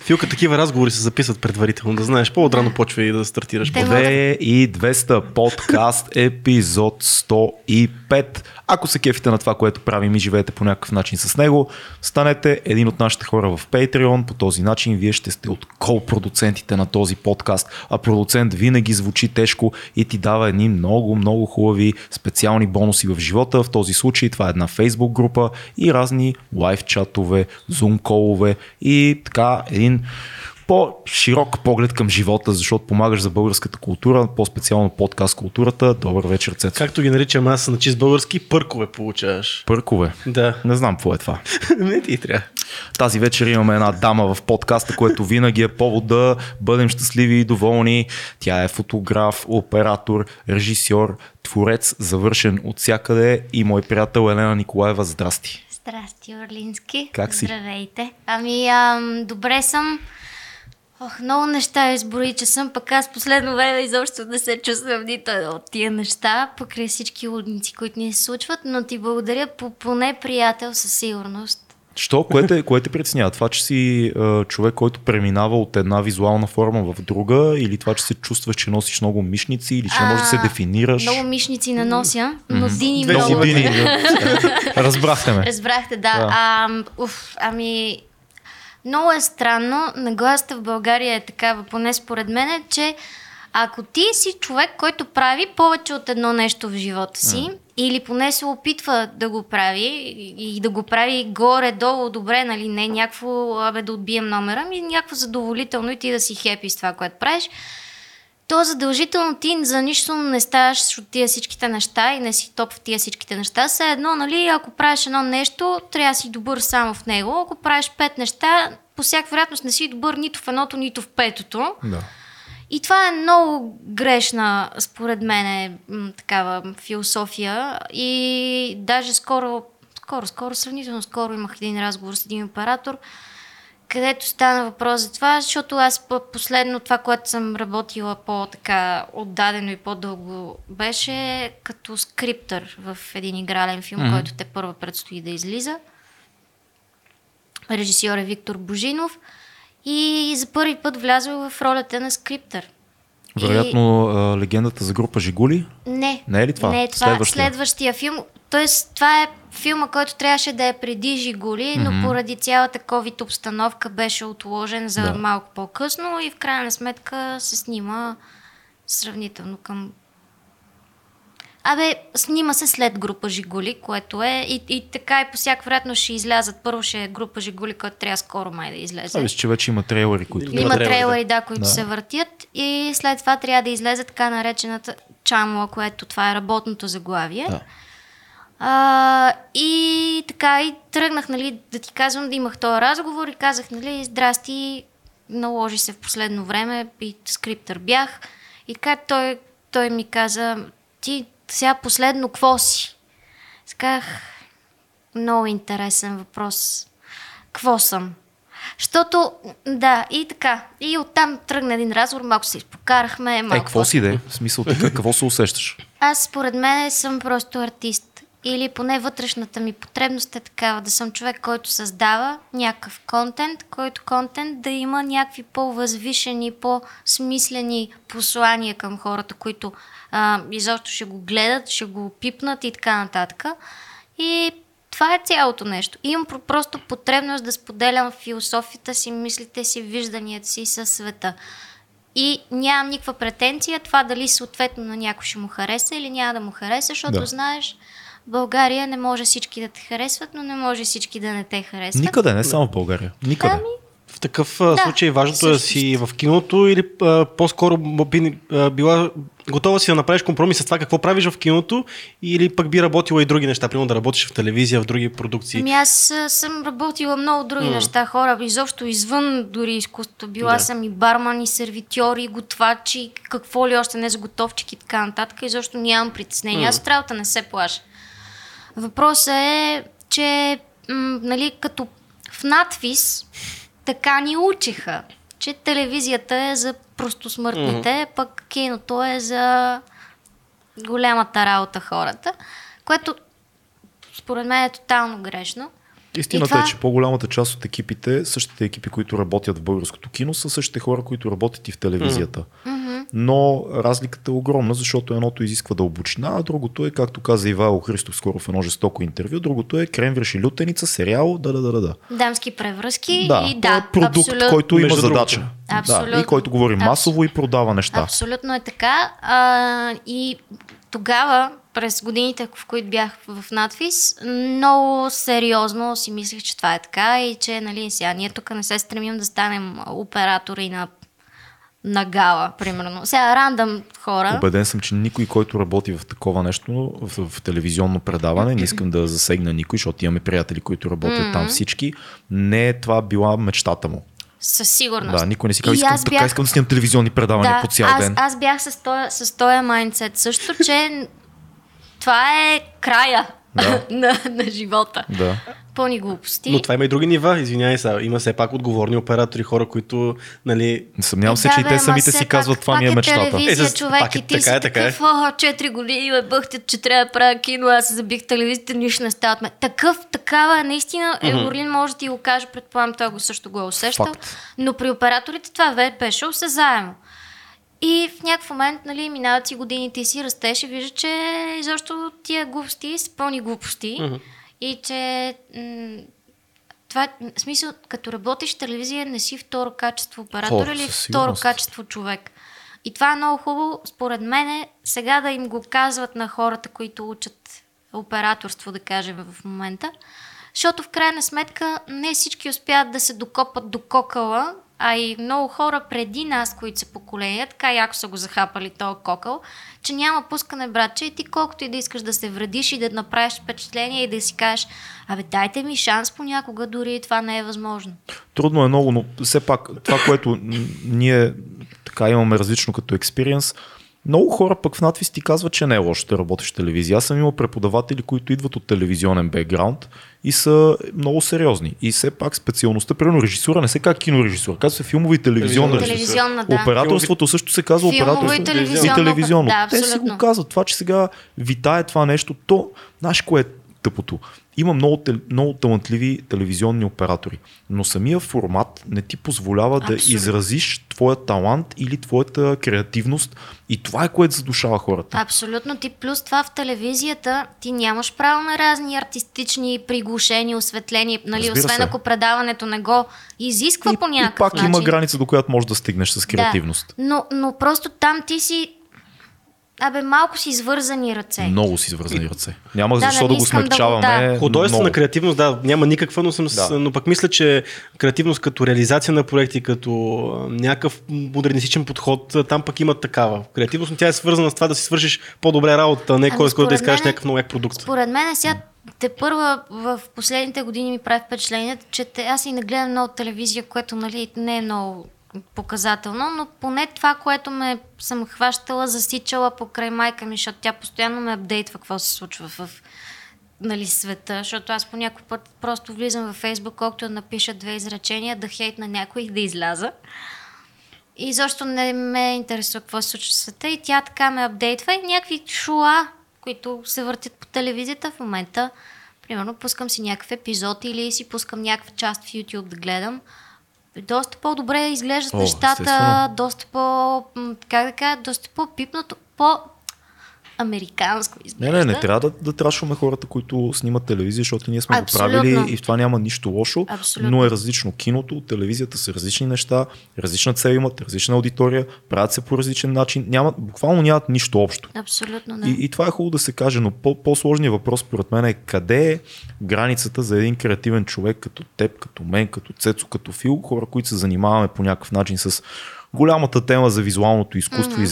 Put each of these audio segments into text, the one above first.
Филка, такива разговори се записват предварително, да знаеш. По-отрано почва и да стартираш. Те- 2200 подкаст епизод 105. Ако се кефите на това, което правим и живеете по някакъв начин с него, станете един от нашите хора в Patreon. По този начин вие ще сте от кол-продуцентите на този подкаст. А продуцент винаги звучи тежко и ти дава едни много, много хубави специални бонуси в живота. В този случай това е една Facebook група и разни лайв чатове, зум колове и така един по-широк поглед към живота, защото помагаш за българската култура, по-специално подкаст културата. Добър вечер, Цецо. Както ги наричам аз на чист български, пъркове получаваш. Пъркове. Да. Не знам какво е това. Не ти трябва. Тази вечер имаме една дама в подкаста, което винаги е повод да бъдем щастливи и доволни. Тя е фотограф, оператор, режисьор, творец, завършен от всякъде и мой приятел Елена Николаева. Здрасти. Здрасти, Орлински. Как си? Здравейте. Ами, ам, добре съм. Ох, много неща изброи, че съм, пък аз последно време изобщо не се чувствам нито от тия неща, покрай всички лудници, които ни се случват, но ти благодаря по поне приятел със сигурност. Що? Кое те, кое те притеснява? Това, че си е, човек, който преминава от една визуална форма в друга или това, че се чувстваш, че носиш много мишници или че не можеш да се А, дефинираш? Много мишници нанося, но дини Две много. си години. Разбрахте ме. Разбрахте, да. Да. А, уф, ами, много е странно. Нагласата в България е такава, поне според мен, че ако ти си човек, който прави повече от едно нещо в живота си, или поне се опитва да го прави и да го прави горе-долу добре, нали, не някакво, абе да отбием номера, ми някакво задоволително и ти да си хепи с това, което правиш, то задължително ти за нищо не ставаш от тия всичките неща и не си топ в тия всичките неща. Все едно, нали, ако правиш едно нещо, трябва да си добър само в него. Ако правиш пет неща, по всяка вероятност не си добър нито в едното, нито в петото. Да. И това е много грешна, според мен, м, такава философия. И даже скоро, скоро, скоро, сравнително скоро имах един разговор с един оператор, където стана въпрос за това, защото аз последно това, което съм работила по-така отдадено и по-дълго, беше като скриптър в един игрален филм, mm-hmm. който те първа предстои да излиза. Режисьор е Виктор Божинов. И за първи път влязъл в ролята на скриптър. И- Вероятно а, легендата за група Жигули. не. Не е ли това? Не, това Следващия? е следващия филм. Тоест, това е филма, който трябваше да е преди Жигули, но Мгм. поради цялата COVID обстановка беше отложен за Да. малко по-късно и в крайна сметка се снима сравнително към... Абе, снима се след група Жигули, което е и, и така и по всяка вероятност ще излязат. Първо ще е група Жигули, който трябва скоро май да излезе. А, виж, че вече има трейлери, които... Има Има трейлери, трейлери, да, които Да. се въртят и след това трябва да излезе така наречената чамла, което това е работното заглавие. Да. А, и така, и тръгнах, нали, да ти казвам, да имах този разговор и казах, нали, здрасти, наложи се в последно време и скриптър бях. И така той, той ми каза, ти сега последно какво си? Сказах, много интересен въпрос. Какво съм? Защото, да, и така. И оттам тръгна един разговор, малко се изпокарахме. Малко Е, какво си де? В смисъл така, какво се усещаш? аз според мен съм просто артист. Или поне вътрешната ми потребност е такава, да съм човек, който създава някакъв контент, който контент да има някакви по-възвишени, по-смислени послания към хората, които а, изобщо ще го гледат, ще го пипнат и така нататък. И това е цялото нещо. Имам про- просто потребност да споделям философията си, мислите си, вижданията си със света. И нямам никаква претенция това дали съответно на някой ще му хареса или няма да му хареса, защото Да. знаеш, България не може всички да те харесват, но не може всички да не те харесват. Никъде, не само в България. Никъде. Ами, В такъв да, Да, случай важното е да си в киното или а, по-скоро би а, била готова си да направиш компромис с това какво правиш в киното или пък би работила и други неща, примерно да работиш в телевизия, в други продукции. Ами аз а, съм работила много други М. неща, хора, изобщо извън дори изкуството. Била Да. съм и барман, и сервитьор, и готвач, и какво ли още не за готовчик и така нататък. Изобщо нямам притеснение. Аз от работа не се плаша. Въпросът е, че м, нали, като в надвис така ни учиха, че телевизията е за простосмъртните, пък киното е за голямата работа хората, което според мен е тотално грешно. Истината това- е, че по-голямата част от екипите, същите екипи, които работят в българското кино, са същите хора, които работят и в телевизията. Но разликата е огромна, защото едното изисква дълбочина, а другото е, както каза Ивайло Христов скоро в едно жестоко интервю, другото е кремвреш и лютеница, сериал, да, да, да, да, да. Дамски превръзки Да, и то да, е продукт, абсолютно. който има Между задача. другото. Да, Абсолютно. и който говори Абс- масово и продава неща. Абсолютно е така. А, и тогава, през годините, в които бях в надфис, много сериозно си мислех, че това е така и че, нали, сега ние тук не се стремим да станем оператори на, на гала, примерно. Сега рандъм хора. Обеден съм, че никой, който работи в такова нещо, в, в телевизионно предаване, не искам да засегна никой, защото имаме приятели, които работят там всички, не е това била мечтата му. Със сигурност. Да, никой не си казва, искам, аз така бях- искам да снимам телевизионни предавания да, по цял аз, ден. аз бях с този, с този майндсет също, че това е края Да. на, на живота. Да. Пълни глупости. Но това има и други нива, извинявай сега. Има все пак отговорни оператори, хора, които, нали, Съмнявам се, Да, че и те самите си казват, пак- това ми е пак мечтата. Е, с- човек, пак е и ти така си е, така е. такъв, о, 4 години ме бъхтят, че трябва да правя кино, аз се забих телевизията, нищо не става от мен. Такъв, такава, наистина, Еволин може да ти го каже, предполагам, той го също го е усещал, Факт. но при операторите това беше осезаемо. И в някакъв момент, нали, минават си годините и си растеш и вижда, че изобщо тия глупости са пълни глупости и че м- това, в смисъл, като работиш в телевизия, не си второ качество оператор О, или второ качество човек. И това е много хубаво, според мен, сега да им го казват на хората, които учат операторство, да кажем в момента. Защото в крайна сметка не всички успяват да се докопат до кокала, а и много хора преди нас, които са поколения, така яко са го захапали този кокъл, че няма пускане, братче, и ти колкото и да искаш да се вредиш и да направиш впечатление и да си кажеш, абе дайте ми шанс понякога, дори това не е възможно. Трудно е много, но все пак това, което ние така имаме различно като експириенс, много хора пък в надвис ти казват, че не е лошо да работиш в телевизия. Аз съм имал преподаватели, които идват от телевизионен бекграунд и са много сериозни. И все пак специалността, примерно режисура, не се казва кинорежисура, казва се филмова и телевизионна режисура. Да. Операторството също се казва Филмово и операторство телевизионно. и телевизионно. Да, Те си го казват. Това, че сега витае това нещо, то, знаеш кое е тъпото? Има много, много талантливи телевизионни оператори, но самия формат не ти позволява Абсолютно. да изразиш твоя талант или твоята креативност и това е което задушава хората. Абсолютно. Ти плюс това в телевизията, ти нямаш право на разни артистични приглушения, осветления, нали, Разбира освен се. ако предаването не го изисква и, по и някакъв пак начин. има граница, до която можеш да стигнеш с креативност. Да, но, но просто там ти си Абе, малко си извързани ръце. Много си свързани ръце. Няма Да, защо не да го искам да го- смекчаваме. да. Художествена много. креативност, да, няма никаква, но, съм, Да. да. но пък мисля, че креативност като реализация на проекти, като някакъв модернистичен подход, там пък има такава. Креативност, но тя е свързана с това да си свършиш по-добре работа, не Ами, кой с който да изкажеш някакъв як продукт. Според мен сега те първа в последните години ми прави впечатление, че те, аз и не гледам много телевизия, което нали, не е много показателно, но поне това, което ме съм хващала, засичала покрай майка ми, защото тя постоянно ме апдейтва какво се случва в нали, света, защото аз по някой път просто влизам във Фейсбук, колкото да напиша две изречения, да хейт на някой и да изляза. И защо не ме интересува какво се случва в света и тя така ме апдейтва и някакви шуа, които се въртят по телевизията в момента. Примерно пускам си някакъв епизод или си пускам някаква част в YouTube да гледам. Доста по-добре изглеждат О, нещата, естествено. доста по, как да кажа, доста по-пипнато, по американско Не, изглежда. не, не трябва да, да трашваме хората, които снимат телевизия, защото ние сме Абсолютно. го правили и в това няма нищо лошо, Абсолютно. но е различно. Киното, телевизията са различни неща, различна цел имат, различна аудитория, правят се по различен начин, нямат, буквално нямат нищо общо. Абсолютно не. И, и това е хубаво да се каже, но по- по-сложният въпрос според мен е къде е границата за един креативен човек като теб, като мен, като Цецо, като Фил, хора, които се занимаваме по някакъв начин с голямата тема за визуалното изкуство и Мгм.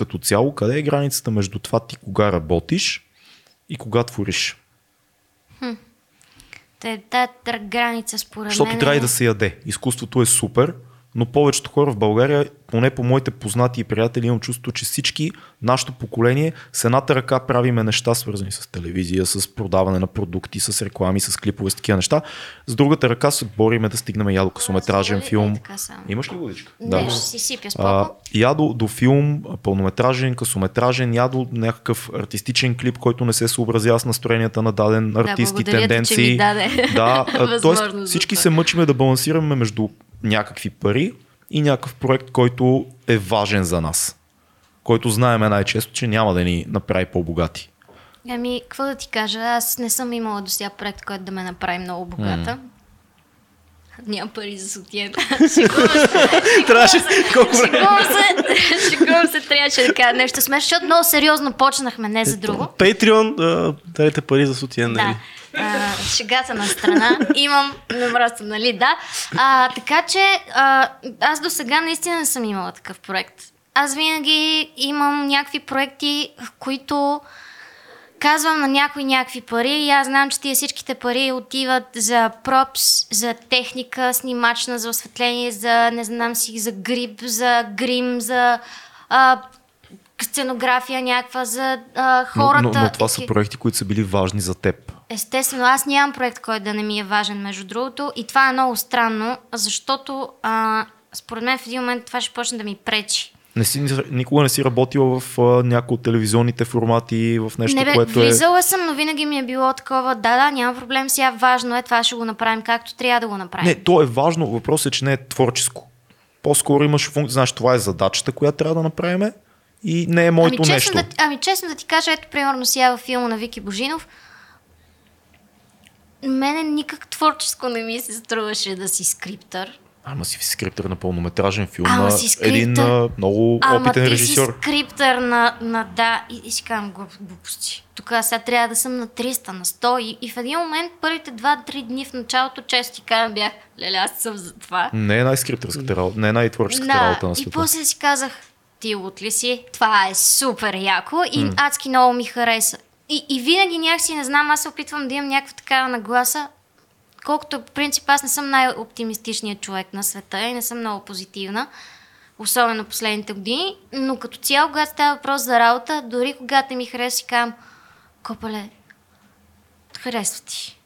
Като, цяло, къде е границата между това ти кога работиш и кога твориш? Те, та, та граница според Защото мен трябва и е- да се яде. Изкуството е супер, но повечето хора в България, поне по моите познати и приятели, имам чувство, че всички, нашето поколение, с едната ръка правиме неща, свързани с телевизия, с продаване на продукти, с реклами, с клипове, с такива неща. С другата ръка се бориме да стигнем я до късометражен Аз филм. е само. Имаш ли водичка? Не, ще си сипя споко. я до, до филм, пълнометражен, късометражен, я до някакъв артистичен клип, който не се съобразява с настроенията на даден артист и благодаря ти, че тенденции. ми даде Да, тоест всички се мъчиме да балансираме между някакви пари и някакъв проект, който е важен за нас. Който знаеме най-често, че няма да ни направи по-богати. Ами, какво да ти кажа, аз не съм имала до сега проект, който да ме направи много богата. Нямам пари за сутиен. Шегувам се. Трябваше колко време. Шегувам се. Трябваше да кажа нещо смешно, защото много сериозно почнахме, не за друго. Patreon, дайте пари за сутиен, нали? Да. А, шегата на страна. Имам, не просто, нали, да. А, така че а, аз до сега наистина не съм имала такъв проект. Аз винаги имам някакви проекти, които казвам на някой някакви пари и аз знам, че тия всичките пари отиват за пропс, за техника, снимачна, за осветление, за не знам си, за грип, за грим, за а, сценография някаква, за а, Но, хората. но, но това са проекти, които са били важни за теб. Естествено, аз нямам проект, който да не ми е важен, между другото. И това е много странно, защото а, според мен в един момент това ще почне да ми пречи. Не си, никога не си работила в а, някои от телевизионните формати, в нещо, не бе, което е... влизала съм, но винаги ми е било такова, да, да, няма проблем, сега важно е, това ще го направим както трябва да го направим. Не, то е важно. Въпросът е, че не е творческо. По-скоро имаш функция, знаеш, това е задачата, която трябва да направим и не е моето ами, честно нещо. Да, ами честно да ти кажа, ето примерно сега във филма на Вики Божинов, мене никак творческо не ми се струваше да си скриптър. Ама си скриптър на пълнометражен филм Ама си скриптър. един а, много Ама опитен ти режисьор. си скриптър на, на да, и, и си казвам глуп- глупости. Тук сега трябва да съм на 300, на 100 и, и в един момент първите 2-3 дни в началото, често ти казвам, бях, леле, аз съм за това. Не е най-скрипторската работа, не е най-творческата работа на и света. после си казах, ти от ли си? Това е супер яко и адски много ми хареса. И, и винаги някакси, не знам, аз се опитвам да имам някаква такава нагласа, колкото по принцип аз не съм най-оптимистичният човек на света и не съм много позитивна, особено последните години, но като цяло, когато става въпрос за работа, дори когато ми хареса, казвам, копале, харесва ти.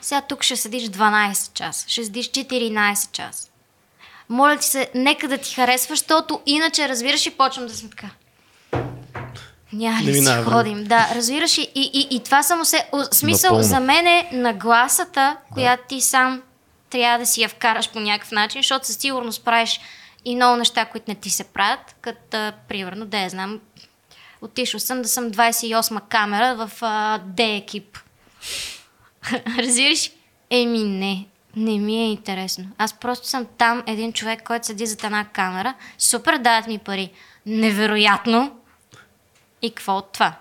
Сега тук ще седиш 12 часа, ще седиш 14 часа. Моля ти се, нека да ти харесва, защото иначе разбираш и почвам да съм така. Няма ли си ходим? Да, разбираш и, и, и, това само се... Смисъл Напълно. за мен е нагласата, която ти сам трябва да си я вкараш по някакъв начин, защото със сигурност правиш и много неща, които не ти се правят, като примерно, да я знам, отишъл съм да съм 28-ма камера в а, D екип. Разбираш? Еми не, не ми е интересно. Аз просто съм там един човек, който седи зад една камера. Супер, дават ми пари. Невероятно. И какво от това?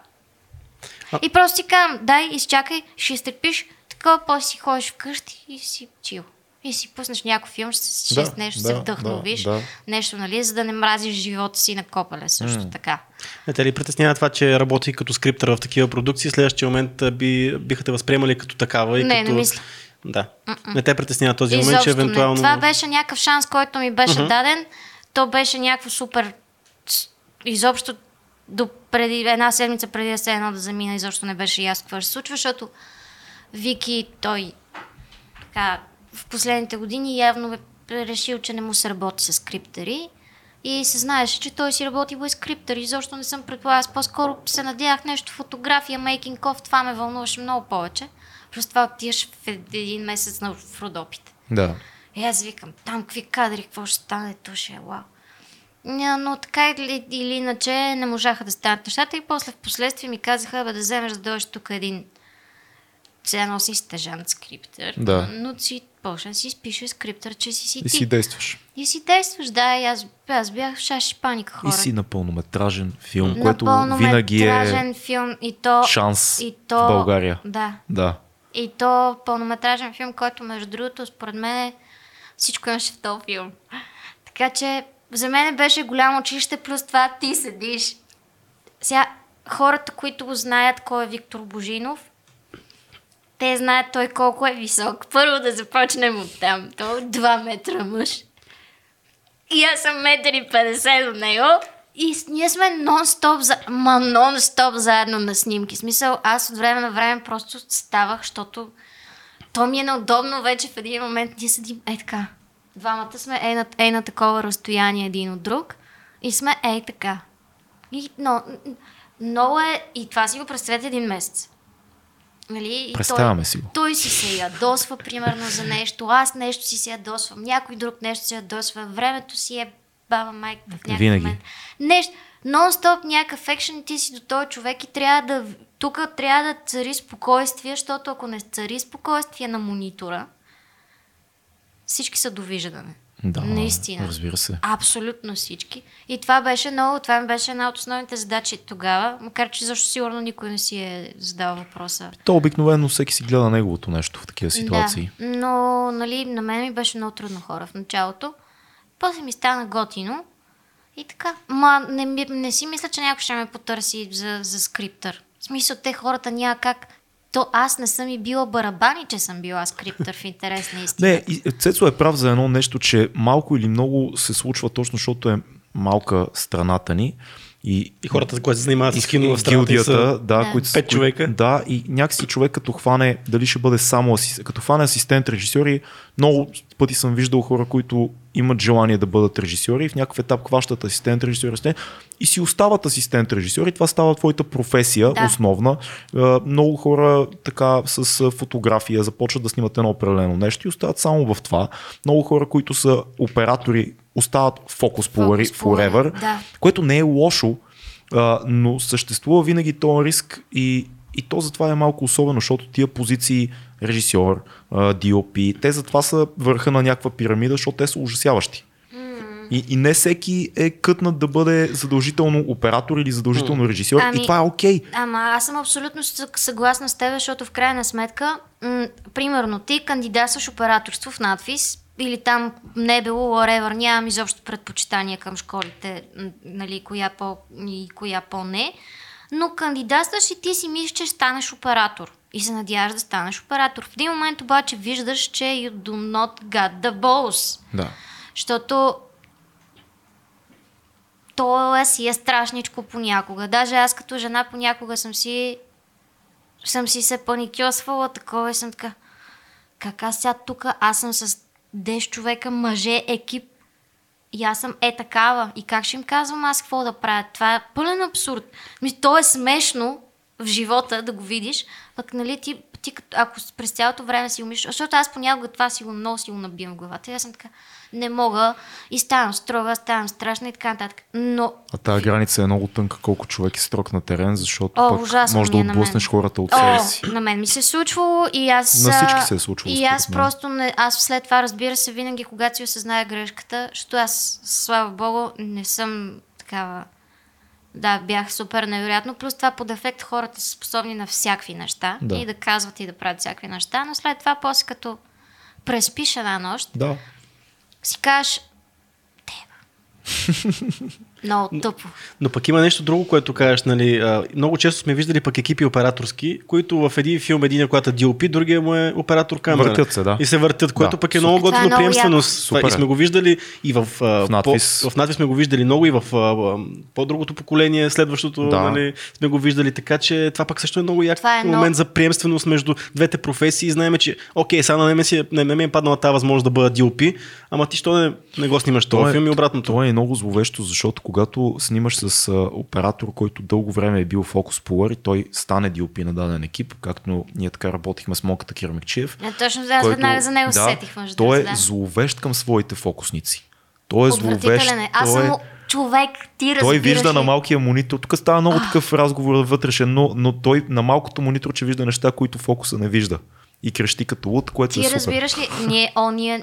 А- И просто си казвам, дай, изчакай, ще изтърпиш, такова, после си ходиш вкъщи и си чил. И си пуснеш някой филм, ще, ще Да, нещо да, се вдъхновиш, да, да. нещо, нали, за да не мразиш живота си на копале също така. Не те ли притеснява това, че работи като скриптър в такива продукции, следващия момент би, биха те възприемали като такава и Не, като... не мисля. Да. Не те притеснява този момент, Изобщо че евентуално... не. Това беше някакъв шанс, който ми беше даден. То беше някакво супер... Изобщо до преди една седмица преди да се едно да замина, изобщо не беше ясно какво ще се случва, защото Вики, той така, в последните години явно е решил, че не му се работи с скриптери и се знаеше, че той си работи без скриптери. Изобщо не съм предполагала. Аз по-скоро се надявах нещо фотография, мейкинг оф, това ме вълнуваше много повече. Просто това отиваш в един месец на в Родопите. Да. И аз викам, там какви кадри, какво ще стане, то ще е вау. Но така или, или иначе не можаха да станат нещата и после в последствие ми казаха, бе да вземеш да дойдеш тук един сега носи стежант скриптър, Да. но си почна си спише скриптър, че си си И ти. си действаш. И си действаш, да, и аз, аз бях в шаш и паника хора. И си на пълнометражен филм, На което винаги е филм и то... шанс и в България. Да. Да. И то пълнометражен филм, който между другото, според мен, всичко имаше в този филм. Така че за мен беше голямо училище, плюс това ти седиш. Сега, хората, които го знаят кой е Виктор Божинов, те знаят той колко е висок. Първо да започнем от там. Той е 2 метра мъж. И аз съм метър и 50 до него. И ние сме нон-стоп, за... ма нон-стоп заедно на снимки. Смисъл, аз от време на време просто ставах, защото то ми е неудобно вече в един момент. Ние седим, е така. Двамата сме е на, е на такова разстояние един от друг. И сме е така. И, но, много е, и това си го представете един месец. Нали? И Представяме той, си го. Той си се ядосва, примерно, за нещо. Аз нещо си се ядосвам. Някой друг нещо се ядосва. Времето си е баба майка в някакъв Винаги. момент. Нещо. Нон-стоп някакъв екшен ти си до този човек и трябва да... Тук трябва да цари спокойствие, защото ако не цари спокойствие на монитора, всички са довиждане. Да, Наистина. разбира се. Абсолютно всички. И това беше много, това ми беше една от основните задачи тогава, макар че защо сигурно никой не си е задал въпроса. То обикновено всеки си гледа неговото нещо в такива ситуации. Да, но нали, на мен ми беше много трудно хора в началото. После ми стана готино и така. Ма не, не си мисля, че някой ще ме потърси за, за скриптър. В смисъл, те хората няма как. То аз не съм и била барабани, че съм била скриптър в интерес на истина. Не, и Цецо е прав за едно нещо, че малко или много се случва точно, защото е малка страната ни. И, И хората, които се занимават с кино в страната и гилдията, са... да, Да. които Пет човека. Да, и някакси човек като хване, дали ще бъде само асистент, като хване асистент режисьори, много пъти съм виждал хора, които имат желание да бъдат режисьори и в някакъв етап хващат асистент режисьор асистент, и си остават асистент режисьори. Това става твоята професия Да. основна. Е, Много хора така с фотография започват да снимат едно определено нещо и остават само в това. Много хора, които са оператори, остават фокус puller, forever, да. което не е лошо, но съществува винаги този риск и, и то затова е малко особено, защото тия позиции режисьор, DOP, те затова са върха на някаква пирамида, защото те са ужасяващи. И, и не всеки е кътнат да бъде задължително оператор или задължително режисьор. Ами- и това е окей. Ама аз съм абсолютно съгласна с теб, защото в крайна сметка, м- примерно ти кандидатстваш операторство в надфис или там не е било whatever, нямам изобщо предпочитания към школите, нали, коя по и коя по-не, но кандидатстваш и ти си мислиш, че станеш оператор и се надяваш да станеш оператор. В един момент обаче виждаш, че you do not got the balls. Да. Защото то е си е страшничко понякога. Даже аз като жена понякога съм си съм си се паникьосвала такова и съм така как аз сега тук, аз съм с 10 човека, мъже, екип и аз съм е такава. И как ще им казвам аз какво да правя? Това е пълен абсурд. Ми, то е смешно в живота да го видиш, пък нали ти, ти ако през цялото време си умиш, защото аз понякога това си го много си го набивам в главата. И аз съм така, не мога и ставам строга, ставам страшна и така нататък. Но А тази граница е много тънка, колко човек е строг на терен, защото О, пък ужасно може да е отблъснеш хората от себе си. на мен ми се е случвало и аз... На всички се е случвало, И аз просто, не, аз след това разбира се, винаги когато си осъзная грешката, защото аз, слава богу, не съм такава... Да, бях супер невероятно. Плюс това по дефект хората са способни на всякакви неща. Да. И да казват и да правят всякакви неща. Но след това, после като преспиш една нощ, Да. си кажеш... Теба. Много тъпо. Но пък има нещо друго, което кажеш, нали, а, много често сме виждали пък екипи операторски, които в един филм един е когато е DOP, другия му е оператор камера. Въртят се, да. И се въртят, което Да, пък е много е готино много приемственост. Супер И е. сме го виждали и в, а, В надвис. По, в надвис сме го виждали много и в по-другото поколение, следващото Да. нали, сме го виждали. Така че това пък също е много як е момент много- за приемственост между двете професии. Знаем, че окей, сега на мен, си, не, не ми е паднала тази възможност да бъда DOP, ама ти що не, не го снимаш този филм и обратното. Това е много зловещо, защото когато снимаш с а, оператор, който дълго време е бил фокус пулър и той стане DOP на даден екип, както ние така работихме с Монката Кирмикчиев. Не, точно да, аз веднага за него се сетих. Между той е другото, да. зловещ към своите фокусници. Той е зловещ. Е. Аз той съм е... му човек, ти разбираш Той вижда ли? на малкия монитор. Тук става много такъв разговор вътрешен, но, но той на малкото монитор, че вижда неща, които фокуса не вижда. И крещи като луд, което е Ти супер. разбираш ли? Ние, о, ние,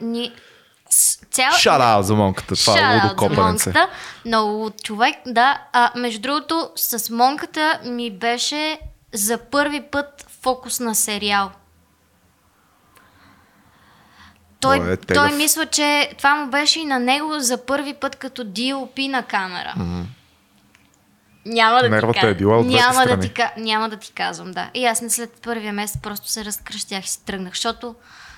Цял... Шара за монката, това е Shout лудо. Монката. Много човек, да. А, между другото, с Монката ми беше за първи път фокус на сериал. Той, Той е той, мисля, че това му беше и на него за първи път като DOP на камера. Няма да Нервата ти кажа. е била от няма да, ти, няма да ти казвам, да. И аз не след първия месец просто се разкръщях и си тръгнах, защото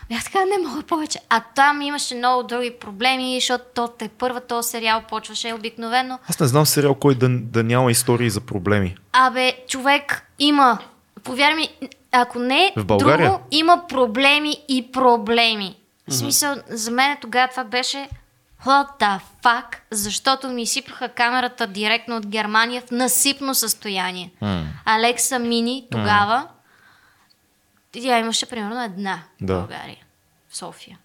Бях така, не мога повече. А там имаше много други проблеми, защото то те първа този сериал почваше обикновено. Аз не знам сериал, кой да, да няма истории за проблеми. Абе, човек има. Повярвай ми, ако не В България? друго, има проблеми и проблеми. В смисъл, за мен тогава това беше what the fuck, защото ми сипаха камерата директно от Германия в насипно състояние. Алекса Мини тогава, тя имаше примерно една Да. в България, в София.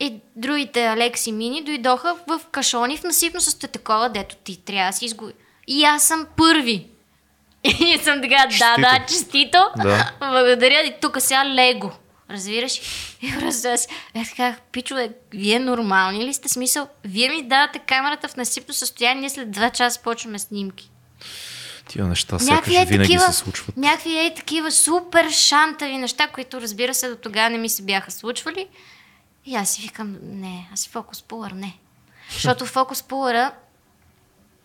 И другите Алекси Мини дойдоха в кашони в насипно състояние такова, дето ти трябва да си изгуби. И аз съм първи. И съм така, да, да, честито. Да. Благодаря. И тук сега Лего. Разбираш? И просто аз така, пичове, вие нормални ли сте? Смисъл, вие ми давате камерата в насипно състояние, ние след два часа почваме снимки. Тия неща Някакви сякаш е винаги такива, се случват. някакви е такива супер шантави неща, които разбира се до тогава не ми се бяха случвали. И аз си викам, не, аз си фокус пулър, не. Защото фокус пулъра,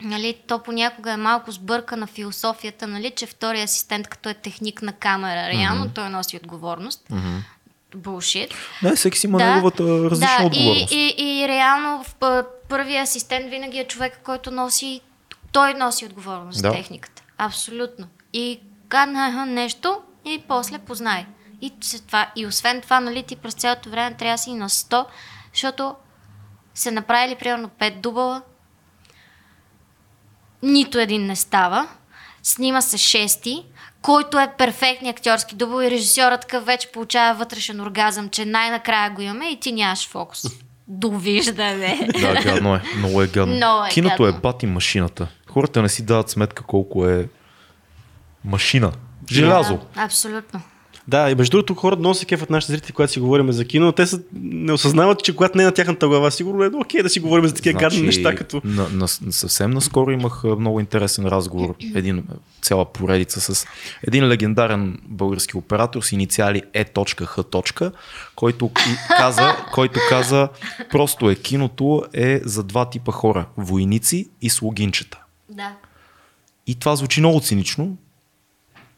нали, то понякога е малко сбърка на философията, нали, че втори асистент, като е техник на камера, реално той носи отговорност. Булшит. Не, всеки си има неговата различна да, отговорност. И, и, и реално първия асистент винаги е човек, който носи, той носи отговорност Да. за техниката. Абсолютно. И гадна нещо и после познай. И, това, и освен това, нали, ти през цялото време трябва да си на 100, защото се направили примерно 5 дубъла, нито един не става, снима се шести, който е перфектният актьорски дубъл и режисьорът такъв вече получава вътрешен оргазъм, че най-накрая го имаме и ти нямаш фокус. Довиждане. Да, гадно е. Много е гадно. Много е Киното е гадно. бати машината. Хората не си дават сметка колко е машина. Желязо. Да, абсолютно. Да, и между другото хората много се кефат нашите зрители, когато си говорим за кино, но те са, не осъзнават, че когато не е на тяхната глава, сигурно е окей да си говорим за такива гадни неща, като... на, на, съвсем наскоро имах много интересен разговор, един, цяла поредица с един легендарен български оператор с инициали E.H. който каза, който каза просто е киното е за два типа хора, войници и слугинчета. Да. И това звучи много цинично,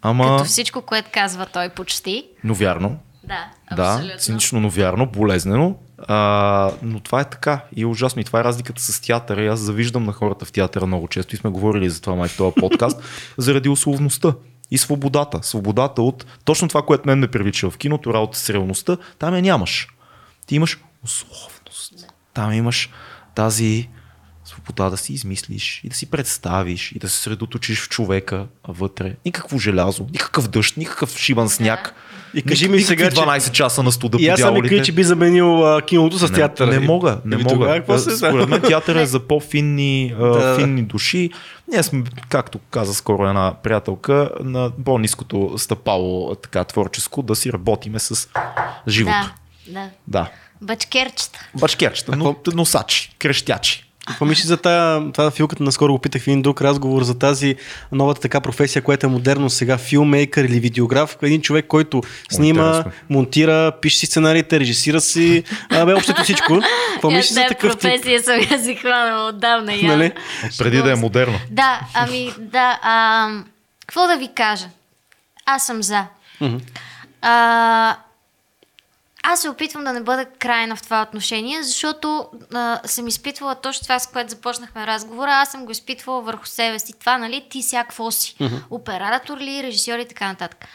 ама... Като всичко, което казва той почти. Но вярно. Да, Да, абсолютно. цинично, но вярно, болезнено. А, но това е така и е ужасно. И това е разликата с театъра. И аз завиждам на хората в театъра много често. И сме говорили за това май в този подкаст. заради условността и свободата. Свободата от точно това, което мен ме привлича в киното, работа с реалността, там я нямаш. Ти имаш условност. Там имаш тази свобода да си измислиш и да си представиш и да се средоточиш в човека вътре. Никакво желязо, никакъв дъжд, никакъв шибан сняг. И кажи ми сега, че- 12 часа на студа и аз съм дяволите. микри, че би заменил а, киното с театъра. Не, не мога, не Еми мога. Тогава, какво се Според мен театър е за по-финни а, Да. финни души. Ние сме, както каза скоро една приятелка, на по-низкото стъпало така творческо, да си работиме с живото. Да, да. Да. Бачкерчета. Бачкерчета, но, носачи, крещячи. Какво мислиш за тая, това филката наскоро го питах в един друг разговор за тази новата така професия, която е модерно сега, филмейкър или видеограф, един човек, който снима, интересно. монтира, пише си сценариите, режисира си, абе, общото всичко. Какво Аз мислиш за тази такъв тип? професия съм я си хванала отдавна. я. Нали? Преди да е модерно. Да, ами да. А, какво да ви кажа? Аз съм за. А, аз се опитвам да не бъда крайна в това отношение, защото а, съм изпитвала точно това, с което започнахме разговора. Аз съм го изпитвала върху себе си. Това, нали, ти сега какво си? Оператор ли, режисьор и така нататък.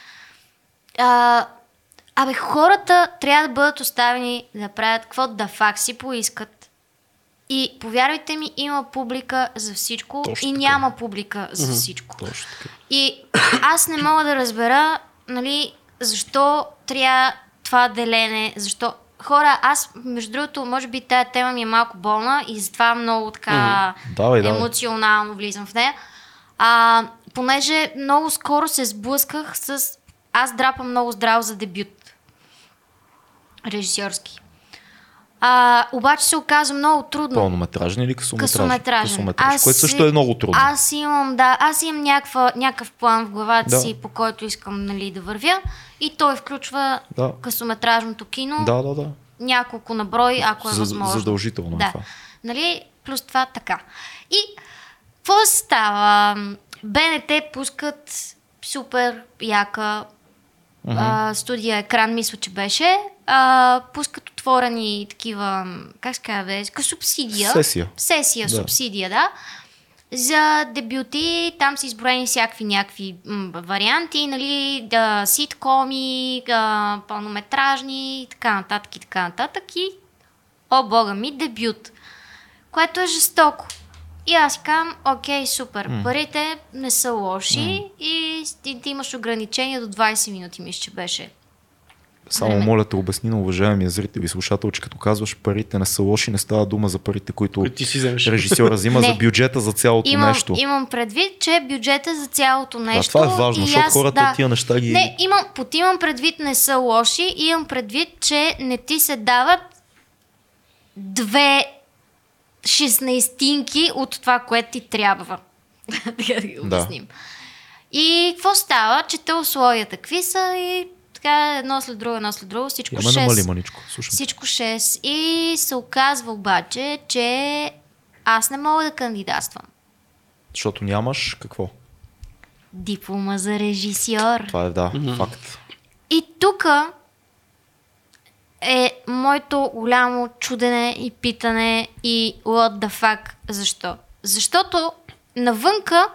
А, абе, хората трябва да бъдат оставени да правят какво да факт си поискат. И повярвайте ми, има публика за всичко Точно и няма публика за всичко. Точно така. И аз не мога да разбера, нали, защо трябва това делене, защо... Хора, аз, между другото, може би тая тема ми е малко болна и затова много така Давай, давай. емоционално влизам в нея. А, понеже много скоро се сблъсках с... Аз драпам много здраво за дебют. Режисьорски. А, обаче се оказа много трудно. Пълнометражен или късометражен? Късометражен. Късометраж, което също е много трудно. Аз имам, да, аз имам някаква, някакъв план в главата Да. си, по който искам нали, да вървя. И той включва Да. късометражното кино, Да, да, да. няколко на брой, ако е За- възможно. задължително е да. това. Нали, плюс това така. И какво става? БНТ пускат супер яка а, студия екран, мисля, че беше. А, пускат отворени такива, как се казва, субсидия. Сесия. Сесия, Да. субсидия, да. За дебюти там са изброени всякакви някакви м, варианти, нали, да, ситкоми, да, пълнометражни и така нататък и така нататък и о бога ми, дебют, което е жестоко. И аз казвам, окей, супер, парите не са лоши и ти, ти имаш ограничение до 20 минути, мисля, че беше. Само Време. моля те обясни на уважаемия зрител и слушател, че като казваш парите не са лоши, не става дума за парите, които ти си вземеш. режисьора взима за бюджета за цялото Имам, нещо. имам предвид, че бюджета за цялото нещо. това е важно, защото аз- хората да. тия неща ги- Не, имам, под имам предвид не са лоши, имам предвид, че не ти се дават две шестнайстинки от това, което ти трябва. Да ги Да. обясним. И какво става? Чета условията какви са и така едно след друго, едно след друго, всичко Я ме 6. намали маничко. Слушам. Всичко 6. И се оказва обаче, че аз не мога да кандидатствам. Защото нямаш какво? Диплома за режисьор. Това е да, факт. И тук е моето голямо чудене и питане и what the fuck, защо? Защото навънка,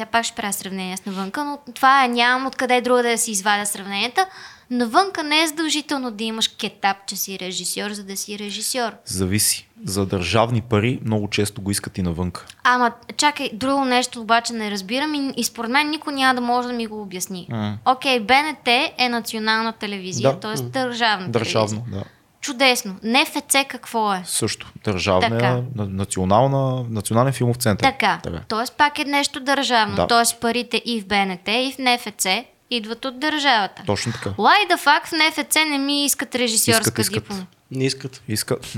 тя пак ще правя сравнение с навънка, но това е, нямам откъде друга да си извадя сравненията. Навънка не е задължително да имаш кетап, че си режисьор, за да си режисьор. Зависи. За държавни пари много често го искат и навънка. Ама, чакай, друго нещо обаче не разбирам и, и според мен никой няма да може да ми го обясни. Окей, БНТ е национална телевизия, Да. т.е. държавна Държавно, телевизия. да. Чудесно. НФЦ какво е? Също. Държавна, Така. национална, национален филмов център. Така. така. Т.е. пак е нещо държавно. Да. Т.е. парите и в БНТ, и в НФЦ идват от държавата. Точно така. Why the fuck в НФЦ не ми искат режисьорска Искат, искат. диплома? Не искат. Искат.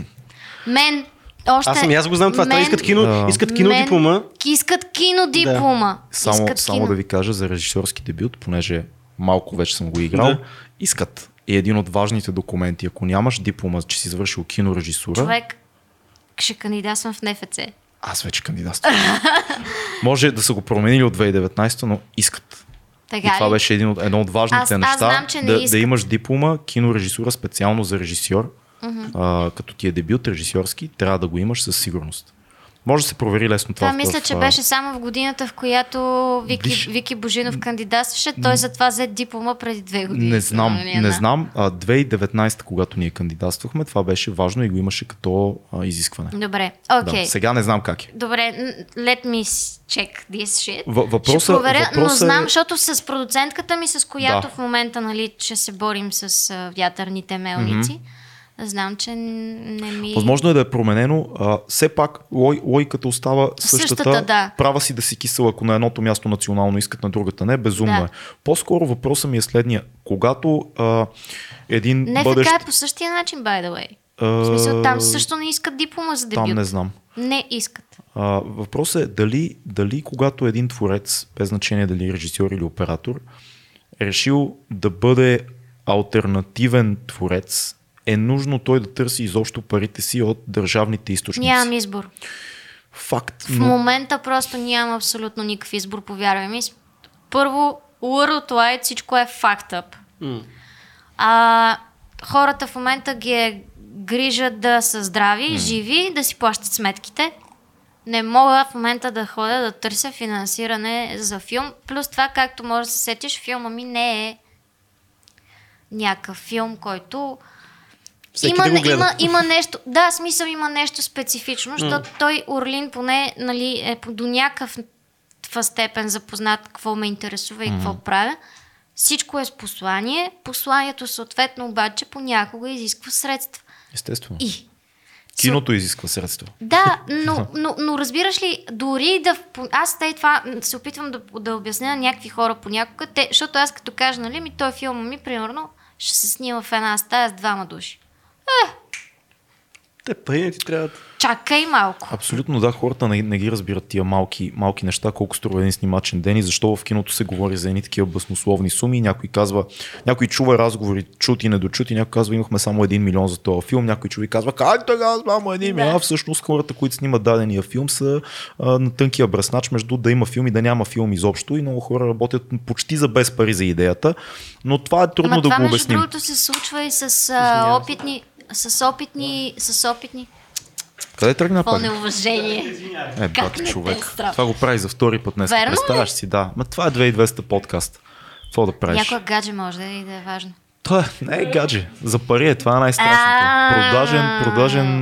Мен, още... Аз съм аз го знам това. Те мен- искат кино, Да. искат кино мен диплома. Искат кино диплома. Само, искат само кино. да ви кажа за режисьорски дебют, понеже малко вече съм го играл. Да. Искат. И един от важните документи, ако нямаш диплома, че си завършил кинорежисура, Човек ще кандидатствам в НФЦ. аз вече кандидатствам. Може да са го променили от 2019, но искат. Така И това ли? беше един от, едно от важните Аз- аз неща. знам, че не да, да имаш диплома, кинорежисура специално за режисьор, а, като ти е дебют режисьорски, трябва да го имаш със сигурност. Може да се провери лесно това. Това в- мисля, в, че беше само в годината, в която Вики, Виж- Вики Божинов кандидатстваше. Той затова взе диплома преди две години. Не знам, не знам. А, 2019, когато ние кандидатствахме, това беше важно и го имаше като а, изискване. Добре, окей. Да, сега не знам как е. Добре, let me check this shit. Въ- въпроса- ще проверя, но въпроса е- знам, защото с продуцентката ми, с която Да. в момента нали, ще се борим с а, вятърните мелници, знам, че не ми... Възможно е да е променено. А, все пак лой, логиката остава същата. Същата, да. Права си да си кисел, ако на едното място национално искат, на другата не. Безумно Да. е. По-скоро въпросът ми е следния. Когато а, един Не бъдещ... така е по същия начин, by the way. а, В смисъл, там също не искат диплома за дебют. Там не знам. Не искат. А, въпросът е дали, дали когато един творец, без значение дали режисьор или оператор, решил да бъде альтернативен творец, е нужно той да търси изобщо парите си от държавните източници. Нямам избор. Факт. В момента просто нямам абсолютно никакъв избор, повярвай ми. Първо, Worldwide всичко е fucked up. А, хората в момента ги е грижат да са здрави, живи, да си плащат сметките. Не мога в момента да ходя да търся финансиране за филм. Плюс това, както може да се сетиш, филма ми не е някакъв филм, който Всеки има, да го гледа. има, има нещо, да, смисъл има нещо специфично, защото той Орлин поне нали, е до някаква степен запознат какво ме интересува и какво правя. Всичко е с послание. Посланието съответно обаче понякога изисква средства. Естествено. И Киното изисква средства. да, но, но, но разбираш ли, дори да... Аз те това се опитвам да, да обясня на някакви хора понякога, те, защото аз като кажа, нали, ми той филма ми, примерно, ще се снима в една стая с двама души. Е, Те пари не ти трябват. Чакай малко. Абсолютно да, хората не, не ги разбират тия малки, малки неща, колко струва един снимачен ден и защо в киното се говори за едни такива баснословни суми. Някой казва, някой чува разговори, чути, недочути, някой казва, имахме само 1 милион за този филм, някой човек казва, как така, само 1 милион, всъщност хората, които снимат дадения филм са а, на тънкия бръснач между да има филм и да няма филм изобщо и много хора работят почти за без пари за идеята, но това е трудно Ма да това, го между обясним. другото, се случва и с а, опитни, с опитни, с опитни. Къде тръгна пак? неуважение. Е, не те човек. е? Това го прави за втори път днес. Верно ли? Представяш си, да. Ма това е 2200 подкаст. Какво да правиш? Някоя гадже може да е и да е важно. Това не е гадже. За пари е, това е най-страшното. Продажен, продажен,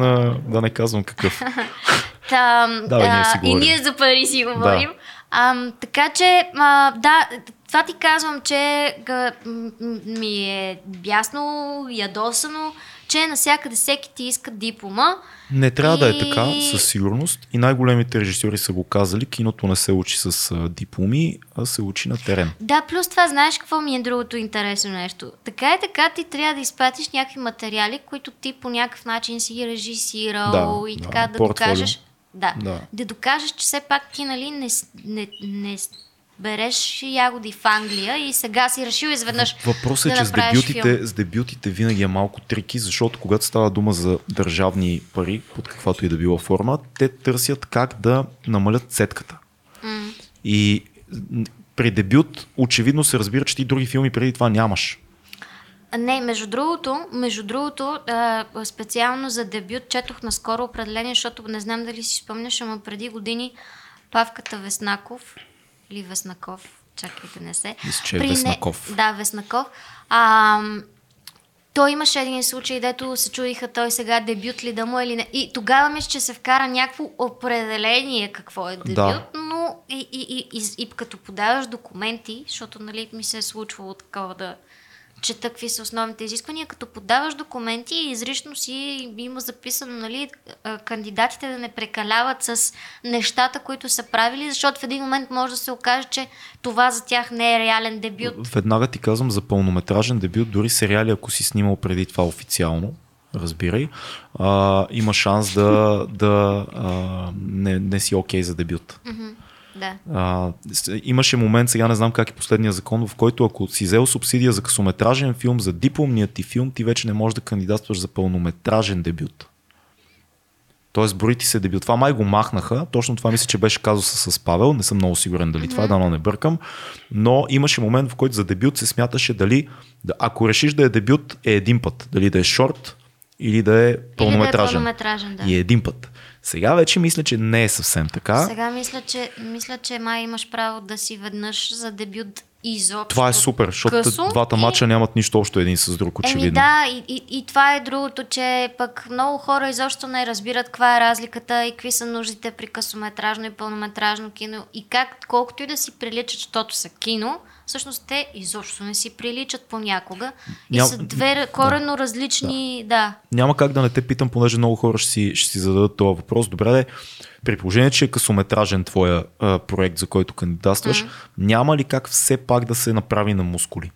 да не казвам какъв. Та, Да, бе, ние си и ние за пари си говорим. А, така че, а, да, това ти казвам, че ми е ясно, ядосано, че навсякъде всеки ти иска диплома. Не трябва да е И- така, със сигурност. И най-големите режисьори са го казали. Киното не се учи с дипломи, а се учи на терен. Да, плюс това знаеш какво ми е другото интересно нещо. Така и така ти трябва да изпратиш някакви материали, които ти по някакъв начин си ги режисирал Да, и да, така да, портфолио. докажеш. Да, Да. да докажеш, че все пак ти нали, не, не, не береш ягоди в Англия и сега си решил изведнъж Въпросът е, да че с дебютите, филм. с дебютите винаги е малко трики, защото когато става дума за държавни пари, под каквато и да била форма, те търсят как да намалят цетката. М. И при дебют очевидно се разбира, че ти други филми преди това нямаш. Не, между другото, между другото, а, специално за дебют четох наскоро определение, защото не знам дали си спомняш, ама преди години Павката Веснаков или Веснаков, чакайте не се. Мисля, че е При Веснаков. Да, Веснаков. А, той имаше един случай, дето се чудиха той сега дебют ли да му е или не. И тогава мисля, че се вкара някакво определение какво е дебют, Да. но и, и, и, и, и като подаваш документи, защото нали, ми се е случвало такова да чета какви са основните изисквания, като подаваш документи и изрично си има записано, нали, кандидатите да не прекаляват с нещата, които са правили, защото в един момент може да се окаже, че това за тях не е реален дебют. Веднага ти казвам за пълнометражен дебют, дори сериали, ако си снимал преди това официално, разбирай, а, има шанс да, да а, не, не си окей за дебют. Да. А, имаше момент, сега не знам как е последния закон, в който ако си взел субсидия за късометражен филм, за дипломният ти филм, ти вече не можеш да кандидатстваш за пълнометражен дебют. Тоест, брои ти се дебют. Това май го махнаха. Точно това мисля, че беше казуса с Павел. Не съм много сигурен дали това е, дано не бъркам. Но имаше момент, в който за дебют се смяташе дали, да, ако решиш да е дебют, е един път. Дали да е шорт или да е пълнометражен. пълнометражен, да. И е един път. Сега вече мисля, че не е съвсем така. Сега мисля че, мисля, че май имаш право да си веднъж за дебют изобщо. Това е супер, защото късо двата и- мача нямат нищо общо един с друг, очевидно. Еми да, и, и, и това е другото, че пък много хора изобщо не разбират каква е разликата и какви са нуждите при късометражно и пълнометражно кино и как, колкото и да си приличат, защото са кино, всъщност те изобщо не си приличат понякога и Ням- са две коренно различни, да. Няма как да не те питам, понеже много хора ще си, ще си зададат този въпрос. Добре, де, при положение, че е късометражен твоя а, проект, за който кандидатстваш, няма ли как все пак да се направи на мускули?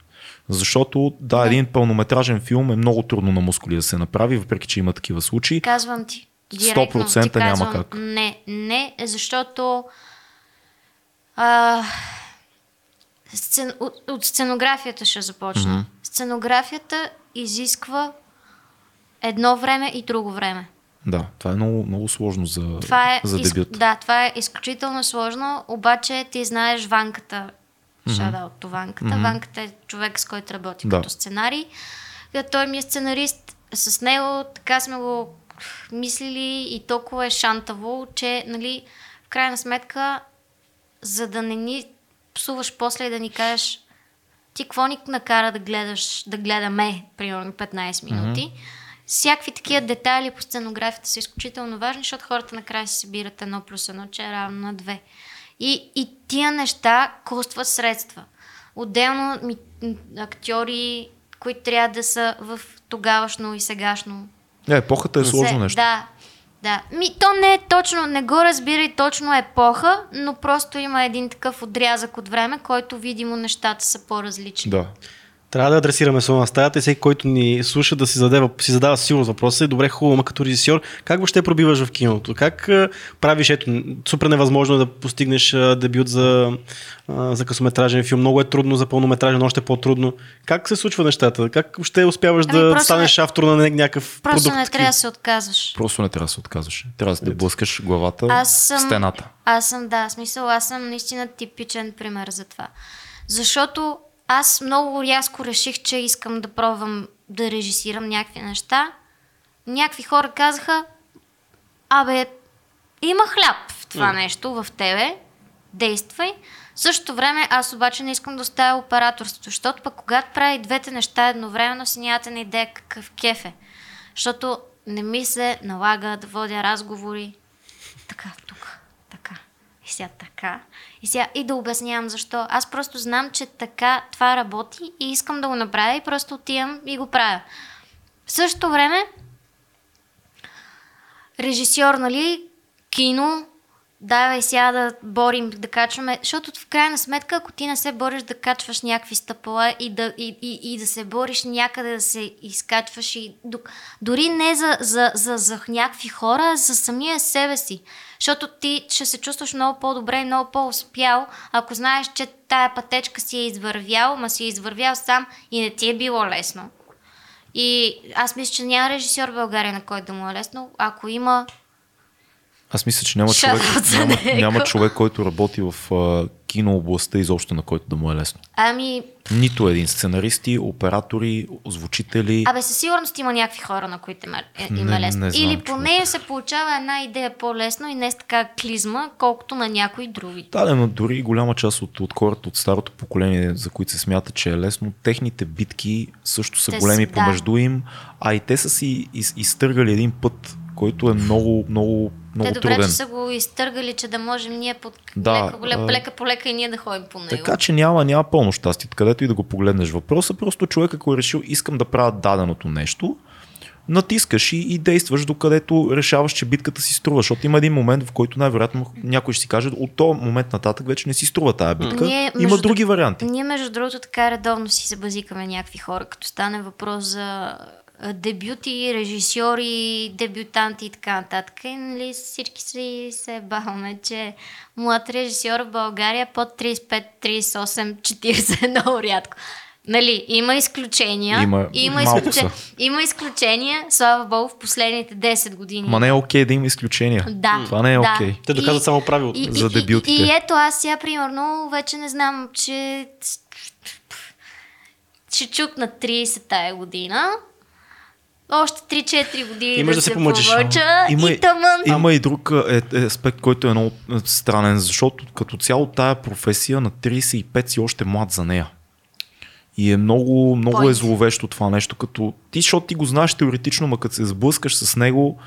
Защото, да, един пълнометражен филм е много трудно на мускули да се направи, въпреки че има такива случаи. Казвам ти. Директно 100% ти няма казвам, как. Не, не, защото а, сцен, от, от сценографията ще започна. Мгм. Сценографията изисква едно време и друго време. Да, това е много, много сложно за, Това е, за из- дебют. Да, това е изключително сложно, обаче ти знаеш Ванката, шада от Ванката. Ванката е човек, с който работи Да. като сценарий. Е, Той ми е сценарист. С него така сме го мислили и толкова е шантаво, че нали, в крайна сметка, за да не ни псуваш после и да ни кажеш ти какво ни накара да гледаш, да гледаме, примерно 15 минути. Всякакви такива детайли по сценографията са изключително важни, защото хората накрая си събират едно плюс едно, че е равно на две. И, и тия неща костват средства. Отделно ми, актьори, които трябва да са в тогавашно и сегашно Не, епохата е сложно се- нещо. Да, да. Ми, то не е точно, не го разбирай точно епоха, но просто има един такъв отрязък от време, който видимо нещата са по-различни. да. Трябва да адресираме слона на стаята и всеки, който ни слуша да си, заде, си задава сигурно въпроса и добре хубаво, ма като режисьор, как въобще пробиваш в киното? Как а, правиш, ето, супер невъзможно е да постигнеш а, дебют за, а, за късометражен филм, много е трудно за пълнометражен, още по-трудно. Как се случва нещата? Как въобще успяваш Ами, да просто станеш автор на ня- някакъв Просто продукт? не трябва да се отказваш. Просто не трябва да се отказваш. Трябва да блъскаш главата Аз съм- в стената. Аз съм, да, смисъл, аз съм наистина типичен пример за това. Защото аз много рязко реших, че искам да пробвам да режисирам някакви неща. Някакви хора казаха, абе, има хляб в това нещо, в тебе, действай. В същото време аз обаче не искам да оставя операторството, защото пък когато прави двете неща едновременно си нямате на идея какъв кеф е. Защото не ми се налага да водя разговори така, тук, така, и сега така, и сега и да обяснявам защо. Аз просто знам, че така това работи и искам да го направя и просто отивам и го правя. В същото време, режисьор, нали, кино, давай сега да борим, да качваме, защото в крайна сметка, ако ти не се бориш да качваш някакви стъпала и да, и, и, и да се бориш някъде да се изкачваш и до, дори не за, за, за, за някакви хора, за самия себе си. Защото ти ще се чувстваш много по-добре и много по-успял, ако знаеш, че тая пътечка си е извървял, ма си е извървял сам и не ти е било лесно. И аз мисля, че няма режисьор в България, на който да му е лесно. Ако има, Аз мисля, че няма човек, няма, няма човек, който работи в а, кино областта изобщо, на който да му е лесно. ами, Нито един. Сценаристи, оператори, звучители. Абе, със сигурност има някакви хора, на които им е, е, им Не- лесно. не знам, Или човек. поне им се получава една идея по-лесно и не с така клизма, колкото на някои други. Да, да, но дори голяма част от, от хората от старото поколение, за които се смята, че е лесно, техните битки също са Те големи да. помежду им, а и те са си из, изтъргали един път, който е много, много, много Те добре, труден. че са го изтъргали, че да можем ние под Да, лека, лека, а- лека по лека и ние да ходим по него. Така че няма, няма пълно щастие, където и да го погледнеш. Въпросът просто човек, ако е решил, искам да правя даденото нещо, натискаш и, и действаш докъдето решаваш, че битката си струва. Защото има един момент, в който най-вероятно някой ще си каже, от този момент нататък вече не си струва тая битка. Ние, има между други друг- варианти. Ние, между другото, така редовно си се базикаме някакви хора, като стане въпрос за дебюти, режисьори, дебютанти и така нататък. И, нали, всички си се баваме, че млад режисьор в България под 35, 38, 40 е много рядко. Нали, има изключения. Има- има, изключения, има изключения, слава богу, в последните 10 години. Ма не е окей да има изключения. Да. Това не е да. окей. Те доказват И- само правилото. и, За и- дебютите. И, и ето аз сега, примерно, вече не знам, че ще чукна 30 тая година. Още 3-4 години Имаш да, да се помъчиш. помъча Има, и тъмън. има и друг е, е, аспект, който е много е, странен, защото като цяло тая професия на 35 си още млад за нея. И е много, много е Point. зловещо това нещо, като ти, защото ти го знаеш теоретично, ма като се сблъскаш с него,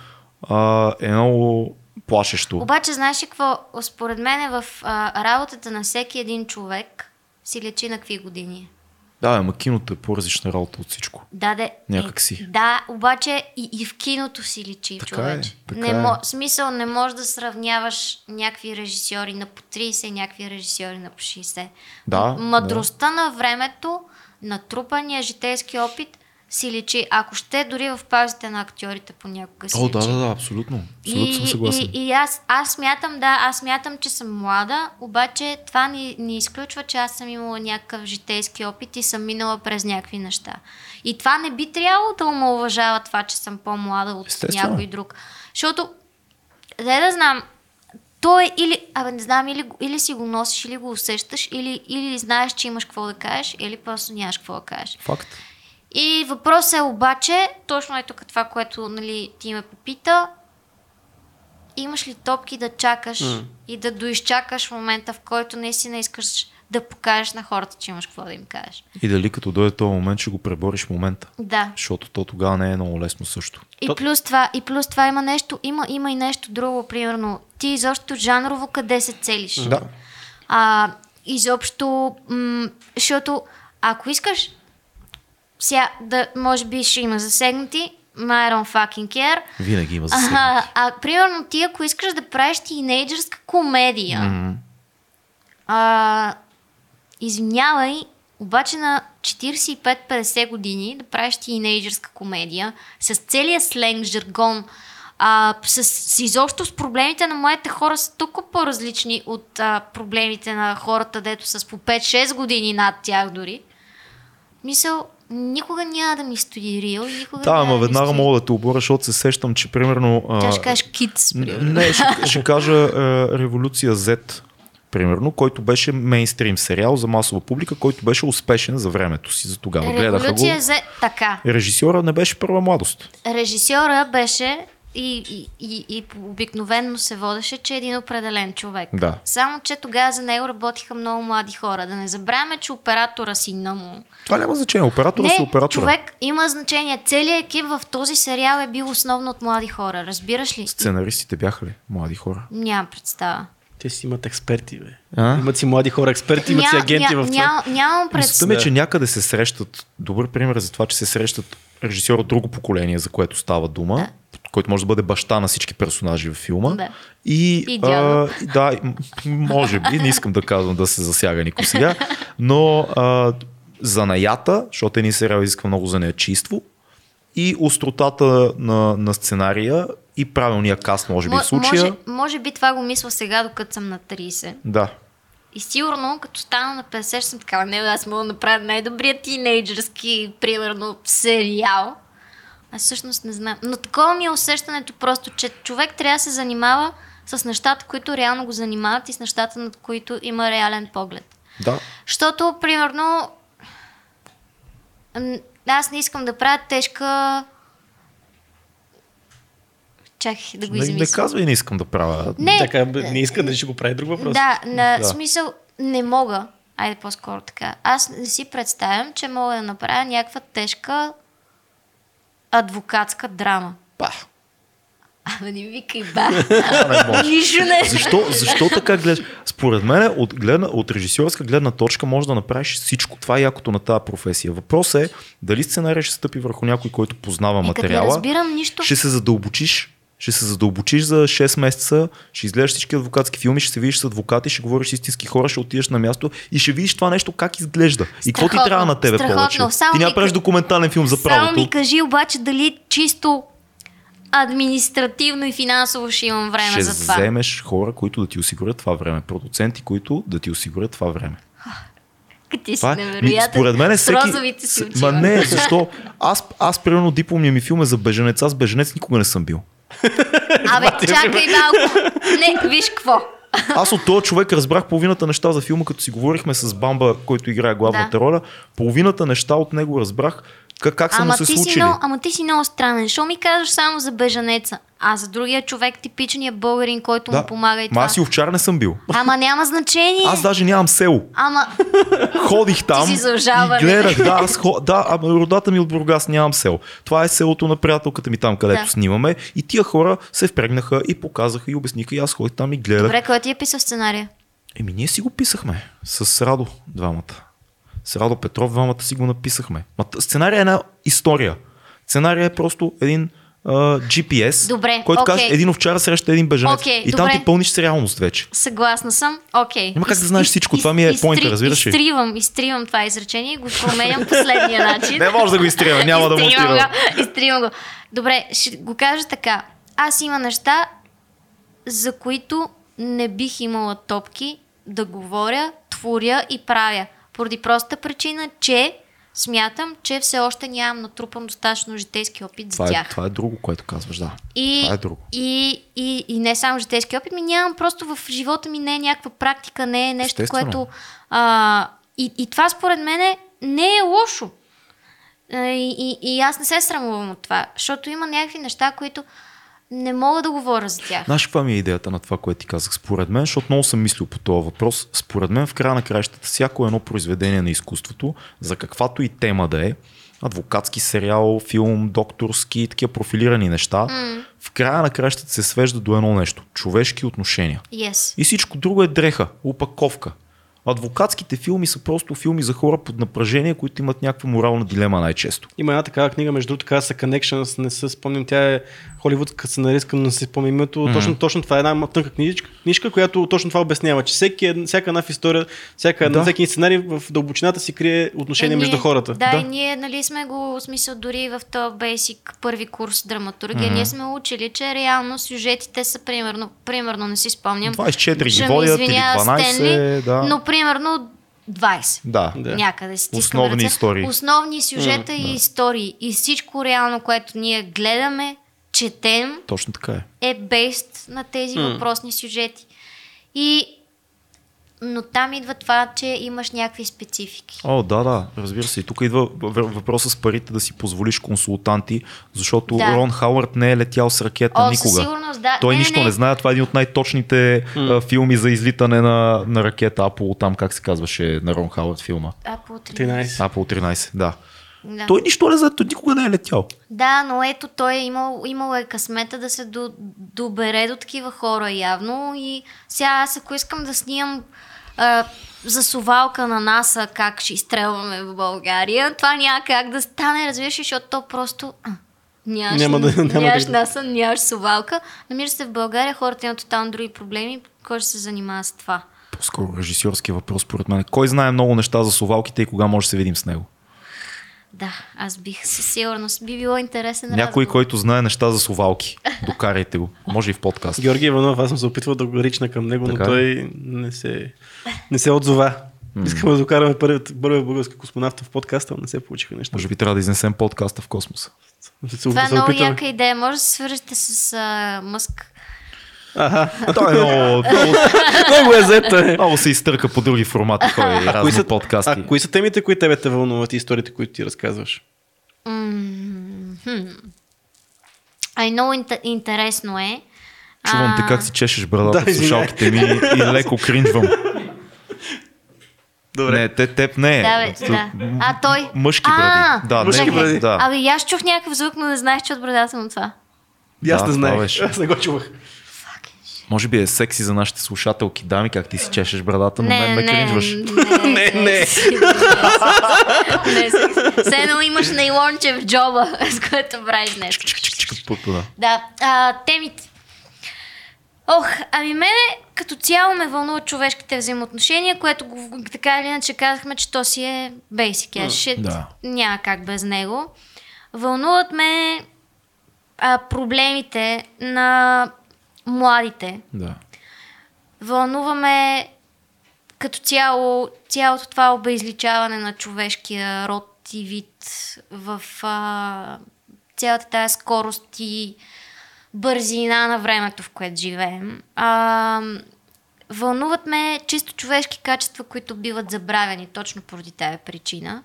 а, е много плашещо. Обаче, знаеш ли какво? Според мен е в а, работата на всеки един човек си лечи на какви години. Е. Да, ама киното е по-различна работа от всичко. Да, де, Някак е, си. Да, обаче и, и в киното си личи, Така човече. е, така не е. мо, смисъл, не можеш да сравняваш някакви режисьори на по 30 и някакви режисьори на по 60. Да, Мъдростта на времето, натрупания житейски опит си личи. Ако ще, дори в паузите на актьорите понякога си О, да, да, да, абсолютно. Абсолютно съм съгласен. И, и аз, аз смятам, да, аз смятам, че съм млада, обаче това ни, ни изключва, че аз съм имала някакъв житейски опит и съм минала през някакви неща. И това не би трябвало да омалуважава това, че съм по-млада от Естествено. някой друг. Защото, да да знам, то е или, абе не знам, или, или си го носиш, или го усещаш, или, или знаеш, че имаш какво да кажеш, или просто нямаш какво да кажеш. Факт. И въпросът е обаче, точно е тук това, което нали, ти ме попита, имаш ли топки да чакаш mm. и да доизчакаш момента, в който наистина искаш да покажеш на хората, че имаш какво да им кажеш. И дали като дойде този момент, ще го пребориш в момента. Да. Защото то тогава не е много лесно също. И плюс това, и плюс това има нещо, има, има и нещо друго, примерно. Ти изобщо жанрово къде се целиш? Да. А, изобщо, м- защото ако искаш, сега да, може би ще има засегнати, I don't fucking care. Винаги има засегнати. А, а, примерно ти, ако искаш да правиш тинейджърска комедия, Мгм. а, извинявай, Обаче на 45-50 години да правиш тинейджърска комедия с целия сленг, жаргон, а, с, с изобщо с проблемите на моите хора са толкова по-различни от а, проблемите на хората, дето с по 5-6 години над тях дори. Мисъл, никога няма да ми стои рил, никога Да, ама ми веднага стои. мога да те оборя, защото се сещам, че примерно... Тя ще кажеш китс, примерно. Не, ще, ще кажа е, Революция Z, примерно, който беше мейнстрим сериал за масова публика, който беше успешен за времето си, за тогава. Гледаха Революция го. за... Така. Режисьора не беше първа младост. Режисьора беше и, и, и, и обикновенно се водеше, че е един определен човек. Да. Само, че тогава за него работиха много млади хора. Да не забравяме, че оператора сина му. Това няма значение. Оператора си Не, оператора. човек има значение. Целият екип в този сериал е бил основно от млади хора. Разбираш ли? Сценаристите бяха ли млади хора? Нямам представа. Те си имат експерти, бе. А? Имат си млади хора експерти, имат си Ня- агенти ня- в това. ня- Нямам Мисълта представа. ми е, Да. че някъде се срещат, добър пример за това, че се срещат режисьор от друго поколение, за което става дума, който може да бъде баща на всички персонажи в филма. Да. И, И а, да, може би, не искам да казвам да се засяга никой сега, но а, занаята, защото един сериал изисква много занаячийство, и остротата на, на сценария и правилния каст, може би Мо- в случая. може, може би това го мисля сега, докато съм на 30. Да. И сигурно, като стана на 50, ще съм такава, не, аз мога да направя най-добрият тинейджърски, примерно, сериал. Аз всъщност не знам. Но такова ми е усещането просто, че човек трябва да се занимава с нещата, които реално го занимават и с нещата, над които има реален поглед. Да. Защото, примерно, аз не искам да правя тежка... Чакай да го Не, не измисля. казвай, не искам да правя. Не, Така, не иска да ще го прави друг въпрос. да, на Да. смисъл не мога. Айде по-скоро така. Аз не си представям, че мога да направя някаква тежка адвокатска драма. Па. Абе, не викай ба. Нищо не. Защо, защо така гледаш? Според мен от, гледна, от режисьорска гледна точка може да направиш всичко. Това е якото на тази професия. Въпросът е дали сценария ще стъпи върху някой, който познава Е, като не материала. разбирам нищо. Ще се задълбочиш. Ще се задълбочиш за 6 месеца, ще изгледаш всички адвокатски филми, ще се видиш с адвокати, ще говориш с истински хора, ще отидеш на място и ще видиш това нещо как изглежда. И какво ти трябва на тебе страхотно. повече? Само ти няма правиш документален филм за Само правото. ми кажи обаче дали чисто административно и финансово ще имам време ще за това. вземеш хора, които да ти осигурят това време. Продуценти, които да ти осигурят това време. Ти си е, невероятен. според мен е всеки... розовите си очи. Ма не, защо? Аз, аз примерно дипломния ми филм е за беженец. Аз беженец никога не съм бил. Абе, чакай малко. Не, виж какво. Аз от този човек разбрах половината неща за филма, като си говорихме с Бамба, който играе главната Да. роля. Половината неща от него разбрах как, как са му Ама се ти, си много, ама ти си много странен. Що ми казваш само за бежанеца? А за другия човек, типичният българин, който му помага и Ма това. аз и овчар не съм бил. Ама няма значение. Аз даже нямам село. Ама Ходих там си за ожалване. и гледах. Да, аз хо... да, ама родата ми е от Бургас нямам село. Това е селото на приятелката ми там, където Да. снимаме. И тия хора се впрегнаха и показаха и обясниха. И аз ходих там и гледах. добре, кой ти е писал сценария? Еми, ние си го писахме с Радо двамата. С Радо Петров двамата си го написахме. Ма, сценария е една история. Сценария е просто един а, GPS, Добре, който окей. казва един овчар среща един беженец. Окей, и там добре. ти пълниш с реалност вече. Съгласна съм. Окей. Няма как да Из- знаеш из- всичко. из- Това ми е поинта, разбираш ли? Изтривам, изтривам това изречение и го променям последния начин. Не може да го изтриема, няма да Изтривам монтирам. го, Изтривам го. Добре, ще го кажа така. Аз има неща, за които не бих имала топки да говоря, творя и правя. Поради проста причина, че смятам, че все още нямам натрупан достатъчно житейски опит за Това е, тях. това е друго, което казваш, да. И, Това е друго. И, и, и не само житейски опит, ми нямам просто в живота ми не е някаква практика, не е нещо, Естествено. което... А, и, и това според мен не е лошо. И, и, и аз не се срамувам от това, защото има някакви неща, които не мога да говоря за тях. Знаеш каква ми е идеята на това, което ти казах? Според мен, защото много съм мислил по този въпрос, според мен в края на краищата всяко едно произведение на изкуството, за каквато и тема да е, адвокатски сериал, филм, докторски, такива профилирани неща, mm. в края на краищата се свежда до едно нещо – човешки отношения. Yes. И всичко друго е дреха, упаковка. Адвокатските филми са просто филми за хора под напрежение, които имат някаква морална дилема най-често. Има една такава книга, между другото, казва се Connections, не се спомням, тя е холивудска сценаристка, но не се спомням името. Mm-hmm. Точно, точно това е една тънка книжка, книжка, която точно това обяснява, че всеки, ед- всяка една в история, всяка, Да. да. всеки сценарий в дълбочината си крие отношение Е, между ние- хората. Да, Да. и ние нали сме го, в смисъл дори в този basic първи курс драматургия, ние сме учили, че реално сюжетите са примерно, примерно не си спомням. 24 ги водят или извинява 12, Стенли, да. но примерно 20. Да. Да. Някъде си стискаме Основни ръце. истории. Основни сюжета и истории. И всичко реално, което ние гледаме, четем, Точно така е. е бейст на тези въпросни сюжети. И но там идва това, че имаш някакви специфики. О, да, да, разбира се. И тук идва въ- въпроса с парите да си позволиш консултанти, защото Да. Рон Хауърд не е летял с ракета О, никога. със сигурност, да. Той Не, не, нищо не, не. знае. Това е един от най-точните а, филми за излитане на, на ракета Аполо, там как се казваше на Рон Хауърд филма. А, по 13. 13. Аполо 13, да. Да. Той нищо не той никога не е летял. да, но ето той е имал, имал е късмета да се до, добере до такива хора явно и сега аз ако искам да снимам а, засувалка на НАСА как ще изстрелваме в България, това няма как да стане, разбираш, защото то просто... А, Нямаш, Няма да- няма нямаш да- НАСА, нямаш сувалка. Намира се в България, хората имат тотално други проблеми, кой ще се занимава с това? По-скоро режисьорски въпрос, според мен. Кой знае много неща за совалките и кога може да се видим с него? Да, аз бих със сигурност би било интересен Някой, разговор. който знае неща за совалки. Докарайте го. Може и в подкаст. Георги Иванов, аз съм се опитвал да го рична към него, Така но той не се, не се отзова. Искаме да докараме първият, първият български космонавт в подкаста, но не се получиха неща. Може би трябва да изнесем подкаста в космоса. Това е много яка идея. Може да се свържете с а, Мъск. Той е много, много, Много е зето е. много се изтърка по други формати, и Кои разни са, подкасти. а кои са темите, които тебе те вълнуват и историите, които ти разказваш? Ай, много инте- интересно е. Чувам те А, как си чешеш брадата Да, в слушалките ми и леко кринжвам. Добре. Не, те, теб не е. Да, бе, да. А, той? Мъжки А, бради. Да, Мъжки бради. Да. Абе, и аз чух някакъв звук, но не знаех, че от брадата му това. И аз Да, не знаех. Аз не го чувах. Може би е секси за нашите слушателки, дами, как ти си чешеш брадата, но мен ме кринжваш. Не, не. Не, все едно имаш нейлонче в джоба, с което правиш нещо. Да. А, темите. Ох, ами мене като цяло ме вълнуват човешките взаимоотношения, което го, така или иначе казахме, че то си е basic as shit. Да. Няма как без него. Вълнуват ме а, проблемите на младите. да. Вълнуваме като цяло цялото това обезличаване на човешкия род и вид в а, цялата тази скорост и бързина на времето, в което живеем. А, вълнуват ме чисто човешки качества, които биват забравени точно поради тази причина.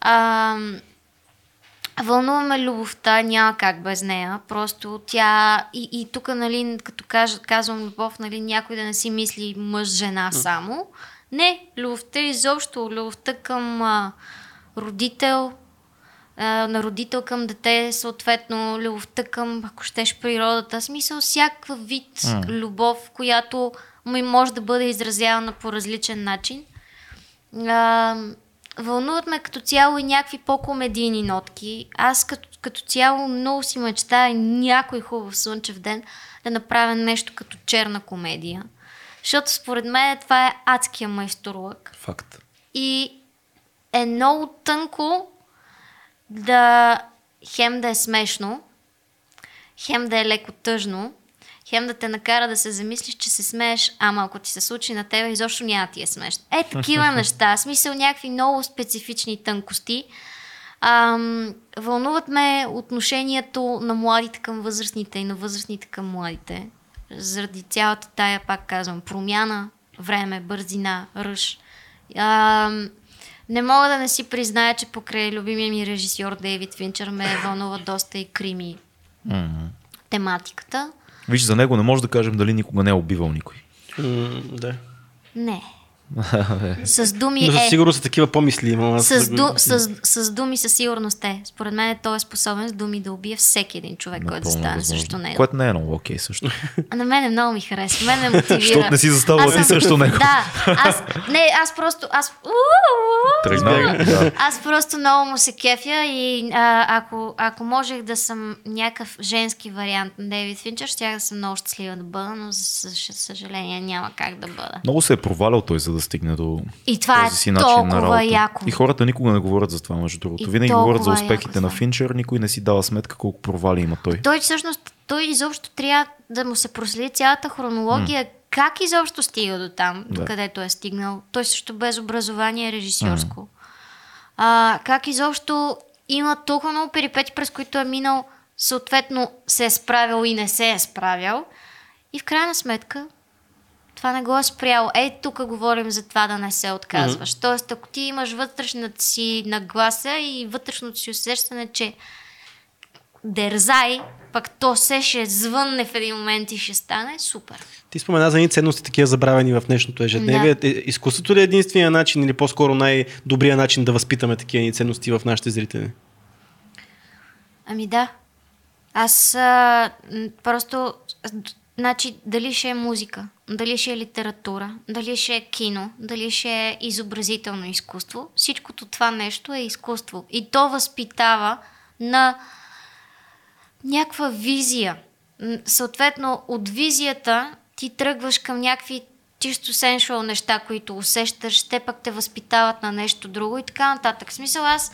А, Вълнуваме любовта, няма как без нея. Просто тя... И, и тук, нали, като кажа, казвам любов, нали, някой да не си мисли мъж-жена само. Не, любовта изобщо, любовта към а, родител, а, на родител към дете, съответно, любовта към, ако щеш, природата. Смисъл, всякакъв вид М. любов, която му може да бъде изразявана по различен начин. А, вълнуват ме като цяло и някакви по-комедийни нотки. Аз като, като цяло много си мечтая някой хубав слънчев ден да направя нещо като черна комедия. Защото според мен това е адския майсторлък. Факт. И е много тънко да хем да е смешно, хем да е леко тъжно, хем да те накара да се замислиш, че се смееш, ама ако ти се случи на тебе, изобщо няма ти е смешно. Е, такива неща. Смисъл някакви много специфични тънкости. Ам, вълнуват ме отношението на младите към възрастните и на възрастните към младите. Заради цялата тая, пак казвам, промяна, време, бързина, ръж. Ам, не мога да не си призная, че покрай любимия ми режисьор Дейвид Финчер ме вълнува доста и крими М-м. тематиката. Виж, за него не може да кажем дали никога не е убивал никой. М, да. Не. С думи Но със е. сигурност са такива по-мисли. Аз С, ду, с, с думи със сигурност е. Според мен той е способен с думи да убие всеки един човек, който Напълно застане възможно. срещу него. Което не е много окей също. А на мен много ми харесва. Мен ме мотивира. Защото не си заставала ти срещу него. Да, аз, не, аз просто, аз, уу, Тръгна. да. аз просто много му се кефя и а, ако, ако можех да съм някакъв женски вариант на Дейвид Финчер, щях да съм много щастлива да бъда, но за съж- съжаление няма как да бъда. Много се е провалял той, за да стигне до И това този е си начин на работа. яко. И хората никога не говорят за това, между другото. И Винаги говорят за успехите на. Финчер, никой не си дава сметка колко провали има той. Той всъщност, той изобщо трябва да му се проследи цялата хронология, как изобщо стига до там, Да. до където е стигнал. Той също без образование режисьорско. А, как изобщо има толкова много перипети, през които е минал, съответно се е справил и не се е справил. И в крайна сметка това не го е спряло. Е, тук говорим за това да не се отказваш. Тоест, ако ти имаш вътрешната си нагласа и вътрешното си усещане, че дерзай, пък то се ще звънне в един момент и ще стане супер. Ти спомена за едни ценности, такива забравени в днешното ежедневие. Да. Е, Изкуството ли е единствения начин или по-скоро най-добрия начин да възпитаме такива ни ценности в нашите зрители? Ами да. Аз а, просто, значи, дали ще е музика, дали ще е литература, дали ще е кино, дали ще е изобразително изкуство, всичкото това нещо е изкуство. И то възпитава на някаква визия. Съответно, от визията ти тръгваш към някакви чисто сеншуал неща, които усещаш, те пък те възпитават на нещо друго и така нататък. В смисъл аз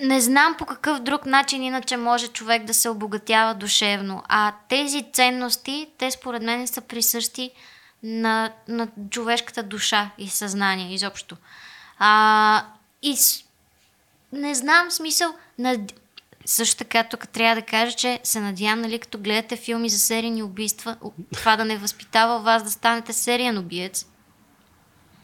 не знам по какъв друг начин иначе може човек да се обогатява душевно. А тези ценности, те според мен са присъщи на, на човешката душа и съзнание изобщо. А, и с... не знам смисъл. Над... Също така тук трябва да кажа, че се надявам, нали, като гледате филми за серийни убийства, това да не възпитава вас да станете сериен убиец.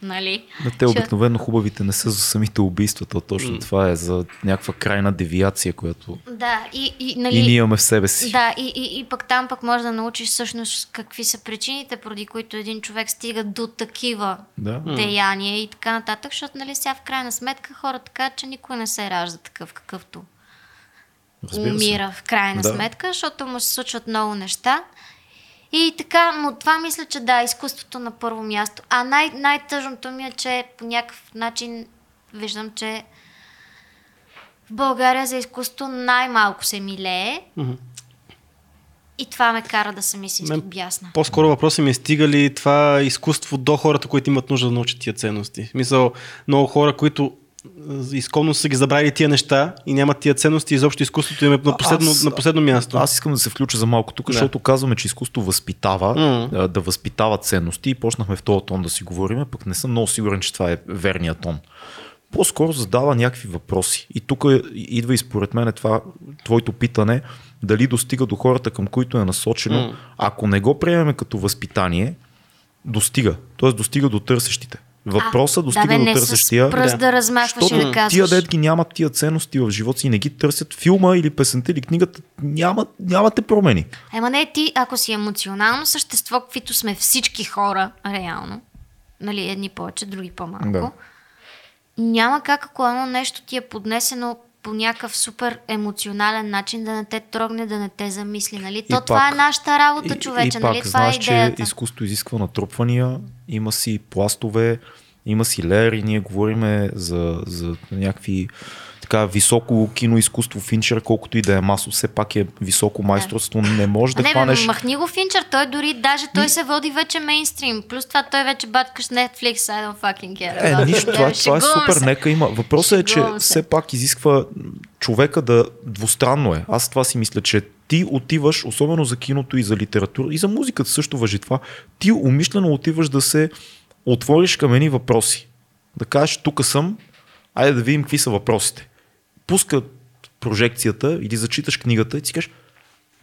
Нали? На те обикновено хубавите не са за самите убийства, то точно това е за някаква крайна девиация, която Да, и, и, нали, и ние имаме в себе си. Да, и, и, и пък там пък може да научиш всъщност какви са причините, поради които един човек стига до такива Да. деяния и така нататък, защото нали сега в крайна сметка хората така, че никой не се ражда такъв какъвто Разбира се. умира в крайна Да. сметка, защото му се случват много неща. И така, но това мисля, че да, изкуството на първо място. А най- най-тъжното ми е, че по някакъв начин виждам, че в България за изкуство най-малко се милее. И това ме кара да съм истински Мен бясна. По-скоро въпросът ми е стига ли това изкуство до хората, които имат нужда да научат тия ценности. В Мисъл, много хора, които изконно са ги забравили тия неща и нямат тия ценности, изобщо изкуството им е на последно, Аз- на последно място. Аз искам да се включа за малко тук, Да. защото казваме, че изкуство възпитава, а, да възпитава ценности и почнахме в този тон да си говорим, пък не съм много сигурен, че това е верният тон. По-скоро задава някакви въпроси. И тук идва и според мен това твоето питане, дали достига до хората, към които е насочено. М. Ако не го приемеме като възпитание, достига. Тоест достига до търсещите. Въпросът достига да, бе, до търсещия. пръст Да. да, размахваш и да казваш. тия дет ги нямат тия ценности в живота си и не ги търсят филма или песента или книгата, няма, нямате промени. Ема не, ти, ако си емоционално същество, каквито сме всички хора, реално, нали, едни повече, други по-малко, Да. няма как, ако едно нещо ти е поднесено по някакъв супер емоционален начин, да не те трогне, да не те замисли, нали? То това пак- е нашата работа, човече, и, и нали? пак Това знаеш, е идеята. че изкуството изисква натрупвания, има си пластове, има си леери, ние говориме за, за някакви така високо киноизкуство Финчер, колкото и да е масов, все пак е високо майсторство, не може да не, хванеш... махни го Финчер, той дори, даже той се води вече мейнстрим. Плюс това той вече баткаш Netflix, I don't fucking care. Е, нищо, това, това е супер, се. нека има. Въпросът е, че се. все пак изисква човека да двустранно е. Аз това си мисля, че ти отиваш, особено за киното и за литература, и за музиката също въжи това, ти умишлено отиваш да се отвориш към едни въпроси. Да кажеш, тук съм, айде да видим какви са въпросите. Пуска прожекцията или зачиташ книгата и си кажеш,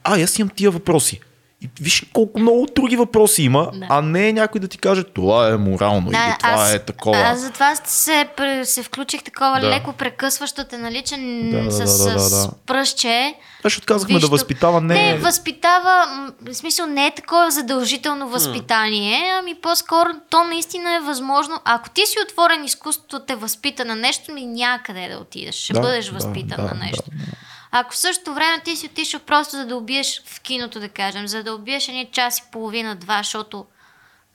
а, аз имам тия въпроси. И виж колко много други въпроси има, Да. а не някой да ти каже това е морално или това е такова. Аз затова се, се включих такова Да. леко прекъсващо те, нали, че Да, да, с, да, да, с да. пръстче. Значи отказахме да Виж, възпитава не... Не, възпитава, в смисъл не е такова задължително възпитание, ами по-скоро то наистина е възможно. Ако ти си отворен изкуството те възпита на нещо, ми някъде да отидеш. Ще Да, бъдеш да, възпитан да, на нещо. да, да. Ако в същото време ти си отишъл просто за да убиеш в киното, да кажем, за да убиеш едни час и половина, два, защото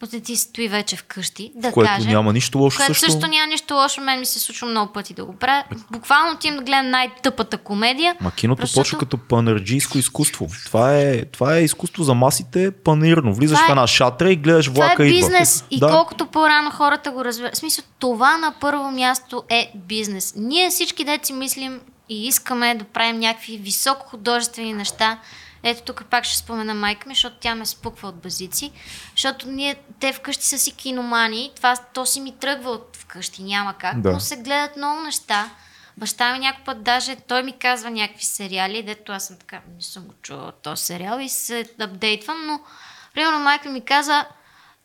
после ти стои вече вкъщи, да в което кажем. няма нищо лошо Което също. също няма нищо лошо, мен ми се случва много пъти да го правя. Буквално отивам да гледам най-тъпата комедия. Ма киното защото- почва като панерджийско изкуство. Това е, това е изкуство за масите панирно. Влизаш Това в е- една шатра и гледаш Това влака е идва. бизнес и да. колкото по-рано хората го разберат. В смисъл, това на първо място е бизнес. Ние всички деци мислим и искаме да правим някакви високо художествени неща. Ето тук пак ще спомена майка ми, защото тя ме спуква от базици. Защото ние, те вкъщи са си киномани. Това, то си ми тръгва от вкъщи, няма как. Да. Но се гледат много неща. Баща ми някой път даже, той ми казва някакви сериали, дето аз съм така, не съм го чувала този сериал и се апдейтвам, но примерно майка ми каза,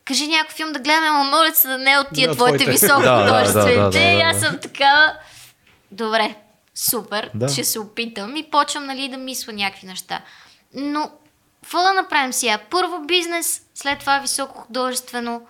кажи някой филм да гледаме, ама моля се да не от тия Да, твоите високо Да, да, да, художествените. да, да, да. И аз съм такава, добре, супер, Да. ще се опитам и почвам нали, да мисля някакви неща. Но, какво да направим сега? Първо бизнес, след това високо художествено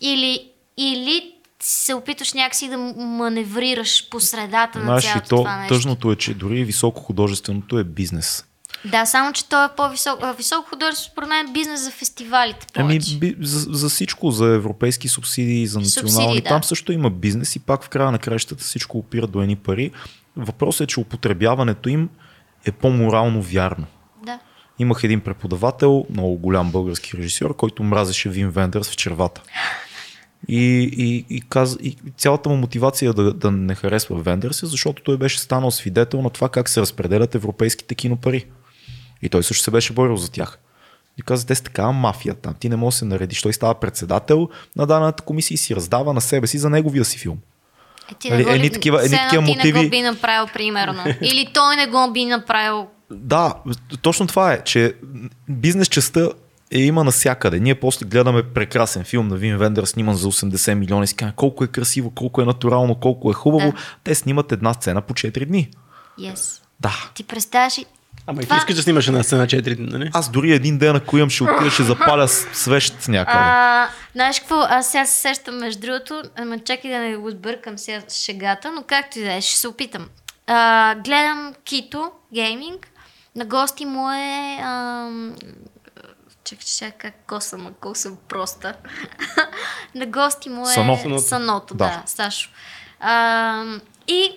или, или се опитваш някакси да маневрираш по средата на Знаеш ли, цялото то това нещо. тъжното е, че дори високо художественото е бизнес. Да, само че той е по-висок. а, Високо художество, според мен, е бизнес за фестивалите Ами, повече. би, за, за всичко, за европейски субсидии, за национални, Субсидии, да. там също има бизнес и пак в края на краищата всичко опира до едни пари. Въпросът е, че употребяването им е по-морално вярно. Да. Имах един преподавател, много голям български режисьор, който мразеше Вин Вендърс в червата. И, и, и, каз, и цялата му мотивация да, да не харесва Вендърс е, защото той беше станал свидетел на това как се разпределят европейските кинопари. И той също се беше борил за тях. И каза, те са такава мафия там. Ти не можеш да се наредиш. Той става председател на дадената комисия и си раздава на себе си за неговия си филм. Е, ти Нали, не го, едни такива- едни такива ти не мотиви. го би направил, примерно. Или той не го би направил. Да, точно това е, че бизнес частта е има навсякъде. Ние после гледаме прекрасен филм на Вин Вендер, сниман за 80 милиона и си колко е красиво, колко е натурално, колко е хубаво. Да. Те снимат една сцена по 4 дни. Yes. Да. Ти представяш? Ама и ти искаш да снимаш една сцена 4 дни, нали? Аз дори един ден, ако имам, ще отида, ще запаля свещ някъде. А, знаеш какво? Аз сега се сещам между другото, ама чакай да не го сбъркам сега с шегата, но както и да е, ще се опитам. А, гледам Кито, гейминг, на гости му е... Чакай, че сега как ко съм, ако съм проста. на гости му е Сано. Саното, Саното Да. да, Сашо. А, и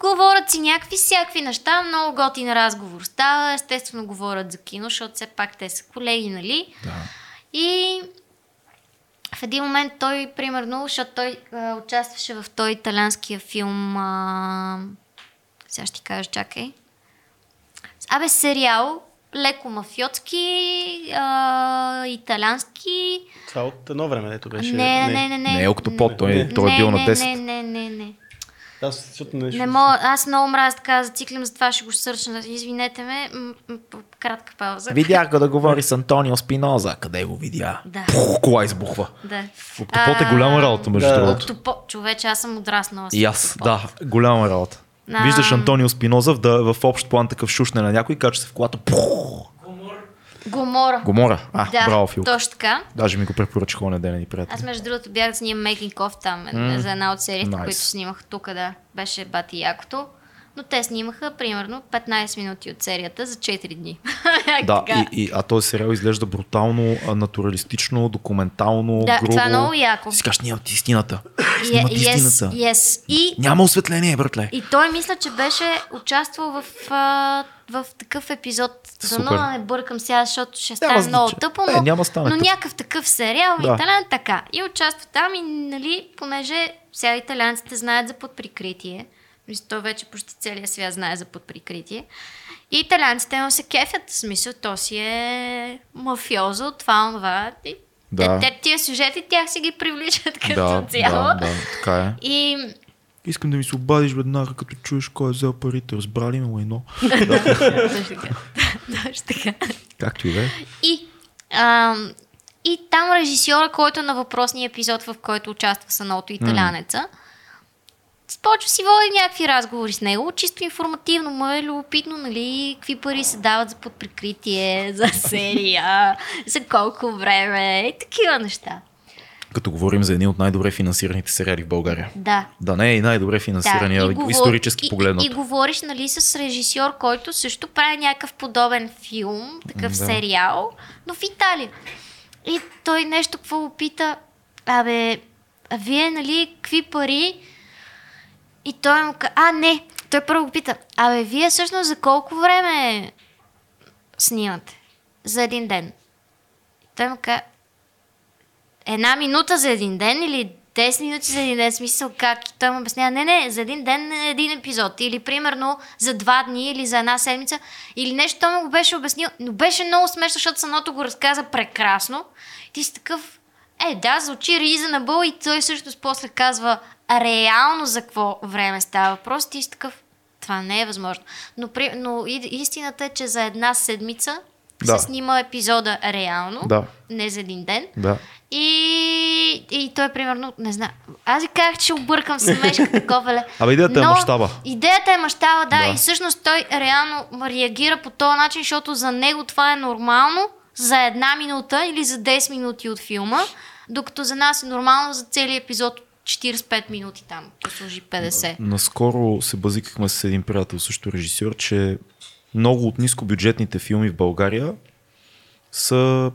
говорят си някакви всякакви неща, много готин разговор става, естествено говорят за кино, защото все пак те са колеги, нали? Да. И в един момент той, примерно, защото той а, участваше в той италянския филм, а... сега ще ти кажа, чакай. Абе, сериал, леко мафиотски, а, италянски. Това от едно време, ето беше. Не, не, не, не. Не е октопод, той, Не. той е не, бил на не, 10. Не, не, не, не. Аз, защото не, Не мога, аз много мразя така зациклям, затова ще го сърчна. Извинете ме, м- м- кратка пауза. Видях го да говори с Антонио Спиноза. Къде го видя? Да. Пух, кола избухва. Да. Октопод е голяма работа, между Да. другото. Октопо... Човече, аз съм отраснала. с И аз, да, голяма работа. А. Виждаш Антонио Спиноза в, да, в общ план такъв шушне на някой, кача се в колата. Пух, Гомора. Гомора. А, да, браво, Фил. точно така. Даже ми го препоръчах оня ден ни приятели. Аз между другото бях да снимам making of там М, за една от сериите, nice. които снимах тук, да. Беше бати якото. Но те снимаха примерно 15 минути от серията за 4 дни. Да, и, и, а този сериал изглежда брутално, натуралистично, документално, Да, грубо. това е много яко. Си кажеш, нямат истината. Е, Снимат yes, истината. yes. И, Няма осветление, братле. и той мисля, че беше участвал в, а, в такъв епизод. Дано не бъркам сега, защото ще Няма стане много тъпо, Е, но, няма да стане но някакъв такъв сериал, Да. италиан така. И участва там и, нали, понеже сега италианците знаят за подприкритие, той вече почти целият свят знае за подприкритие. И италианците му се кефят, в смисъл, то си е мафиозо, това, това. И Да. те, те, тия сюжети, тях си ги привличат като Да, цяло. да, да, така е. И Искам да ми се обадиш веднага, като чуеш кой е взел парите. Разбрали ме, лайно. Точно така. Както и да е. И, а, и там режисьора, който е на въпросния епизод, в който участва Саното италянеца, почва си води някакви разговори с него, чисто информативно, му е любопитно, нали, какви пари се дават за подприкритие, за серия, за колко време и такива неща. Като говорим за едни от най-добре финансираните сериали в България. Да. Да, не е и най-добре финансирания, и говор- исторически и, погледнато. И, и говориш, нали, с режисьор, който също прави някакъв подобен филм, такъв Да. сериал, но в Италия. И той нещо какво го пита, абе, а вие, нали, какви пари? И той му каза, а, не, той първо го пита, абе, вие всъщност за колко време снимате? За един ден. И той му каза, една минута за един ден или 10 минути за един ден, смисъл как? И той му обяснява, не, не, за един ден е един епизод. Или примерно за два дни или за една седмица. Или нещо, той му го беше обяснил. Но беше много смешно, защото самото го разказа прекрасно. Ти си такъв, е, да, звучи reasonable и той също после казва реално за какво време става въпрос. Ти си такъв, това не е възможно. Но, при, но истината е, че за една седмица Да. се снима епизода реално, Да. не за един ден. Да. И, и той, примерно, не знам. Аз ви казах, че объркам семешка такова ле. Абе, идеята е мащаба. Идеята е мащаба, да, Да. И всъщност той реално реагира по този начин, защото за него това е нормално за една минута или за 10 минути от филма, докато за нас е нормално за целият епизод 45 минути там, послужи 50. Наскоро се базикахме с един приятел, също режисьор, че много от нискобюджетните филми в България са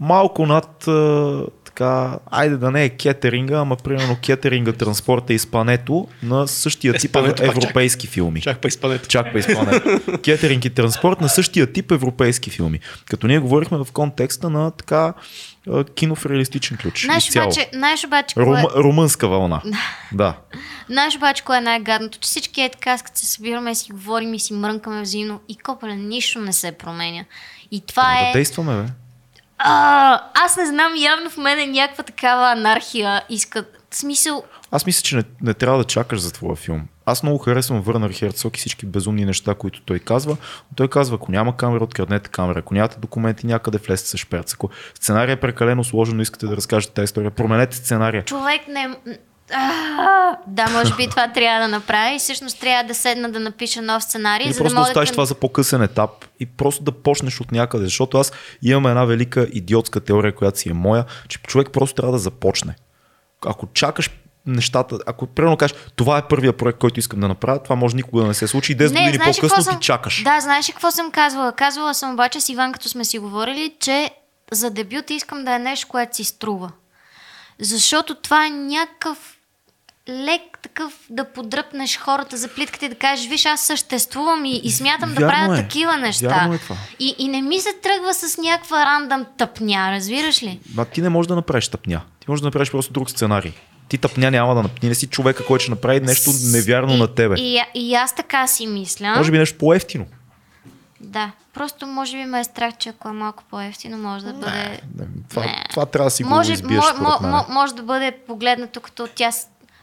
малко над а, така, айде да не е кетеринга, ама примерно кетеринга, транспорта и спането на същия тип Изпането пак европейски филми. Чак па изпадете. Чак па изпълнение. Кетеринг и транспорт на същия тип европейски филми. Като ние говорихме в контекста на така кино в реалистичен ключ. Знаеш обаче, знаеш обаче, кое, Рум, румънска вълна. да. знаеш обаче кое е най-гадното, че всички е така, като се събираме и си говорим и си мрънкаме взаимно и копале, нищо не се променя. И това Трябва е... да действаме, бе. А, аз не знам, явно в мен е някаква такава анархия. Искат. В смисъл, Аз мисля, че не, не трябва да чакаш за твоя филм. Аз много харесвам Върнер Херцог и всички безумни неща, които той казва. Но той казва, ако няма камера, откраднете камера. Ако нямате документи, някъде влезте с шперц. Ако сценария е прекалено сложен, но искате да разкажете тази история, променете сценария. човек не... А, да, може би това трябва да направя и всъщност трябва да седна да напиша нов сценарий, Или за просто да оставиш да... това за по-късен етап и просто да почнеш от някъде. Защото аз имам една велика идиотска теория, която си е моя, че човек просто трябва да започне. Ако чакаш нещата, ако примерно кажеш, това е първия проект, който искам да направя, това може никога да не се случи. И 10 години по-късно какво ти чакаш. Да, знаеш какво съм казвала? Казвала съм обаче с Иван, като сме си говорили, че за дебют искам да е нещо, което си струва. Защото това е някакъв лек такъв да подръпнеш хората за плитката и да кажеш, виж, аз съществувам и, и смятам да Вярно правя е. такива неща. Вярно е това. И, и не ми се тръгва с някаква рандъм тъпня, разбираш ли? Ма ти не можеш да направиш тъпня. Ти можеш да направиш просто друг сценарий. Ти тъпня няма да. Ти не си човека, който ще направи нещо невярно и, на тебе. И, и аз така си мисля. Може би нещо по-ефтино. Да, просто може би ме е страх, че ако е малко по-ефтино, може да бъде... Не, Това, Не. това трябва да си може, го избиеш мо, мо, мо, може да бъде погледнато като тя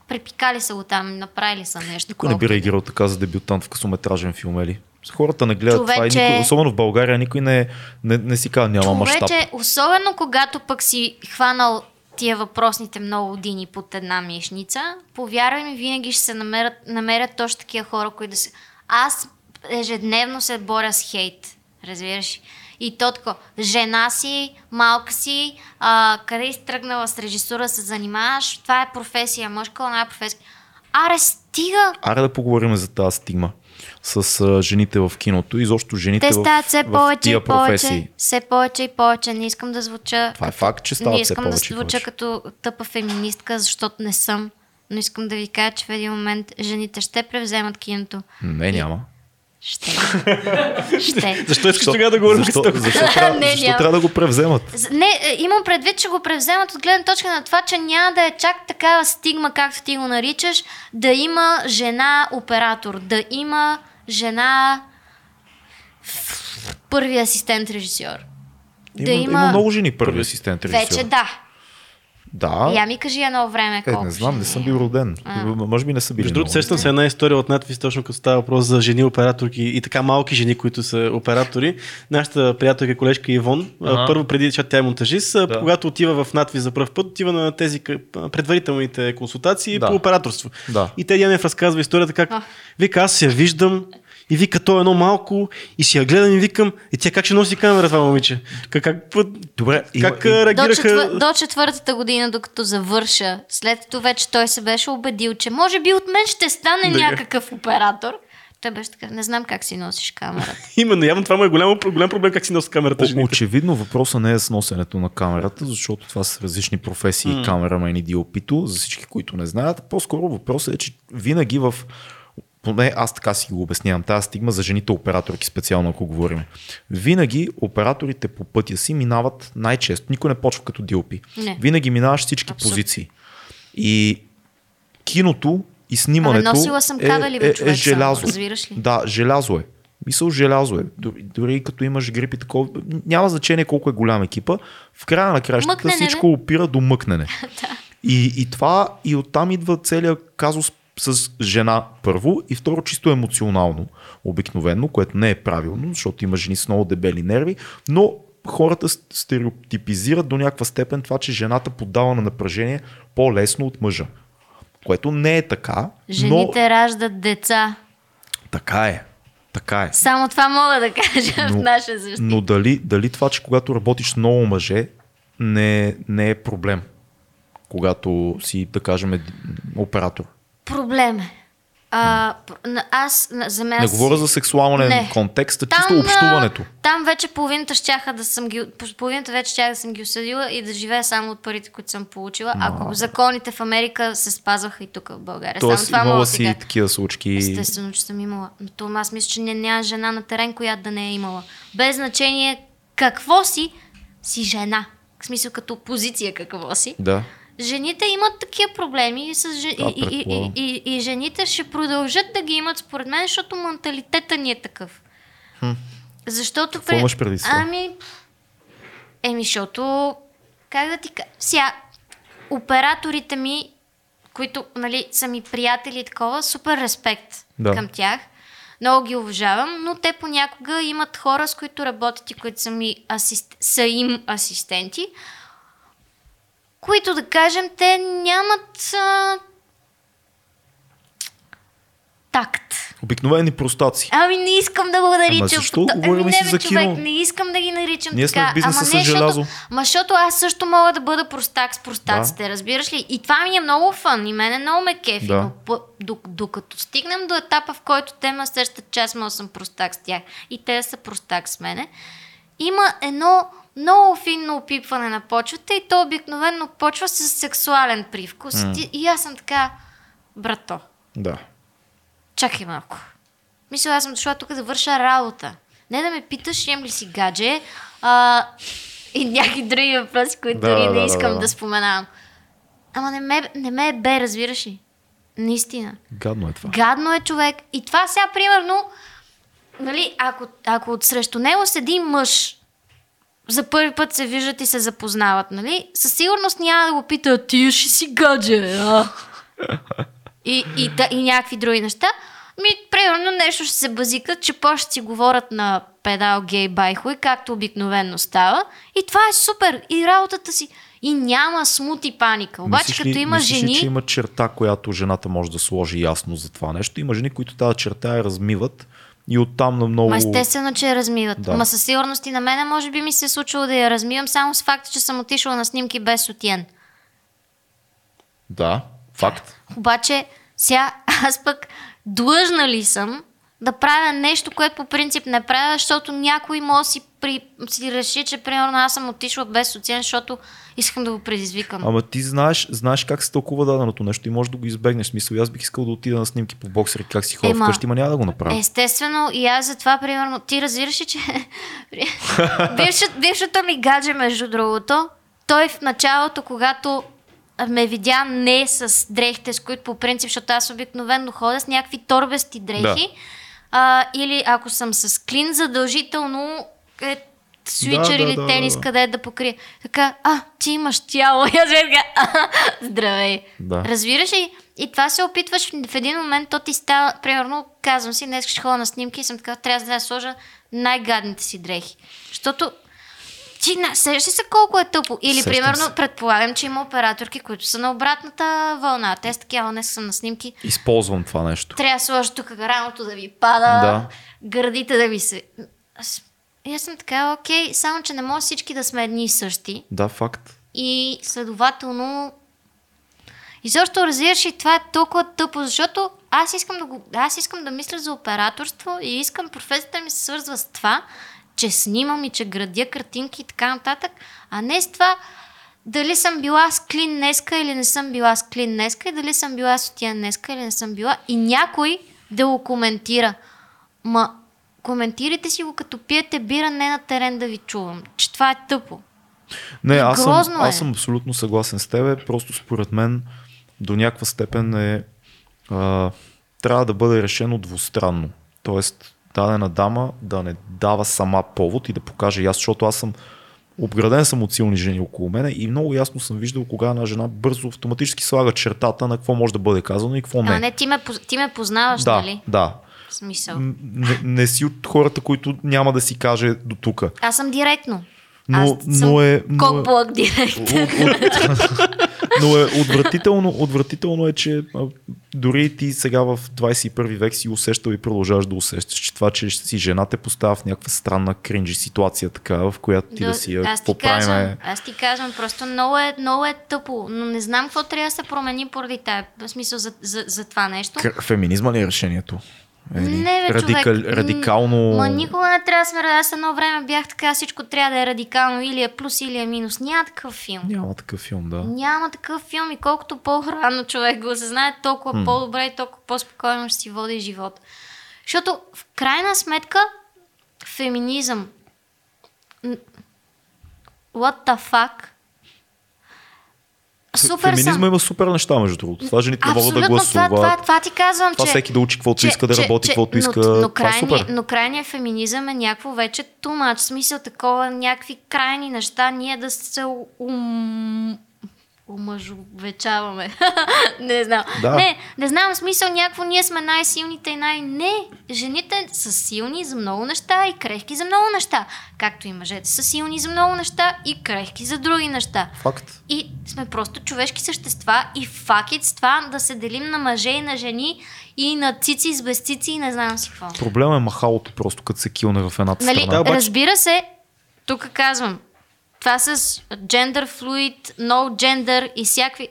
препикали са го там, направили са нещо. Никой не би реагирал така за дебютант в късометражен филм, ели? Хората не гледат това и Човече- никой, особено в България, никой не, не, не си казва няма мащаб. Човече, особено когато пък си хванал тия въпросните много години под една мишница, повярвай ми, винаги ще се намерят, намерят точно такива хора, които да се... Аз ежедневно се боря с хейт, разбираш? И то тако, жена си, малка си, а, къде си тръгнала с режисура, се занимаваш, това е професия, може кога е професия. Аре, стига! Аре да поговорим за тази стигма с а, жените в киното и защо жените Те стават все повече и повече, все повече и повече. Не искам да звуча Това е факт, че стават не искам да и звуча повече. като тъпа феминистка, защото не съм. Но искам да ви кажа, че в един момент жените ще превземат киното. Не, няма. Ще. ще. Защо искаш тогава да говорим защо, теб? защо, трябва, Не, защо няма. трябва да го превземат? Не, е, имам предвид, че го превземат от гледна точка на това, че няма да е чак такава стигма, както ти го наричаш, да има жена оператор, да има жена първи асистент режисьор. Има, да има... има... има много жени първи асистент режисьор. Вече да. Да. Я ми кажи едно време Е, колко не знам, не съм е. бил роден. А. Може би не са били. Между другото, сещам се една история от надвис, точно като става въпрос за жени операторки и така малки жени, които са оператори. Нашата приятелка колежка Ивон, Ага. първо преди, защото тя е монтажист, Да. когато отива в надвис за първ път, отива на тези предварителните консултации Да. по операторство. Да. И те Янев разказва историята как А. вика, аз се я виждам и вика, то е едно малко и си я гледам и викам, и тя как ще носи камера това момиче? Как, как, Добре, има- как и- а, До, реагираха? четвър... до четвъртата година, докато завърша, след като вече той се беше убедил, че може би от мен ще стане Да. някакъв оператор, той беше така, не знам как си носиш камерата. Именно, явно това му е голям, голям проблем как си носи камерата О, жените. очевидно въпросът не е с носенето на камерата, защото това са различни професии, mm. камерамен и DOP-то, за всички, които не знаят. По-скоро въпросът е, че винаги в поне аз така си го обяснявам, тази стигма за жените операторки специално, ако говорим. Винаги операторите по пътя си минават най-често, никой не почва като DOP. Не. Винаги минаваш всички Абсолютно. позиции. И киното и снимането Абе, носила съм е, кабели, бе, е, е човек, само, желязо. разбираш ли? Да, желязо е. Мисъл, желязо е. Дори, дори като имаш грип и такова, няма значение колко е голям екипа. В края на кращата Мъкнене, всичко опира до мъкнене. да. И, и това, и оттам идва целият казус с жена първо и второ чисто емоционално обикновено, което не е правилно, защото има жени с много дебели нерви, но хората стереотипизират до някаква степен това, че жената поддава на напрежение по-лесно от мъжа. Което не е така, Жените раждат деца. но така е. Така е. Само това мога да кажа в Но- наша защита. Но дали, дали това, че когато работиш с много мъже, не, не е проблем? Когато си, да кажем, оператор. Проблем е. А, аз, за мен... Не говоря за сексуален Не. контекст, а Там, чисто общуването. Там вече половината щяха да съм ги, половината вече щях да съм ги осъдила и да живея само от парите, които съм получила, ако законите в Америка се спазваха и тук в България. Тоест, само това имала си кажа. такива случки. Естествено, че съм имала. Но то аз мисля, че не, няма жена на терен, която да не е имала. Без значение какво си, си жена. В смисъл като позиция какво си. Да. Жените имат такива проблеми и, с, жен- Да, и, и, и, и, жените ще продължат да ги имат според мен, защото менталитета ни е такъв. Защото... Какво имаш преди? Ами... Еми, защото... Как да ти кажа? Сега, операторите ми, които нали, са ми приятели и такова, супер респект Да. към тях. Много ги уважавам, но те понякога имат хора, с които работят и които са, ми асист... са им асистенти, които да кажем, те нямат а... такт. Обикновени простаци. Ами не искам да го наричам. защо? Та- Говорим ами, си не, за бе, човек, кино. не искам да ги наричам Ние сме така. в бизнеса Ама не, желязо. Ма, защото аз също мога да бъда простак с простаците, разбираш ли? И това ми е много фън, и мене много ме кефи. Да. Но докато стигнем до етапа, в който те ме срещат, че аз мога да съм простак с тях и те са простак с мене, има едно много финно опипване на почвата и то обикновено почва с сексуален привкус. И, и аз съм така, брато, Да. чакай малко. Мисля, аз съм дошла тук да върша работа. Не да ме питаш, имам ли си гадже а, и някакви други въпроси, които Да, дори да, не да, искам да. да, споменавам. Ама не ме, не ме е бе, разбираш ли? Наистина. Гадно е това. Гадно е човек. И това сега, примерно, нали, ако, ако срещу него седи мъж, за първи път се виждат и се запознават, нали? Със сигурност няма да го пита, ти ще си гадже, а? и, и, да, и някакви други неща. Ми, примерно нещо ще се базикат, че по ще си говорят на педал гей байхуй, както обикновенно става. И това е супер. И работата си. И няма смут и паника. Обаче, Мислиш като ли, има мислиш жени... Ли, че има черта, която жената може да сложи ясно за това нещо? Има жени, които тази черта я размиват и оттам на много... Ма естествено, че я размиват. Да. Ма със сигурност и на мене може би ми се е случило да я размивам само с факта, че съм отишла на снимки без сутиен. Да, факт. Обаче сега аз пък длъжна ли съм да правя нещо, което по принцип не правя, защото някой може да си, при... си реши, че примерно аз съм отишла без социален, защото искам да го предизвикам. Ама ти знаеш, знаеш как се тълкува даденото нещо и можеш да го избегнеш. Смисъл, аз бих искал да отида на снимки по боксери, как си ходя Ема, вкъщи, ма няма да го направя. Естествено, и аз затова, примерно, ти разбираш че бившът, бившото ми гадже, между другото, той в началото, когато ме видя не с дрехите, с които по принцип, защото аз обикновено ходя с някакви торбести дрехи, а, или ако съм с клин, задължително е свичър Да, или да, тенис, да, да. къде да покрие. Така, а, ти имаш тяло. И аз така, «А, здравей. Да. Разбираш ли? И това се опитваш в един момент, то ти става, примерно, казвам си, днес ще ходя на снимки и съм така, трябва да сложа най-гадните си дрехи. Защото ти сещаш се колко е тъпо? Или, Сещам примерно, се. предполагам, че има операторки, които са на обратната вълна. Те са такива, днес са на снимки. Използвам това нещо. Трябва да сложиш тук раното да ви пада, Да. гърдите да ви се... Аз, и аз съм така, окей, само че не може всички да сме едни и същи. Да, факт. И следователно... И защо разбираш и това е толкова тъпо, защото аз искам да, го, аз искам да мисля за операторство и искам професията ми се свързва с това, че снимам и че градя картинки и така нататък, а не с това дали съм била с клин днеска или не съм била с клин днеска и дали съм била с отия днеска или не съм била и някой да го коментира. Ма, коментирайте си го като пиете бира, не на терен да ви чувам, че това е тъпо. Не, аз съм, е. аз съм абсолютно съгласен с тебе. Просто според мен до някаква степен е а, трябва да бъде решено двустранно. Тоест, дадена дама да не дава сама повод и да покаже аз, защото аз съм обграден съм от силни жени около мене и много ясно съм виждал кога една жена бързо автоматически слага чертата на какво може да бъде казано и какво не. А не, ти ме, ти ме познаваш, да, нали? да. В смисъл. Не, не си от хората, които няма да си каже до тук. Аз съм директно. Но, Аз съм но е... Но е... Кокблок директ. От, от, но е отвратително, отвратително е, че а, дори ти сега в 21 век си усещал и продължаваш да усещаш, че това, че си жена те поставя в някаква странна кринжи ситуация, така, в която ти да, си я аз ти казвам, аз ти казвам, просто много е, много е тъпо, но не знам какво трябва да се промени поради тая, в смисъл за, за, за това нещо. Феминизма ли е решението? Или Не, бе, радикал, човек. радикално... Ма никога не трябва да сме... Аз едно време бях така, всичко трябва да е радикално, или е плюс, или е минус. Няма такъв филм. Няма такъв филм, да. Няма такъв филм и колкото по-рано човек го осъзнае, толкова по-добре и толкова по-спокойно ще си води живот. Защото в крайна сметка феминизъм what the fuck Супер Феминизма съм. има супер неща, между другото. Това жените не могат да Абсолютно, това, гласуват. това, това ти казвам, Това че... всеки да учи каквото иска, да работи каквото иска. Но, но, е крайни, супер. но крайният феминизъм е някакво вече тумач. В смисъл такова, някакви крайни неща, ние да се ум... омъжовечаваме. не знам. Да. Не, не знам, смисъл някакво ние сме най-силните и най... Не, жените са силни за много неща и крехки за много неща. Както и мъжете са силни за много неща и крехки за други неща. Факт. И сме просто човешки същества и факит с това да се делим на мъже и на жени и на цици с без цици и не знам си какво. Проблема е махалото просто, като се килне в едната Нали, страна. Да, обаче- разбира се, тук казвам, това с gender fluid, no gender и всякакви...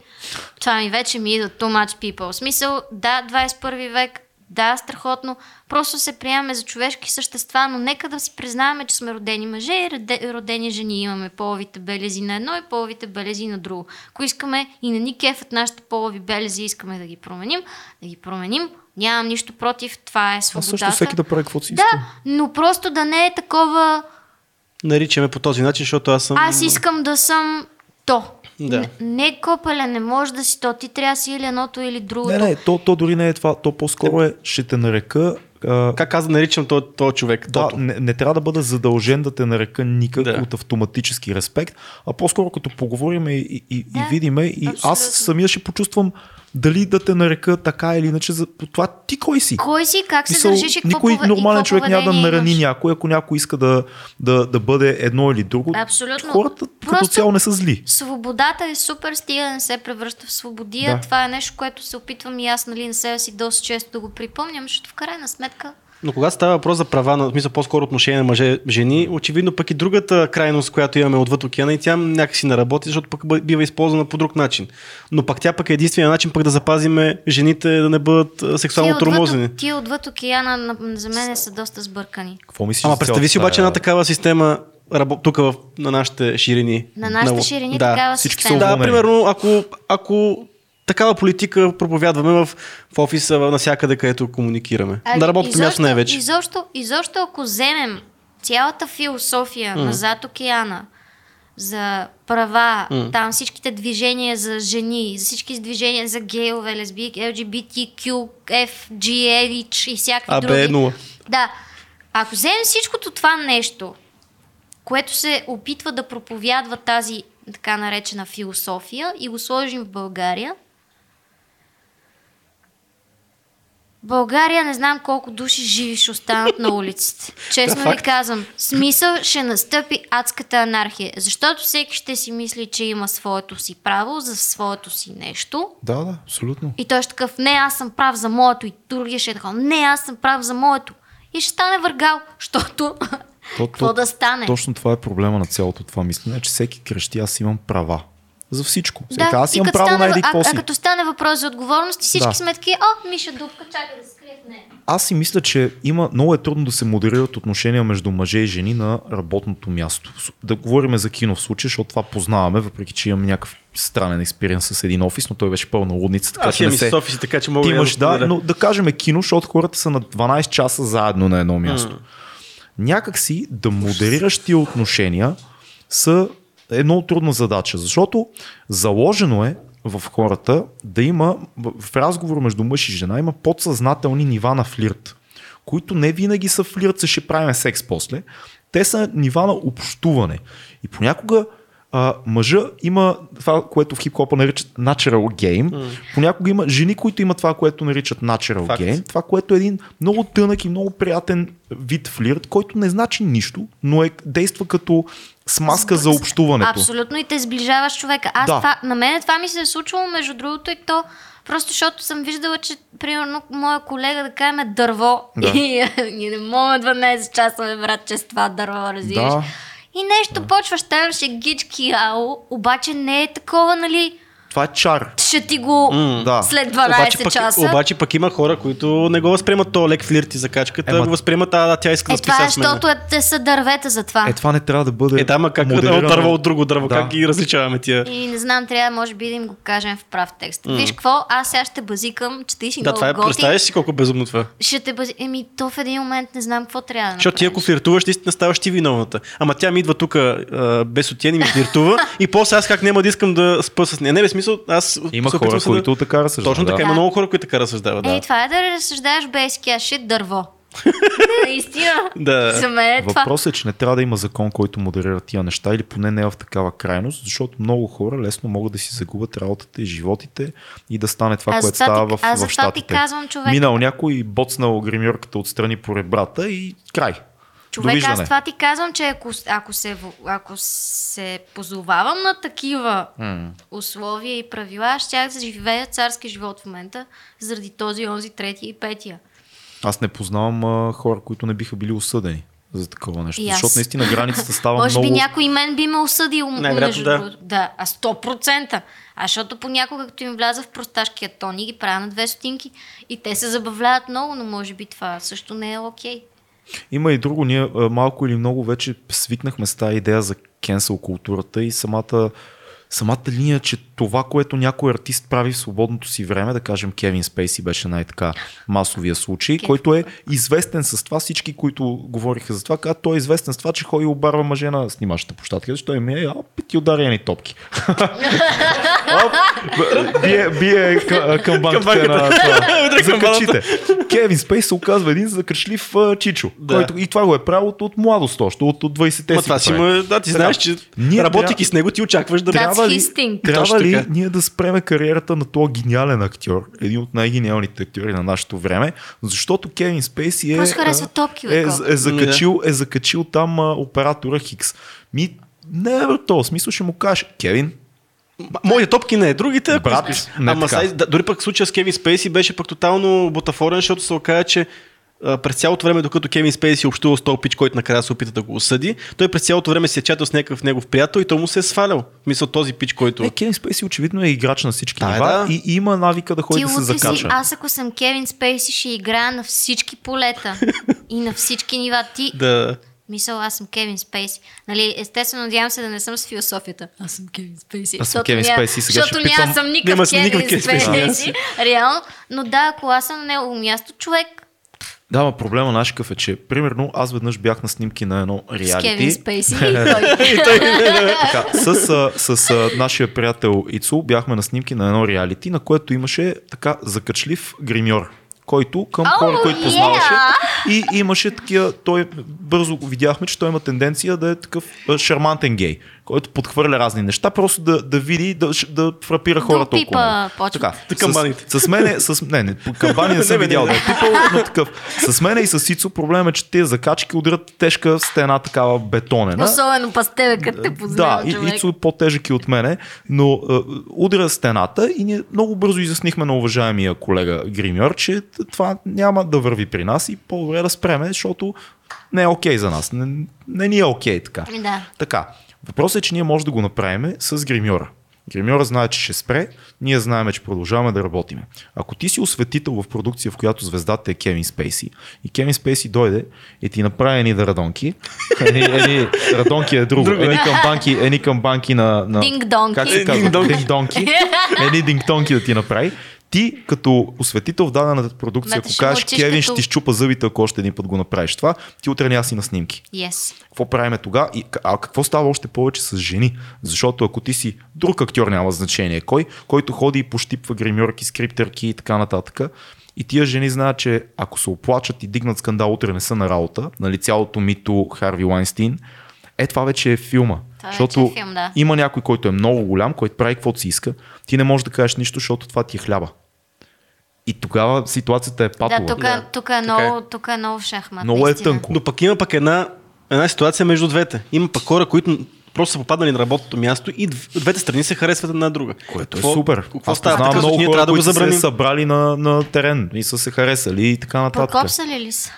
Това ми вече ми идва too much people. В смисъл, да, 21 век, да, страхотно. Просто се приемаме за човешки същества, но нека да си признаваме, че сме родени мъже и роде- родени жени. Имаме половите белези на едно и половите белези на друго. Ако искаме и на ни кефът нашите полови белези, искаме да ги променим, да ги променим. Нямам нищо против, това е А свободата. също всеки да прави каквото си иска. Да, но просто да не е такова Наричаме по този начин, защото аз съм... аз искам да съм то. Да. Не, не копеле, не може да си то. Ти трябва да си или едното или другото. Не, не, то, то дори не е това. То по-скоро е, ще те нарека. А, Как аз да наричам този, този човек? да, Тото? не, не трябва да бъда задължен да те нарека никак Да. от автоматически респект, а по-скоро като поговорим и, и, Да, и видиме, и аз самия ще почувствам дали да те нарека така или иначе. За това ти кой си? Кой си, как се Мисъл, държиш и какво никой нормален човек няма да нарани някой, ако някой иска да, да, да бъде едно или друго. Абсолютно. Хората като Просто- цяло не са зли. Свободата е супер, стига не се превръща в свободия. Да. Това е нещо, което се опитвам и аз нали, на себе си доста често да го припомням, защото в крайна сметка Но когато става въпрос за права, на, смисъл по-скоро отношение на мъже, жени, очевидно пък и другата крайност, която имаме отвъд океана и тя някакси не работи, защото пък бива използвана по друг начин. Но пък тя пък е единствения начин пък да запазиме жените да не бъдат сексуално тормозени. тия отвъд океана на, за мен са доста сбъркани. Какво мислиш? Ама представи си обаче една такава система тук в, на нашите ширини. На нашите На- ширини да. такава всички система. са Да, примерно, ако, ако такава политика проповядваме в, в офиса, навсякъде, където комуникираме. А, на работното място най-вече. Изобщо, изобщо ако вземем цялата философия mm. назад океана за права, mm. там всичките движения за жени, за всички движения за гейове, лесбийки, LGBTQ, F, G, H и всякакви А, бе, други. нула. Да. Ако вземем всичкото това нещо което се опитва да проповядва тази така наречена философия и го сложим в България, България не знам колко души живи ще останат на улиците. Честно ви казвам, смисъл ще настъпи адската анархия, защото всеки ще си мисли, че има своето си право за своето си нещо. Да, да, абсолютно. И той ще такъв, не, аз съм прав за моето. И другия ще е такъв, не, аз съм прав за моето. И ще стане въргал, защото То- какво то- да стане? Точно това е проблема на цялото това мислене, че всеки крещи аз имам права. За всичко. Сега, да, аз и имам право стане, на еди а, а, като стане въпрос за отговорности, всички Да. сме такива, о, Миша дупка, чакай да скрие в нея. Аз си мисля, че има много е трудно да се модерират отношения между мъже и жени на работното място. Да говорим за кино в случая, защото това познаваме, въпреки че имам някакъв странен експириенс с един офис, но той беше пълна лудница. Така, Аз че не се... с офиси, така че мога Ти имаш, да, споделя. но да кажем кино, защото хората са на 12 часа заедно на едно място. Някак си да модерираш тия отношения са е много трудна задача, защото заложено е в хората да има, в разговор между мъж и жена, има подсъзнателни нива на флирт, които не винаги са флирт, се ще правим секс после. Те са нива на общуване. И понякога а, мъжа има това, което в хип-хопа наричат natural game. Mm. Понякога има жени, които имат това, което наричат natural Факт. game. Това, което е един много тънък и много приятен вид флирт, който не значи нищо, но е, действа като смазка за общуването. Абсолютно и те сближаваш човека. Аз Да. това, на мен това ми се е случвало, между другото, и то просто защото съм виждала, че, примерно, моя колега, да кажем, е дърво. Да. И ние не можем 12 часа, бе, брат, че с това дърво, разбираш. Да. И нещо да. почваш, там гички, ало, обаче не е такова, нали, Това е чар. ще ти го да. след 12 обаче, пък, часа. обаче пък има хора, които не го възприемат то лек флирт и закачката, Ема- го възприемат, а да, тя иска е, да спи това е, с мен. защото е, те са дървета за това. Е, това не трябва да бъде. Е, да, ма как модерирано. едно дърво от друго дърво, Да. как ги различаваме тия? И не знам, трябва може би да им го кажем в прав текст. Виж какво, аз сега ще базикам, че ти си Да, това е, представяш си колко е безумно това. Ще те бъде... Еми, то в един момент не знам какво трябва да Защото ти ако флиртуваш, наистина ставаш ти виновната. Ама тя ми идва тук без отиен и ми флиртува и после аз как няма да искам да спа с нея. Не, смисъл, аз Има хора, да- които така разсъждават. Точно така, да. има много хора, които така разсъждават. Ей, Да. това е да разсъждаш basic shit дърво. Наистина. Да. За мен е това. Въпросът е, че не трябва да има закон, който модерира тия неща или поне не е в такава крайност, защото много хора лесно могат да си загубят работата и животите и да стане това, Аз което става ти- в, аз в затова ти щатите. казвам, човек. Минал някой, боцнал гримьорката отстрани по ребрата и край. Човек, аз Довиждане. това ти казвам, че ако, ако, се, ако се позовавам на такива условия и правила, щях да живея царски живот в момента, заради този, онзи, трети и петия. Аз не познавам а, хора, които не биха били осъдени за такова нещо. И аз. Защото наистина границата става Може много... би някой мен би ме осъдил, между да. Да, а 100%. А защото понякога, като им вляза в просташкия тон и ги правя на две стотинки и те се забавляват много, но може би това също не е окей. Има и друго, ние малко или много вече свикнахме с тази идея за кенсел културата и самата, самата линия, че това, което някой артист прави в свободното си време, да кажем Кевин Спейси беше най-така масовия случай, Кевин. който е известен с това, всички, които говориха за това, казват, той е известен с това, че ходи и обарва мъже на снимащата площадка, защото той ми е, а, ти ударени топки. Оп, бие, бие към, банките на Закачите. Кевин Спейс се оказва един закачлив чичо, Да. който и това го е правил от, младост още, от, от 20-те Ма си това си има, да, ти знаеш, че Ние работейки трябва- с него, ти очакваш да Трябва- ли, трябва ли ние да спреме кариерата на този гениален актьор, един от най-гениалните актьори на нашето време, защото Кевин Спейси е, е, колко. е, закачил, е закачил там а, оператора Хикс. Ми, не е в този смисъл, ще му кажеш, Кевин, Моите топки не, другите. ако Брат, не Ама сега, да, дори пък случая с Кевин Спейси беше пък тотално бутафорен, защото се оказа, че през цялото време, докато Кевин Спейси общува с този пич, който накрая се опита да го осъди, той през цялото време си е чатал с някакъв негов приятел и той му се е свалял. Мисля, този пич, който... е, Кевин Спейси очевидно е играч на всички е, нива да. и, има навика да ходи Ти да се утре си, закача. аз ако съм Кевин Спейси, ще играя на всички полета и на всички нива. Ти, Да. Мисъл, аз съм Кевин Спейси. Нали, естествено, надявам се да не съм с философията. Аз съм Кевин Спейси. Аз съм Кевин Спейси, сега ще Защото питам- няма съм Няма никакъв съм Кевин никакъв Кевин Спейси, Спейси. Реално. Но да, ако аз съм на негово място, човек Да, ма проблема наш е, че примерно аз веднъж бях на снимки на едно с реалити. Кевин Спейси и той. Така, с, с а, нашия приятел Ицу бяхме на снимки на едно реалити, на което имаше така закачлив гримьор, който към Oh, хора, които yeah! познаваше. И имаше такива, той бързо видяхме, че той има тенденция да е такъв шармантен гей, който подхвърля разни неща, просто да, да види, да, да фрапира хората около пипа него. Така, Камбаните. с, с мене, с, не, не, камбани не съм видял да е пипал, но такъв. С мене и с Сицо проблем е, че тези закачки удрят тежка стена такава бетонена. Особено пас тебе, като те Да, познавам, и, човек. Ицо е по-тежък и от мене, но удря стената и ние много бързо изяснихме на уважаемия колега Гримьор, че това няма да върви при нас и по-добре да спреме, защото не е окей за нас. Не, не ни е окей така. Да. Така, въпросът е, че ние може да го направим с гримьора. Гримьора знае, че ще спре, ние знаем, че продължаваме да работиме. Ако ти си осветител в продукция, в която звездата е Кевин Спейси, и Кевин Спейси дойде и ти направи едни да радонки, едни, едни радонки е друго, едни към банки, едни към банки на... на Динг-донки. Как се казва? Динг-донки. Динг-донки. Едни динг-донки да ти направи. Ти, като осветител в дадената продукция, ако кажеш, Кевин като- ще ти щупа зъбите, ако още един път го направиш това, ти утре няма си на снимки. Yes. Какво правиме тогава? И, а какво става още повече с жени? Защото ако ти си друг актьор, няма значение кой, който ходи и пощипва гримьорки, скриптерки и така нататък. И тия жени знаят, че ако се оплачат и дигнат скандал, утре не са на работа, нали цялото мито Харви Лайнстин, е това вече е филма. Това вече защото е филм, да. има някой, който е много голям, който прави каквото си иска. Ти не можеш да кажеш нищо, защото това ти е хляба. И тогава ситуацията е патова. Да, тук, Да, тук, е много, тук е много шахмат. Много е наистина. тънко. Но пък има пък една, една ситуация между двете. Има пък хора, които просто са попаднали на работното място и дв- двете страни се харесват една друга. Което е Какво- супер. Какво Аз става? Така, много ние хора, трябва да го които са се забраним. събрали на, на терен и са се харесали и така нататък. Прокопсали ли са?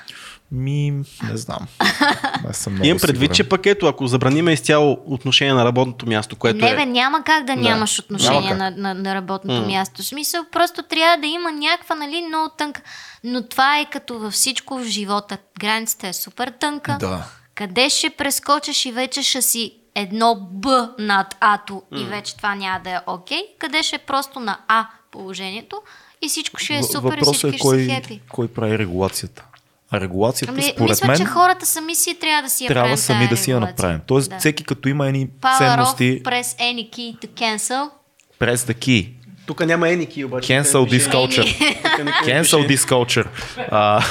Ми, не знам. Не съм много Имам предвид, сигурен. че пък ето, ако забраниме изцяло отношение на работното място, което не, е... бе, няма как да, нямаш отношение Няма на, на, на работното място. В смисъл, просто трябва да има някаква, нали, много тънка. Но това е като във всичко в живота. Границата е супер тънка. Да. Къде ще прескочиш и вече ще си едно Б над А-то и вече това няма да е окей. Къде ще е просто на А положението и всичко ще е супер и Въпросът всички е ще кой, са хепи. кой прави регулацията. А регулацията, Ами, според мисля, мен, че хората сами си трябва да си я трябва сами да си я направим. Тоест, Да. всеки като има едни Power ценности, press any key to cancel. press the key. Тук няма еники обаче. Cancel Тук this culture. пише. Cancel this culture. А,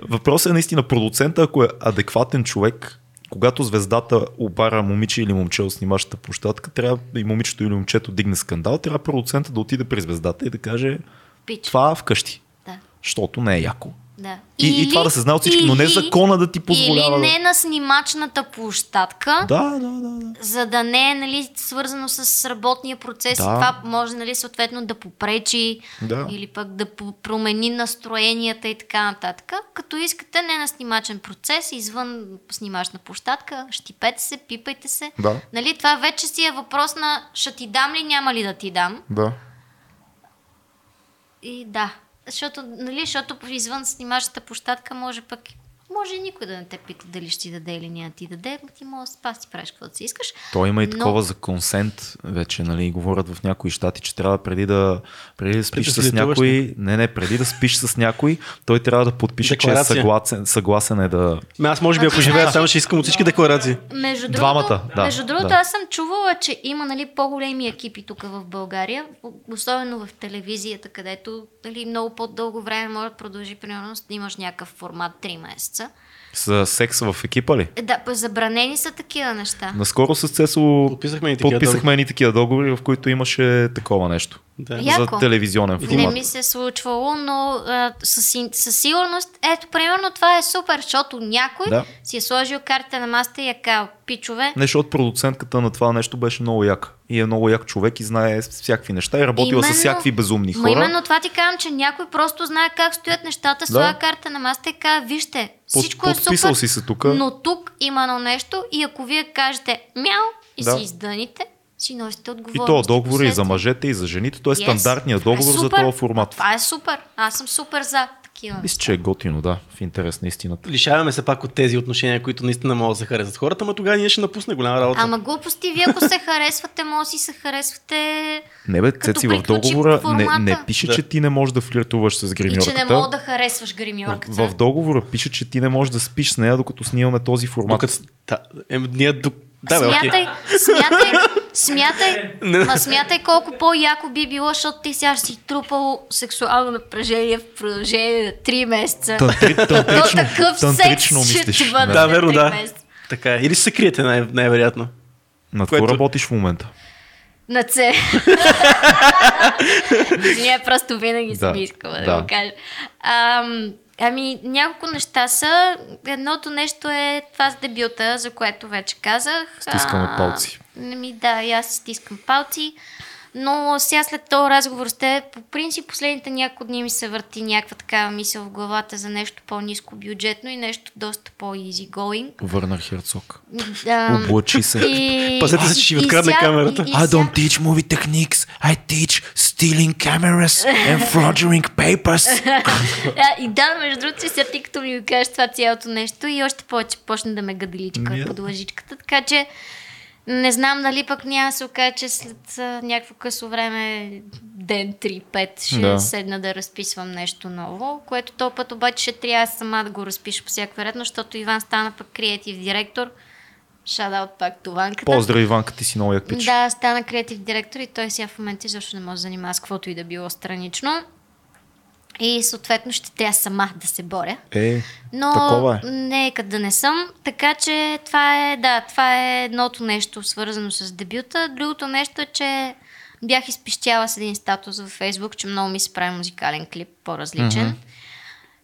въпросът е наистина продуцента, ако е адекватен човек, когато звездата обара момиче или момче от снимащата площадка, трябва и момичето или момчето дигне скандал, трябва продуцента да отиде при звездата и да каже Пич. това вкъщи, Да. защото не е яко. Да. И- и това да се знае от всички, но не закона да ти позволява Или не на снимачната площадка, Да, да, да. да. за да не е нали, свързано с работния процес. Да. И това може нали, съответно да попречи Да. или пък да промени настроенията и така нататък. Като искате не на снимачен процес, извън снимачна площадка, щипете се, пипайте се. Да. Нали, това вече си е въпрос на ще ти дам ли, няма ли да ти дам. да. И да, защото, нали, защото извън снимащата площадка може пък може и никой да не те пита дали ще ти даде или няма да ти даде, ма ти може да спас ти правиш каквото си искаш. То има и Но- такова за консент, вече, нали, говорят в някои щати, че трябва преди да, преди да спиш да с някой, не, не, преди да спиш с някой, той трябва да подпише, че е Декларация. съгласен, съгласен е да... Ме, Аз може би ако живея там, ще искам от всички декларации. Между другото, Двамата, да, между другото да. аз съм чувала, че има нали, по-големи екипи тук в България, особено в телевизията, където нали, много по-дълго време може да продължи, примерно, да снимаш някакъв формат 3 месеца. С секс в екипа ли? Е, Да, па забранени са такива неща. Наскоро с Цесо Подписахме и такива подписахме едни такива договори, в които имаше такова нещо. Да. Яко. За телевизионен Не формат. ми се е случвало, но а, със, със сигурност, ето, примерно това е супер, защото някой Да. си е сложил карта на маста и е казал, пичове, Не, защото продуцентката на това нещо беше много як. И е много як човек и знае всякакви неща и е работила с Именно- всякакви безумни хора. именно това ти казвам, че някой просто знае как стоят нещата, Да. слага карта на маста и казва, вижте, Под- всичко е супер, си се тук. но тук има едно нещо и ако вие кажете мяу и Да. си издъните, си носите И отговорност. то договор и за мъжете, и за жените. То е Yes. стандартният е договор за супер. този формат. Това е супер. Аз съм супер за такива. Мисля, че е готино, да, в интерес на истината. Лишаваме се пак от тези отношения, които наистина могат да се харесат хората, но тогава ние ще напусне голяма работа. Ама глупости, вие ако се харесвате, може да си се харесвате Не бе, Цеци, в договора не, не пише, Да. че ти не можеш да флиртуваш с и че гримьорката. не мога да харесваш гримьорката. В договора пише, че ти не можеш да спиш с нея, докато снимаме този формат. Докато, да, е, ние до, Да, бе, окей. смятай, смятай, смятай, ма смятай колко по-яко би било, защото ти сега си трупал сексуално напрежение в продължение на 3 месеца. То тантрично, такъв тантрично секс ще мислиш. бъде Да, верно, да. Така е. Или се криете най- най-вероятно. На какво Което- работиш в момента? На С. Ние просто винаги съм Да, искала да, да. го кажа. Ам, ами, няколко неща са. Едното нещо е това с дебюта, за което вече казах. Стискаме А, палци. Не ми, да, и аз стискам палци. Но сега след този разговор с теб, по принцип последните няколко дни ми се върти някаква такава мисъл в главата за нещо по-низко бюджетно и нещо доста по-easy going. Върнар Херцог. Да, Облачи се. и, Пазете се, че ще ви открадне камерата. и- и I don't teach movie techniques, I teach stealing cameras and forging papers. И да, между другото, сега ти като ми кажеш това цялото нещо и още повече почна да ме гаделичка Ми, под лъжичката, така че не знам дали пък няма се окаже, че след а, някакво късо време, ден 3-5, ще Да. седна да разписвам нещо ново, което този път обаче ще трябва сама да го разпиша по всяка вероятност, защото Иван стана пък креатив директор. Шадаут пак тованката. Поздрави, Иванка, ти си много як пич. Да, стана креатив директор и той сега в момента изобщо не може да занимава с каквото и да било странично. И съответно ще трябва сама да се боря. Е, Но такова е. нека да не съм. Така че това е, да, това е едното нещо свързано с дебюта. Другото нещо е, че бях изпищяла с един статус във Фейсбук, че много ми се прави музикален клип по-различен. Мгм.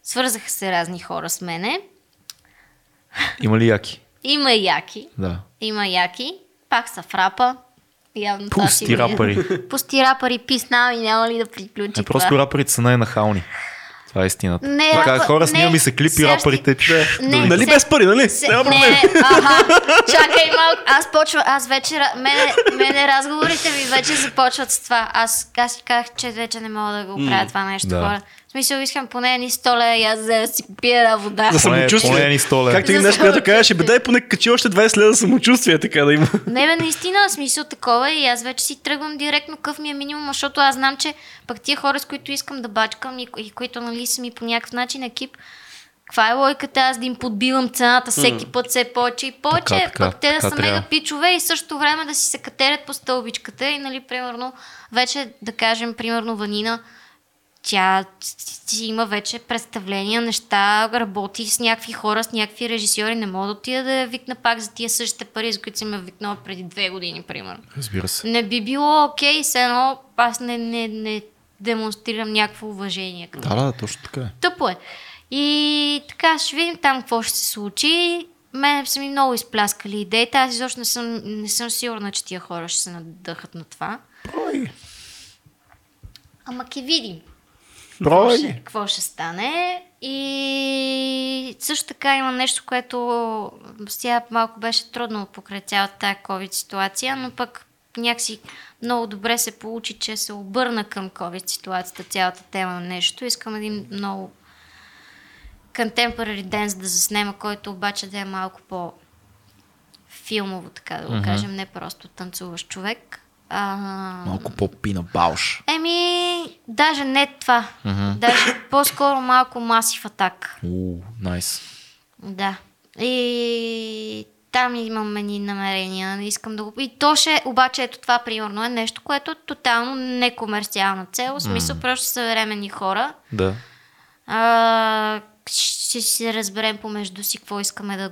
Свързаха се разни хора с мене. Има ли яки? Има яки. Да. Има яки. Пак са в рапа. Явно Пусти е. рапъри. Пусти рапъри, писна и няма ли да приключи Е, просто това? рапърите са най-нахални. Това е истината. Не, така, рапър- хора, не, снима ми се клип и сега ще- рапърите. Не, Нали се- без пари, нали? Се, Няма не, проблем. не, аха, чакай малко. Аз почвам, аз вече, мене, мене разговорите ми вече започват с това. Аз, аз си казах, че вече не мога да го правя това нещо, да. хора. Смисъл, искам поне едни 100 лева и аз да си една вода. За самочувствие. поне ни 100 лева. Както За днес, самочувствие. казваше, бе дай поне качи още 20 лева самочувствие, така да има. Не, бе, наистина, смисъл такова и аз вече си тръгвам директно къв ми е минимум, защото аз знам, че пък тия хора, с които искам да бачкам и, и които нали са ми по някакъв начин екип, каква е логиката аз да им подбивам цената всеки път все повече и повече, Така, така, пък те да така са трябва. мега пичове и също време да си се катерят по стълбичката и нали, примерно, вече да кажем, примерно Ванина, тя си има вече представления, неща, работи с някакви хора, с някакви режисьори, не мога да отида да я викна пак за тия същите пари, за които съм я викнала преди две години, примерно. Разбира се. Не би било окей, все едно аз не, не, не демонстрирам някакво уважение към Да, да, точно така е. Тъпо е. И така, ще видим там какво ще се случи. Мене са ми много изпляскали идеите. Аз изобщо не съм, не съм сигурна, че тия хора ще се надъхат на това. Ой, Ама ке видим. Брой. ще, какво ще стане. И също така има нещо, което сега малко беше трудно покрай цялата тая COVID ситуация, но пък някакси много добре се получи, че се обърна към COVID ситуацията, цялата тема на нещо. Искам един много contemporary dance да заснема, който обаче да е малко по филмово, така да го кажем, не просто танцуваш човек. А, Малко по-пина бауш. Еми, даже не това. Даже по-скоро малко масив атак. У, найс. Да. И там имам едни намерения. Искам да го... И то ще, обаче ето това примерно е нещо, което е тотално некомерциална цел. В смисъл, просто ще съберем едни хора. Да. А, ще се разберем помежду си какво искаме да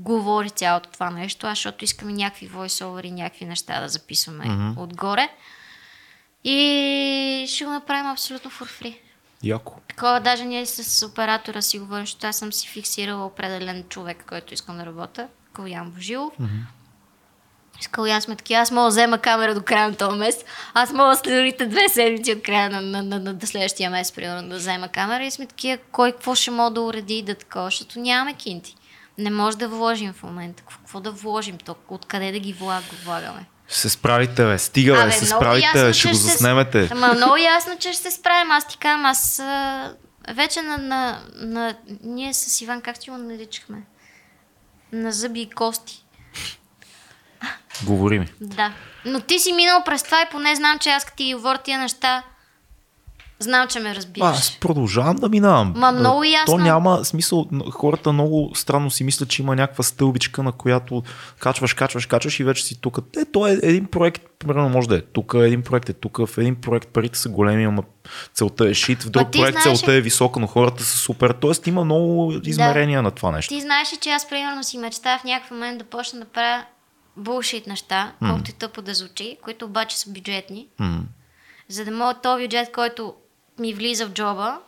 говори цялото това нещо, аз защото искаме някакви войсовери, някакви неща да записваме mm-hmm. отгоре. И ще го направим абсолютно for free. Яко. Такова даже ние с оператора си говорим, защото аз съм си фиксирала определен човек, който искам да работя. Калян Божилов. Mm-hmm. С Калян сме такива, аз мога да взема камера до края на този месец. Аз мога следващите две седмици от края на, на, на, на, на следващия месец, примерно, да взема камера и сме такива, кой какво ще мога да уреди да такова, защото нямаме кинти. Не може да вложим в момента. Какво да вложим тук? Откъде да ги влаг, влагаме? Ще се справите, бе. Стига, бе. Абе, се справите, ясно, ще го ще заснемете. Ама много ясно, че ще се справим. Аз ти казвам, аз вече на, на, на... Ние с Иван, как ти го наричахме? На зъби и кости. Говори ми. Да. Но ти си минал през това и поне знам, че аз като ти говоря тия неща, Знам, че ме разбираш. Аз продължавам да минавам. Ма, много То ясно. няма смисъл. Хората много странно си мислят, че има някаква стълбичка, на която качваш, качваш, качваш и вече си тук. Е, то е един проект, примерно може да е тук, един проект е тук, в един проект парите са големи, ама целта е шит, в друг проект знаеш целта е висока, но хората са супер. Тоест има много измерения на това нещо. Ти знаеш че аз примерно си мечтая в някакъв момент да почна да правя булшит неща, колкото и тъпо да звучи, които обаче са бюджетни, М. за да мога този бюджет, който ми влиза в джоба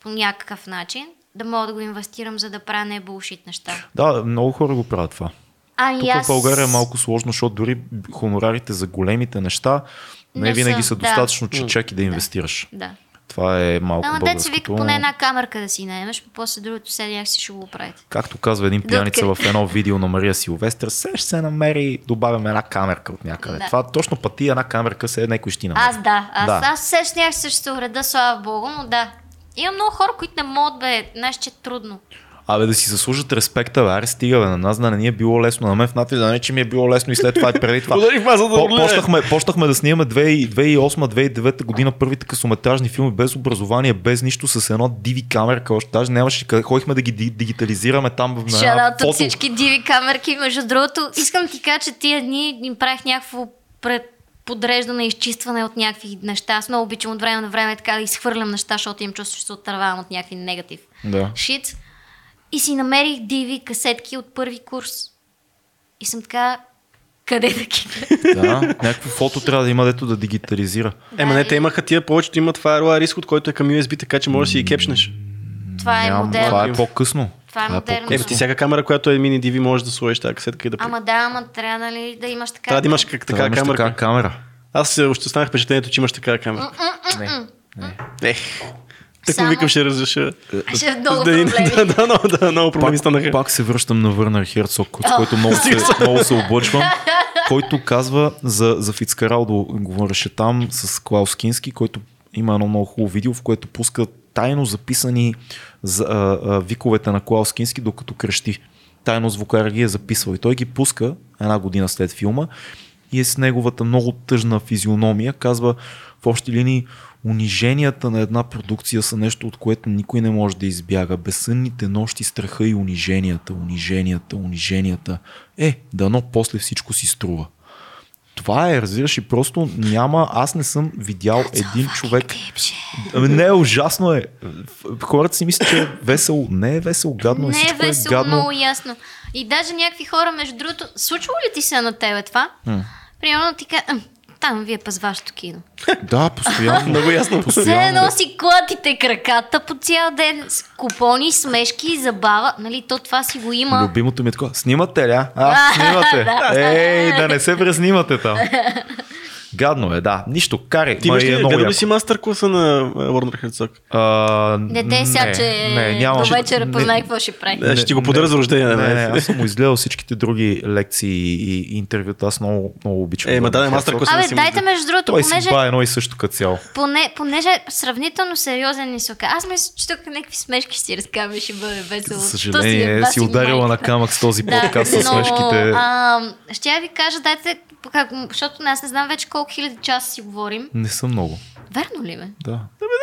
по някакъв начин, да мога да го инвестирам, за да правя не булшит неща. Да, много хора го правят това. Ами Тук аз... в България е малко сложно, защото дори хонорарите за големите неща не, Не винаги са, са да. достатъчно, че чак и да инвестираш. Да. Това е малко Ама се българското. вика поне една камерка да си наемеш, по после другото седи як си ще го правите. Както казва един пияница в едно видео на Мария Силвестър, се ще се намери, добавяме една камерка от някъде. Да. Това точно пъти една камерка се някой ще намери. Аз да, аз, Да. аз се снях се ще се уреда, слава богу, но да. Има много хора, които не могат, бе, знаеш, че е трудно. Абе да си заслужат респекта, бе, аре стига, бе, на нас да не ни е било лесно, на мен в надвис да не, че ми е било лесно и след това и преди това. Ударих По- да почнахме, почнахме да снимаме 2008-2009 година първите късометражни филми без образование, без нищо, с едно диви камерка, още даже нямаше къде, ходихме да ги ди- дигитализираме там в на една Шараут от фото. всички диви камерки. Между другото, искам да ти кажа, че тия дни им правих някакво пред подреждане, изчистване от някакви неща. Аз много обичам от време на време така да изхвърлям неща, защото им чувство, че се отървавам от някакви негатив. Да. Шит. И си намерих диви касетки от първи курс. И съм така, къде да ги? Да, някакво фото трябва да има, дето да дигитализира. Ема не, те имаха тия, повечето имат firewire изход, който е към USB, така че можеш да си ги кепшнеш. Това е модерно. това е по-късно. Това е модерно. по-късно. Е, ти всяка камера, която е мини DV, можеш да сложиш тази касетка и да. Ама да, ама трябва нали, да имаш така. Трябва да имаш как, така камера. така камера. Аз е, още останах впечатлението, че имаш такава камера. Не. Ех. Така Само- викам, ще разреша. Ще е много Да, проблеми. да, да, много, да, много проблеми Пак, станаха. пак се връщам на Върнер Херцог, с който много се, много се облъчвам, който казва за, за Фицкаралдо, говореше там с Клаус Кински, който има едно много хубаво видео, в което пуска тайно записани за, а, а, виковете на Клаус Кински, докато крещи. Тайно звукар ги е записвал и той ги пуска една година след филма и е с неговата много тъжна физиономия. Казва в общи линии униженията на една продукция са нещо, от което никой не може да избяга. Безсънните нощи, страха и униженията, униженията, униженията. Е, дано после всичко си струва. Това е, разбираш, и просто няма, аз не съм видял един човек. Ами не, ужасно е. Хората си мислят, че е весело. Не е весело, гадно е. Не е Всичко е весело, гадно. много ясно. И даже някакви хора, между другото, случва ли ти се на тебе това? Примерно ти кажа, «Ам, там вие пъз вашето кино. Да, постоянно. Много ясно. Все Постоянно. едно си клатите краката по цял ден с купони, смешки, забава. Нали, то това си го има. Любимото ми е такова. Снимате ли, а? А, снимате. Ей, да не се преснимате там. Гадно е, да. Нищо, карай. Ти имаш е много гледал си мастер класа на Warner Herzog? А, Не те сега, че до вечера не- познай какво ще прави. Не, ще ти го подаря за рождение. Не, Не, не, аз съм му изгледал всичките други лекции и, интервюта. Аз много, много обичам. Е, ма да, мастер Херцог. клас. Абе, не си дайте между другото, Той си понеже, ба едно и също като цяло. поне, понеже сравнително сериозен и сука. Аз мисля, че тук някакви смешки ще си разкажем, ще бъде весело. Съжаление, е си ударила на камък с този подкаст с смешките. А, ще я ви кажа, дайте, защото аз не знам вече колко хиляди часа си говорим. Не съм много. Верно ли ме? Да.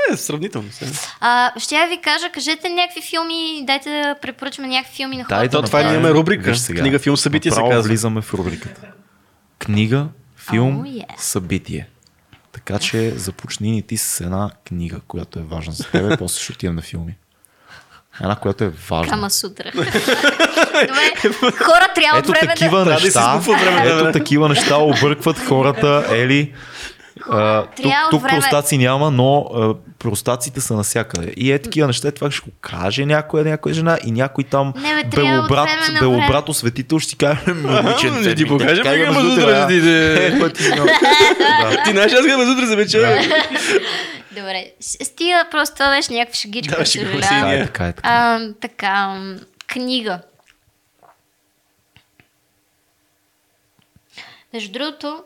Не, сравнително. се. А, ще я ви кажа, кажете някакви филми, дайте да препоръчаме някакви филми на хората. Дай да То това ние имаме рубрика. Виж сега. Книга, филм, събитие се казва. влизаме в рубриката. Книга, филм, Oh, yeah. събитие. Така че започни ни ти с една книга, която е важна за теб, после ще отидем на филми. Една, която е важна. Кама сутра. Добре, хора трябва Ето време такива да... Да неща, време на ето такива неща объркват хората, Ели. А, тук, тук време. простаци няма, но а, простаците са навсякъде. И е такива неща, това ще го каже някоя, някоя жена и някой там Не, бе, белобрат, белобрат осветител ще си каже, «Ами, момиченце, Не ти покажа, утре другото, ще ти-. Е, знаеш, аз гледам утре за вечер. Добре, стига, просто това беше някаква шегичка. Да. Така е, така е. така е. Така, книга. Между другото,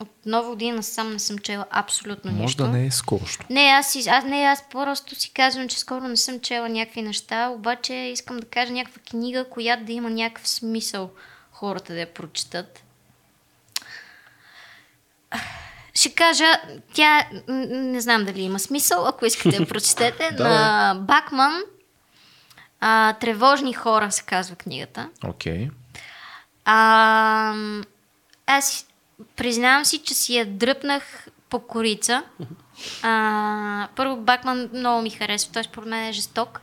от нова година сам не съм чела абсолютно Може нищо. да не е скорошно. Не, аз, аз, не, аз просто си казвам, че скоро не съм чела някакви неща, обаче искам да кажа някаква книга, която да има някакъв смисъл хората да я прочитат. ще кажа, тя не знам дали има смисъл, ако искате да прочетете, на Бакман. А, Тревожни хора се казва книгата. Окей. А, аз признавам си, че си я дръпнах по корица. А, първо Бакман много ми харесва, той според мен е жесток,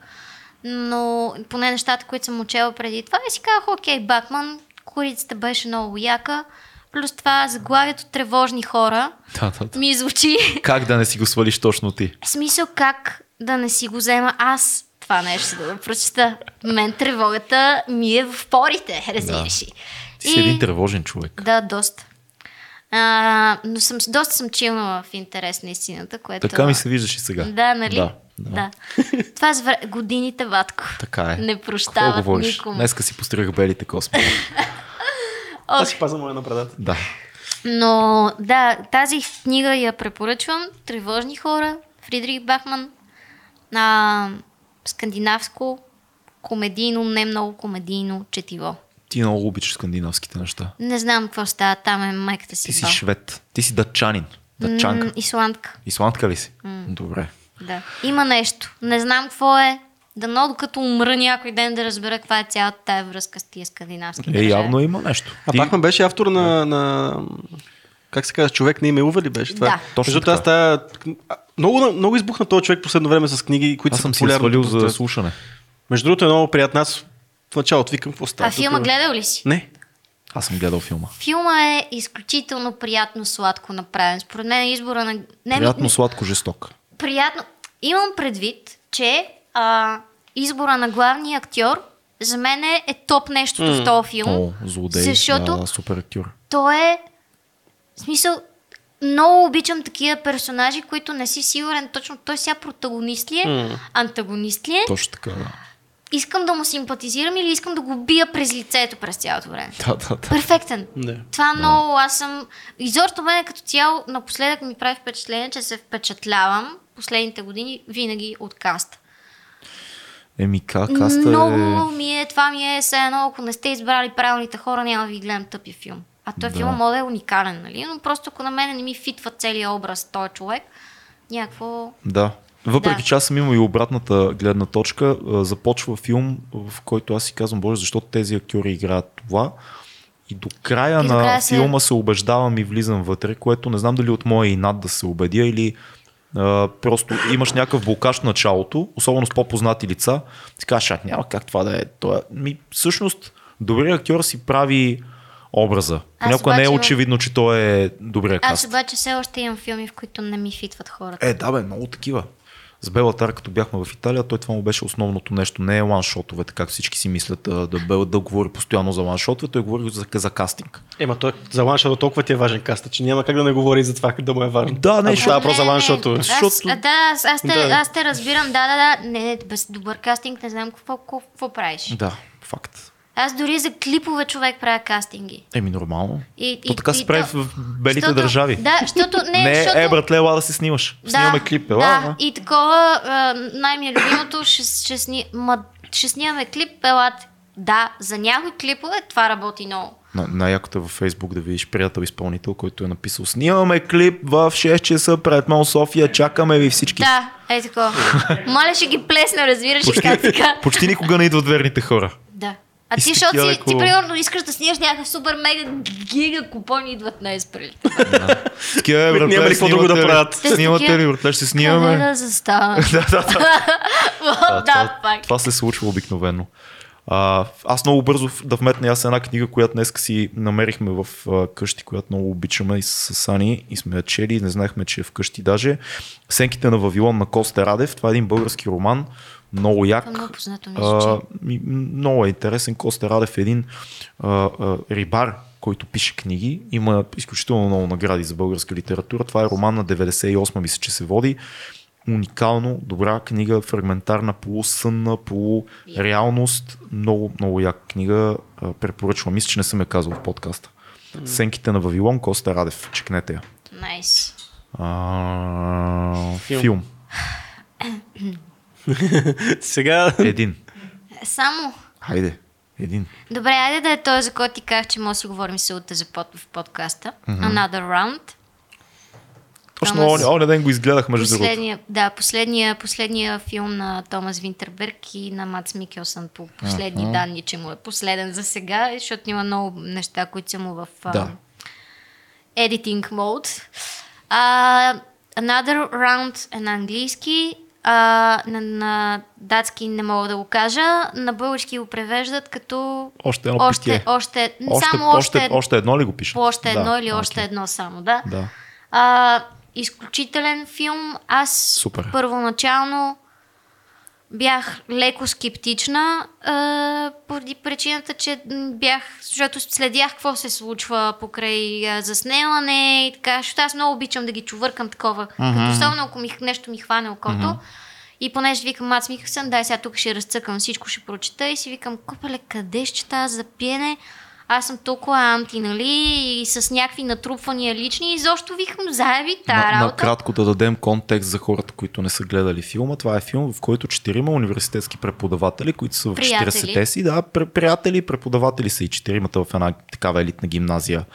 но поне нещата, които съм учела преди това, и си казах, окей, Бакман, корицата беше много яка, плюс това заглавието тревожни хора Да, да, да. ми звучи Как да не си го свалиш точно ти? в смисъл как да не си го взема аз това нещо, да го прочета. Мен тревогата ми е в порите, разбираш ли. Ти си един тревожен човек. Да, доста. А, но съм, доста съм чилнала в интерес на истината, което... Така ми се виждаш и сега. Да, нали? Да. да. Това с вре... годините, Ватко. Така е. Не Какво прощават говориш? никому. Днеска си постригах белите косми. Аз си пазя моя напредат. да. Но да, тази книга я препоръчвам. Тревожни хора, Фридрих Бахман, на скандинавско, комедийно, не много комедийно четиво. Ти много обичаш скандинавските неща. Не знам какво става, там е майката си. Ти си швед. Ти си датчанин. Датчанка. М, Исландка, Исландка ли си? Добре. да. Има нещо. Не знам какво е. Дано докато умра някой ден да разбера каква е цялата тая връзка с тия скандинавски Е, държави. явно има нещо. А Ти- Бахман беше автор на, на как се казва, човек на име Ува ли беше това? Да. Точно Защото аз така. тая... Много, много избухна този човек последно време с книги, които Аз са съм си я популярни. свалил за слушане. Между другото е много приятно. Аз в началото викам какво става. А филма тук? гледал ли си? Не. Аз съм гледал филма. Филма е изключително приятно сладко направен. Според мен избора на... Не, Приятно, сладко, жесток. приятно. Имам предвид, че а, избора на главния актьор за мен е, е топ нещото в този филм. О, злодей. Защото Да, супер актьор. той е... В смисъл, много обичам такива персонажи, които не си сигурен точно той сега протагонист ли е, антагонист ли е. Точно така, да. Искам да му симпатизирам или искам да го бия през лицето през цялото време. Да, да, да. Перфектен. Да. Това много, аз съм... Изобщо мен като цяло напоследък ми прави впечатление, че се впечатлявам последните години винаги от каста. Еми, как каста Много е... ми е, това ми е все едно, ако не сте избрали правилните хора, няма да ви гледам тъпи филм. А той Да. филм може да е уникален, нали? Но просто ако на мен не ми фитва целият образ този човек, някакво... Да. Въпреки, Да. че аз съм имал и обратната гледна точка, започва филм, в който аз си казвам, боже, защо тези актьори играят това? И до края И до на края се- филма се убеждавам и влизам вътре, което не знам дали от моя инат да се убедя или а, просто имаш някакъв блокаж в началото, особено с по-познати лица, си кажеш, а няма как това да е. Това. Ми, всъщност, добрият актьор си прави образа. Аз Понякога не е очевидно, че той е добрият Аз каст. обаче все още имам филми, в които не ми фитват хората. Е, да бе, много такива. С Белатар, като бяхме в Италия, той това му беше основното нещо. Не е ланшотовете, както всички си мислят, да, Бел, да говори постоянно за ланшотове, той говори за, за кастинг. Ема той за ланшото толкова ти е важен каста, че няма как да не говори за това, да му е важно. Да, не, защото- просто за ланшото. Аз, защото- а, да, аз, аз, те, Да. аз те разбирам, да, да, да. Не, не, без добър кастинг не знам какво, какво, какво правиш. Да, факт. Аз дори за клипове човек правя кастинги. Еми, нормално. И, То така се прави то- в белите защото- държави. Да, защото не, Не, защото... е, братле, ела да се снимаш. Снимаме клип, ела. Да, и такова, най-ми любимото, ще, ще, сни... Ма, ще снимаме клип, елате. Да, за някои клипове това работи много. На, най-якото е във Фейсбук да видиш приятел изпълнител, който е написал Снимаме клип в 6 часа пред Мол София, чакаме ви всички. Да, е такова. Моля, ще ги плесна, разбираш Почти, как така. почти никога не идват верните хора. А ти, защото си, леко- ти, примерно, искаш да снимаш някакъв супер мега гига купон и идват на еспрелите. Такива, братле, няма ли какво друго да правят? Снимате ли, братле, ще снимаме? да застана? да, да, да. Това, се случва обикновено. А, аз много бързо да вметна аз една книга, която днес си намерихме в а, къщи, която много обичаме и с Сани и сме я чели, не знаехме, че е вкъщи даже. Сенките на Вавилон на Коста Радев. Това е един български роман, много як. Това много познато ми А, много е интересен. Коста Радев е един а, а, рибар, който пише книги. Има изключително много награди за българска литература. Това е роман на 98 мисля, че се води. Уникално, добра книга, фрагментарна, полусънна, полуреалност. Много, много як книга. А, препоръчвам. Мисля, че не съм я казал в подкаста. Сенките на Вавилон, Коста Радев. Чекнете я. Найс. А, Филм. филм. Сега Един. Само. Хайде. Един. Добре, айде да е този, за който ти казах, че може да си говорим сутта за под, в подкаста. Another round. Точно, Томас- оня, оня ден го изгледах между другото. Последния, да, последния, последния филм на Томас Винтерберг и на Мац Микелсън по последни данни, че му е последен за сега, защото има много неща, които са му в Да. editing mode. А, another Round е на английски, а, на, на датски не мога да го кажа, на български го превеждат като Още едно още, питие. още, Още, само още, още, още едно ли го пише? по още едно да, или още окей. едно само, да. Да. А, изключителен филм. Аз Супер. първоначално бях леко скептична а, поради причината, че бях, защото следях какво се случва покрай а, заснемане и така, защото аз много обичам да ги чувъркам такова, като особено ако ми, нещо ми хване окото. И понеже викам Мац Микълсън, дай сега тук ще разцъкам всичко, ще прочета и си викам, копеле, къде ще тази за пиене? Аз съм толкова анти, нали, и с някакви натрупвания лични, и защо викам заеби тази На, работа. накратко да дадем контекст за хората, които не са гледали филма. Това е филм, в който четирима университетски преподаватели, които са в Приятели. 40-те си, да, при- приятели, преподаватели са и четиримата в една такава елитна гимназия.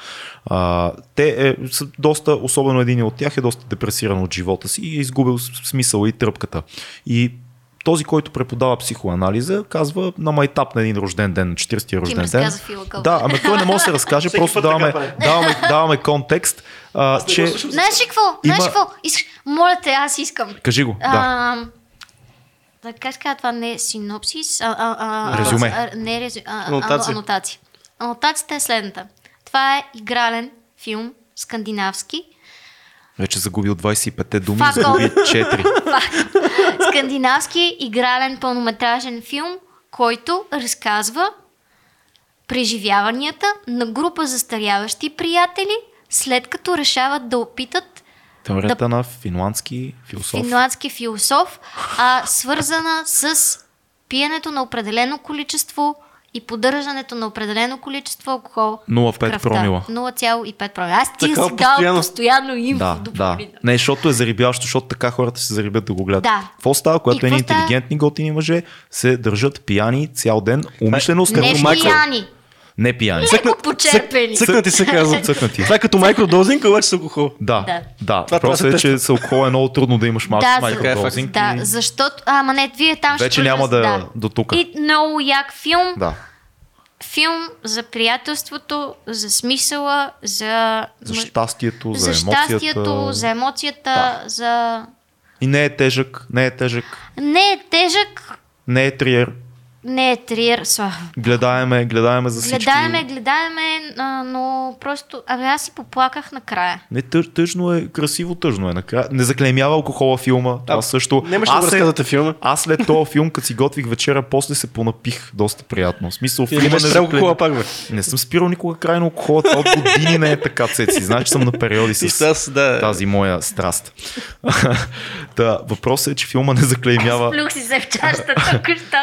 А, те е, са доста, особено един от тях е доста депресиран от живота си и е изгубил с- смисъла и тръпката. И този, който преподава психоанализа, казва на майтап на един рожден ден, на 40-я рожден ден. Фила Кълбо. Да, ами той не може да се разкаже, просто даваме, даваме, даваме контекст, а, че... Знаеш ли какво? Има- Знаеш какво? Искаш... Моля те, аз искам. Кажи го, да. А, да, как се казва това? Не е синопсис, а, а, а, Резюме. А, не резю... а, анотация. анотация. Анотацията е следната. Това е игрален филм, скандинавски. Вече загубил 25-те думи, Fuck загуби 4. скандинавски игрален пълнометражен филм, който разказва преживяванията на група застаряващи приятели, след като решават да опитат Теорията на финландски философ. финландски философ, а свързана с пиенето на определено количество и поддържането на определено количество алкохол. 0,5 в кръвта. промила. 0,5 промила. Аз ти дал постоянно. постоянно инфо. Да, да. Не, защото е зарибяващо, защото така хората се зарибят да го гледат. Да. Какво става, когато едни става? интелигентни готини мъже се държат пияни цял ден, умишлено с Не като майкро... пияни. Не пияни. Леко почерпени. Цъкнати се казва. Цъкнати. Това е като майкродозинг, обаче с алкохол. Да, Да. да. Това да е, се че с алкохол е много трудно да имаш малко Да, да, майкродозинг. Да, и... защото... А, ма не, вие там ще Вече продължите, няма да- до тука. И много як филм. Да. Филм за приятелството, за смисъла, за... За щастието, за, за емоцията. щастието, за емоцията, за... И не е тежък, не е тежък, Не е тежък, не е триер. Не е триер, слава. Гледаеме, гледаеме за всички. Гледаеме, гледаеме, а, но просто... Абе, аз си поплаках накрая. Не, тъж, тъжно е, красиво тъжно е. Накрая. Не заклеймява алкохола филма. Това А, също. нямаше да Аз разказвате филма. Аз след този филм, като си готвих вечера, после се понапих доста приятно. В смисъл, филма не заклейм- алкохола пак, бе. Не съм спирал никога крайно алкохола. Това от години не е така, цеци. Знаеш, че съм на периоди с с, да. тази моя страст. Та, въпросът е, че филма не заклеймява. Плюх си се в чашата, тук що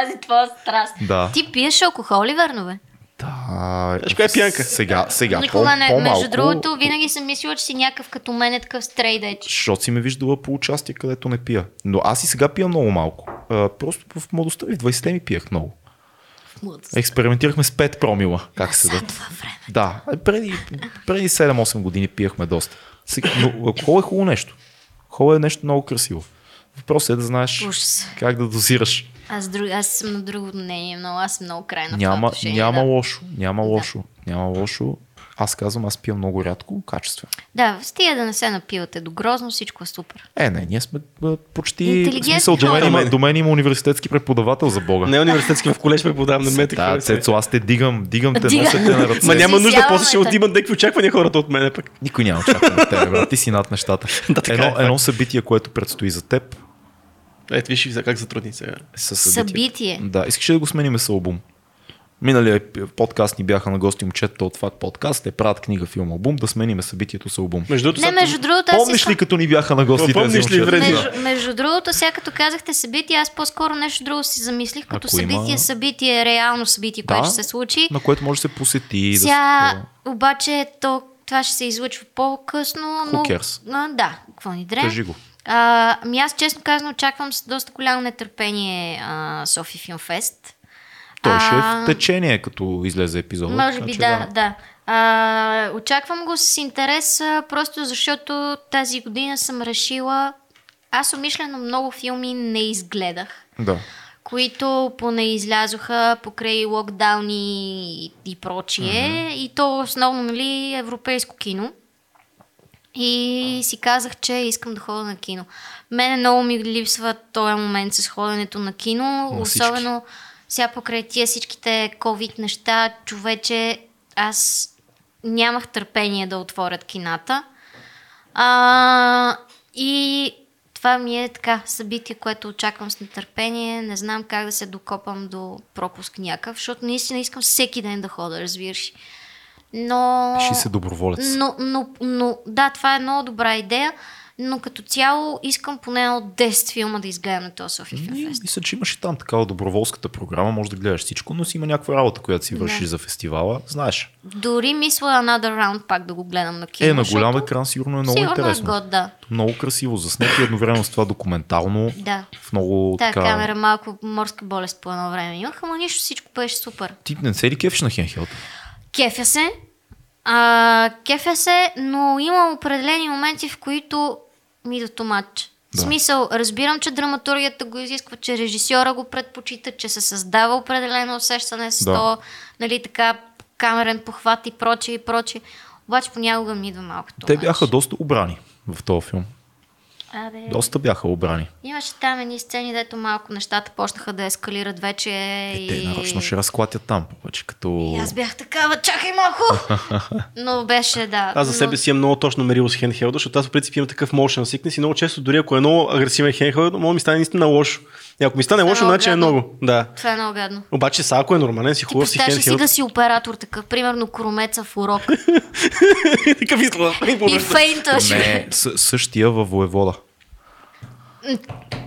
тази твоя страст. Да. Ти пиеш алкохол ли, верно бе? Да. Коя е пиянка? Сега, сега. Никога по, не. по-малко, Между другото, винаги съм мислила, че си някакъв като мен, е такъв стрейт едж. Защото си ме виждала по участие, където не пия. Но аз и сега пия много малко. А, просто в младостта ми, в 20-те ми пиех много. Експериментирахме с 5 промила. Как се да. Да, преди, преди 7-8 години пиехме доста. Сега, но алкохол е хубаво нещо. Алкохол е нещо много красиво. Въпросът е да знаеш Ужас. как да дозираш. Аз, друг, аз съм на друго мнение, много, аз съм много крайна в това Няма, отношение, няма да. лошо. Няма лошо. Няма лошо. Аз казвам, аз пия много рядко, качествено. Да, стига да не се напивате до грозно, всичко е супер. Е, не, ние сме почти... В смисъл, до мен, има, до мен има университетски преподавател за Бога. Не университетски в колеж преподавам на мете. Да, Цецо, аз те дигам, дигам те, Дига. нося те на ръце. Ма няма нужда, после ще отимат някакви очаквания хората от мене пък. Никой няма очаква от теб, брат. Ти си над нещата. Да, така едно, е, едно събитие, което предстои за теб, Ето виж за как затрудни сега. със събитие. Събитие. Да, искаш ли да го сменим с албум? Миналия подкаст ни бяха на гости момчета от Факт подкаст. Те правят книга, филм, албум. Да сменим събитието с албум. Между другото, Не, между другото, Помниш ли като ни бяха на гости Помниш тези ли? Вреди? Между, между другото, сега като казахте събитие, аз по-скоро нещо друго си замислих, като Ако събитие, има- събитие, реално събитие, Да, което ще се случи. На което може да се посети. Да Сега, се... обаче, то, това ще се излъчва по-късно, но... Who cares? Да, какво ни дре. Кажи го. А, ми аз честно казано очаквам с доста голямо нетърпение а, Софи Филм Фест. Той ще е в течение, като излезе епизода. Може би че да, да. А, очаквам го с интерес, а, просто защото тази година съм решила. Аз умишлено много филми не изгледах, Да. които поне излязоха покрай локдауни и, и прочие. Mm-hmm. И то основно, нали, европейско кино. И си казах, че искам да ходя на кино. Мене много ми липсва този момент с ходенето на кино, На особено сега покрай тия всичките COVID неща, човече, аз нямах търпение да отворят кината. А, и това ми е така събитие, което очаквам с нетърпение. Не знам как да се докопам до пропуск някакъв, защото наистина искам всеки ден да хода, разбираш. Но... Пиши се доброволец. Но, но, но, да, това е много добра идея, но като цяло искам поне от 10 филма да изгледам на този София Филм Ние, Фест. мисля, че имаш и там такава доброволската програма, може да гледаш всичко, но си има някаква работа, която си вършиш Да. за фестивала. Знаеш. Дори мисля Another Round пак да го гледам на кино. Е, на голям защото екран сигурно е много Сигурно интересно. е год, да. Много красиво заснети, едновременно с това документално. Да. В много Тая така... камера малко морска болест по едно време имах, ама нищо, всичко беше супер. Ти не се ли кефиш на Хенхелта? Кефя се, а, кефя се, но има определени моменти, в които ми да томач. Да. смисъл, разбирам, че драматургията го изисква, че режисьора го предпочита, че се създава определено усещане с Да. то, нали така, камерен похват и прочее и прочее. Обаче понякога ми идва малко Те бяха доста обрани в този филм. Абе, Доста бяха обрани. Имаше там едни сцени, дето малко нещата почнаха да ескалират вече. Е, те и... нарочно ще разклатят там, повече като... И аз бях такава, чакай малко! Но беше, да. Аз за но- себе си имам много точно мерило с хендхелда, защото аз в принцип имам такъв motion sickness и много често, дори ако е много агресивен хендхелд, може да ми стане наистина лошо. И ако ми стане е лошо, значи е много. Да. Това е много гадно. Обаче са, ако е нормален, си хубав си представяш ли си хендхелд. да си оператор такъв, примерно кромеца в урок Такъв и фейнташ. Не, същия във Воевода.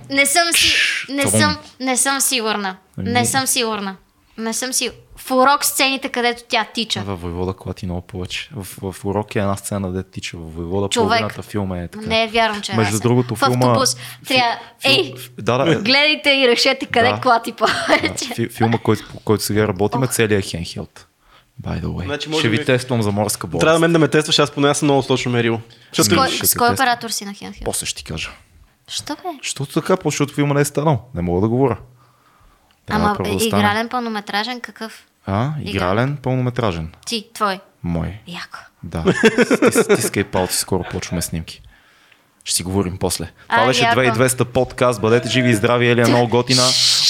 Не съм си, не Трум. съм, не съм сигурна. Ами- Не съм сигурна. Не съм си. В урок сцените, където тя тича. Във Воевода клати много повече. В, в урок е една сцена, де тича във Воевода. Човек. Половината филма е така. Не е вярно, че е Между другото, сцена. филма... В автобус. Трябва. фил- Ей, Да, да. гледайте и решете къде Да. клати да, повече. фи- филма, който, по който сега работим е целият Хенхелт. By the way. Значи, може Ще ви би- тествам за морска болест. Трябва да мен да ме тестваш, аз поне аз съм много точно мерило. С Защото кой, с кой оператор си на Хенхил? После ще ти кажа. Що бе? Защото така, защото филма не е станал. Не мога да говоря. Трябва Ама е, да стане. игрален пълнометражен какъв? А, игрален, пълнометражен. Ти, твой. Мой. Яко. Да. Стис- Стискай палци, скоро почваме снимки. Ще си говорим после. Това А, беше яко. 2200 подкаст. Бъдете живи и здрави, Елия е много готина.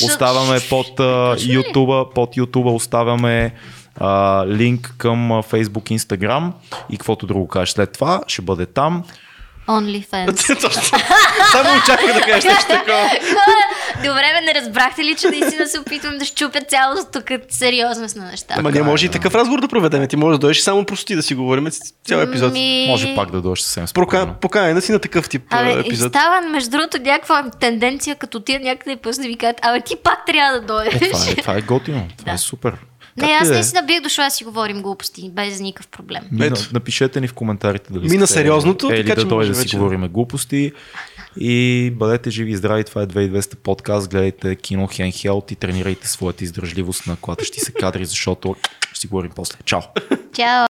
Оставяме под а, YouTube, под YouTube оставяме а, линк към Facebook, Instagram и каквото друго кажеш след това, ще бъде там. OnlyFans. Само очаквах да кажеш нещо такова. Добре, бе, не разбрахте ли, че наистина се опитвам да щупя цялото тук сериозност на нещата? Ама ние може е, и такъв разговор да проведем. Ти може да дойдеш и само просто ти да си говорим цял епизод. Ми... Може пак да дойдеш съвсем Прока... спокойно. Поканена си на такъв тип а, Абе, епизод. става, между другото, някаква тенденция, като тия някъде после да ви кажат, абе ти пак трябва да дойдеш. Е, това, е, това е готино. Това Да. е супер. Не, аз и да е. наистина бих дошла да си говорим глупости, без никакъв проблем. Мина, напишете ни в коментарите дали Мина сериозното, Ели така да че дойде да си вече. говориме глупости. И бъдете живи и здрави, това е 2200 подкаст, гледайте кино Хенхелт и тренирайте своята издържливост на клатещи се кадри, защото ще си говорим после. Чао! Чао!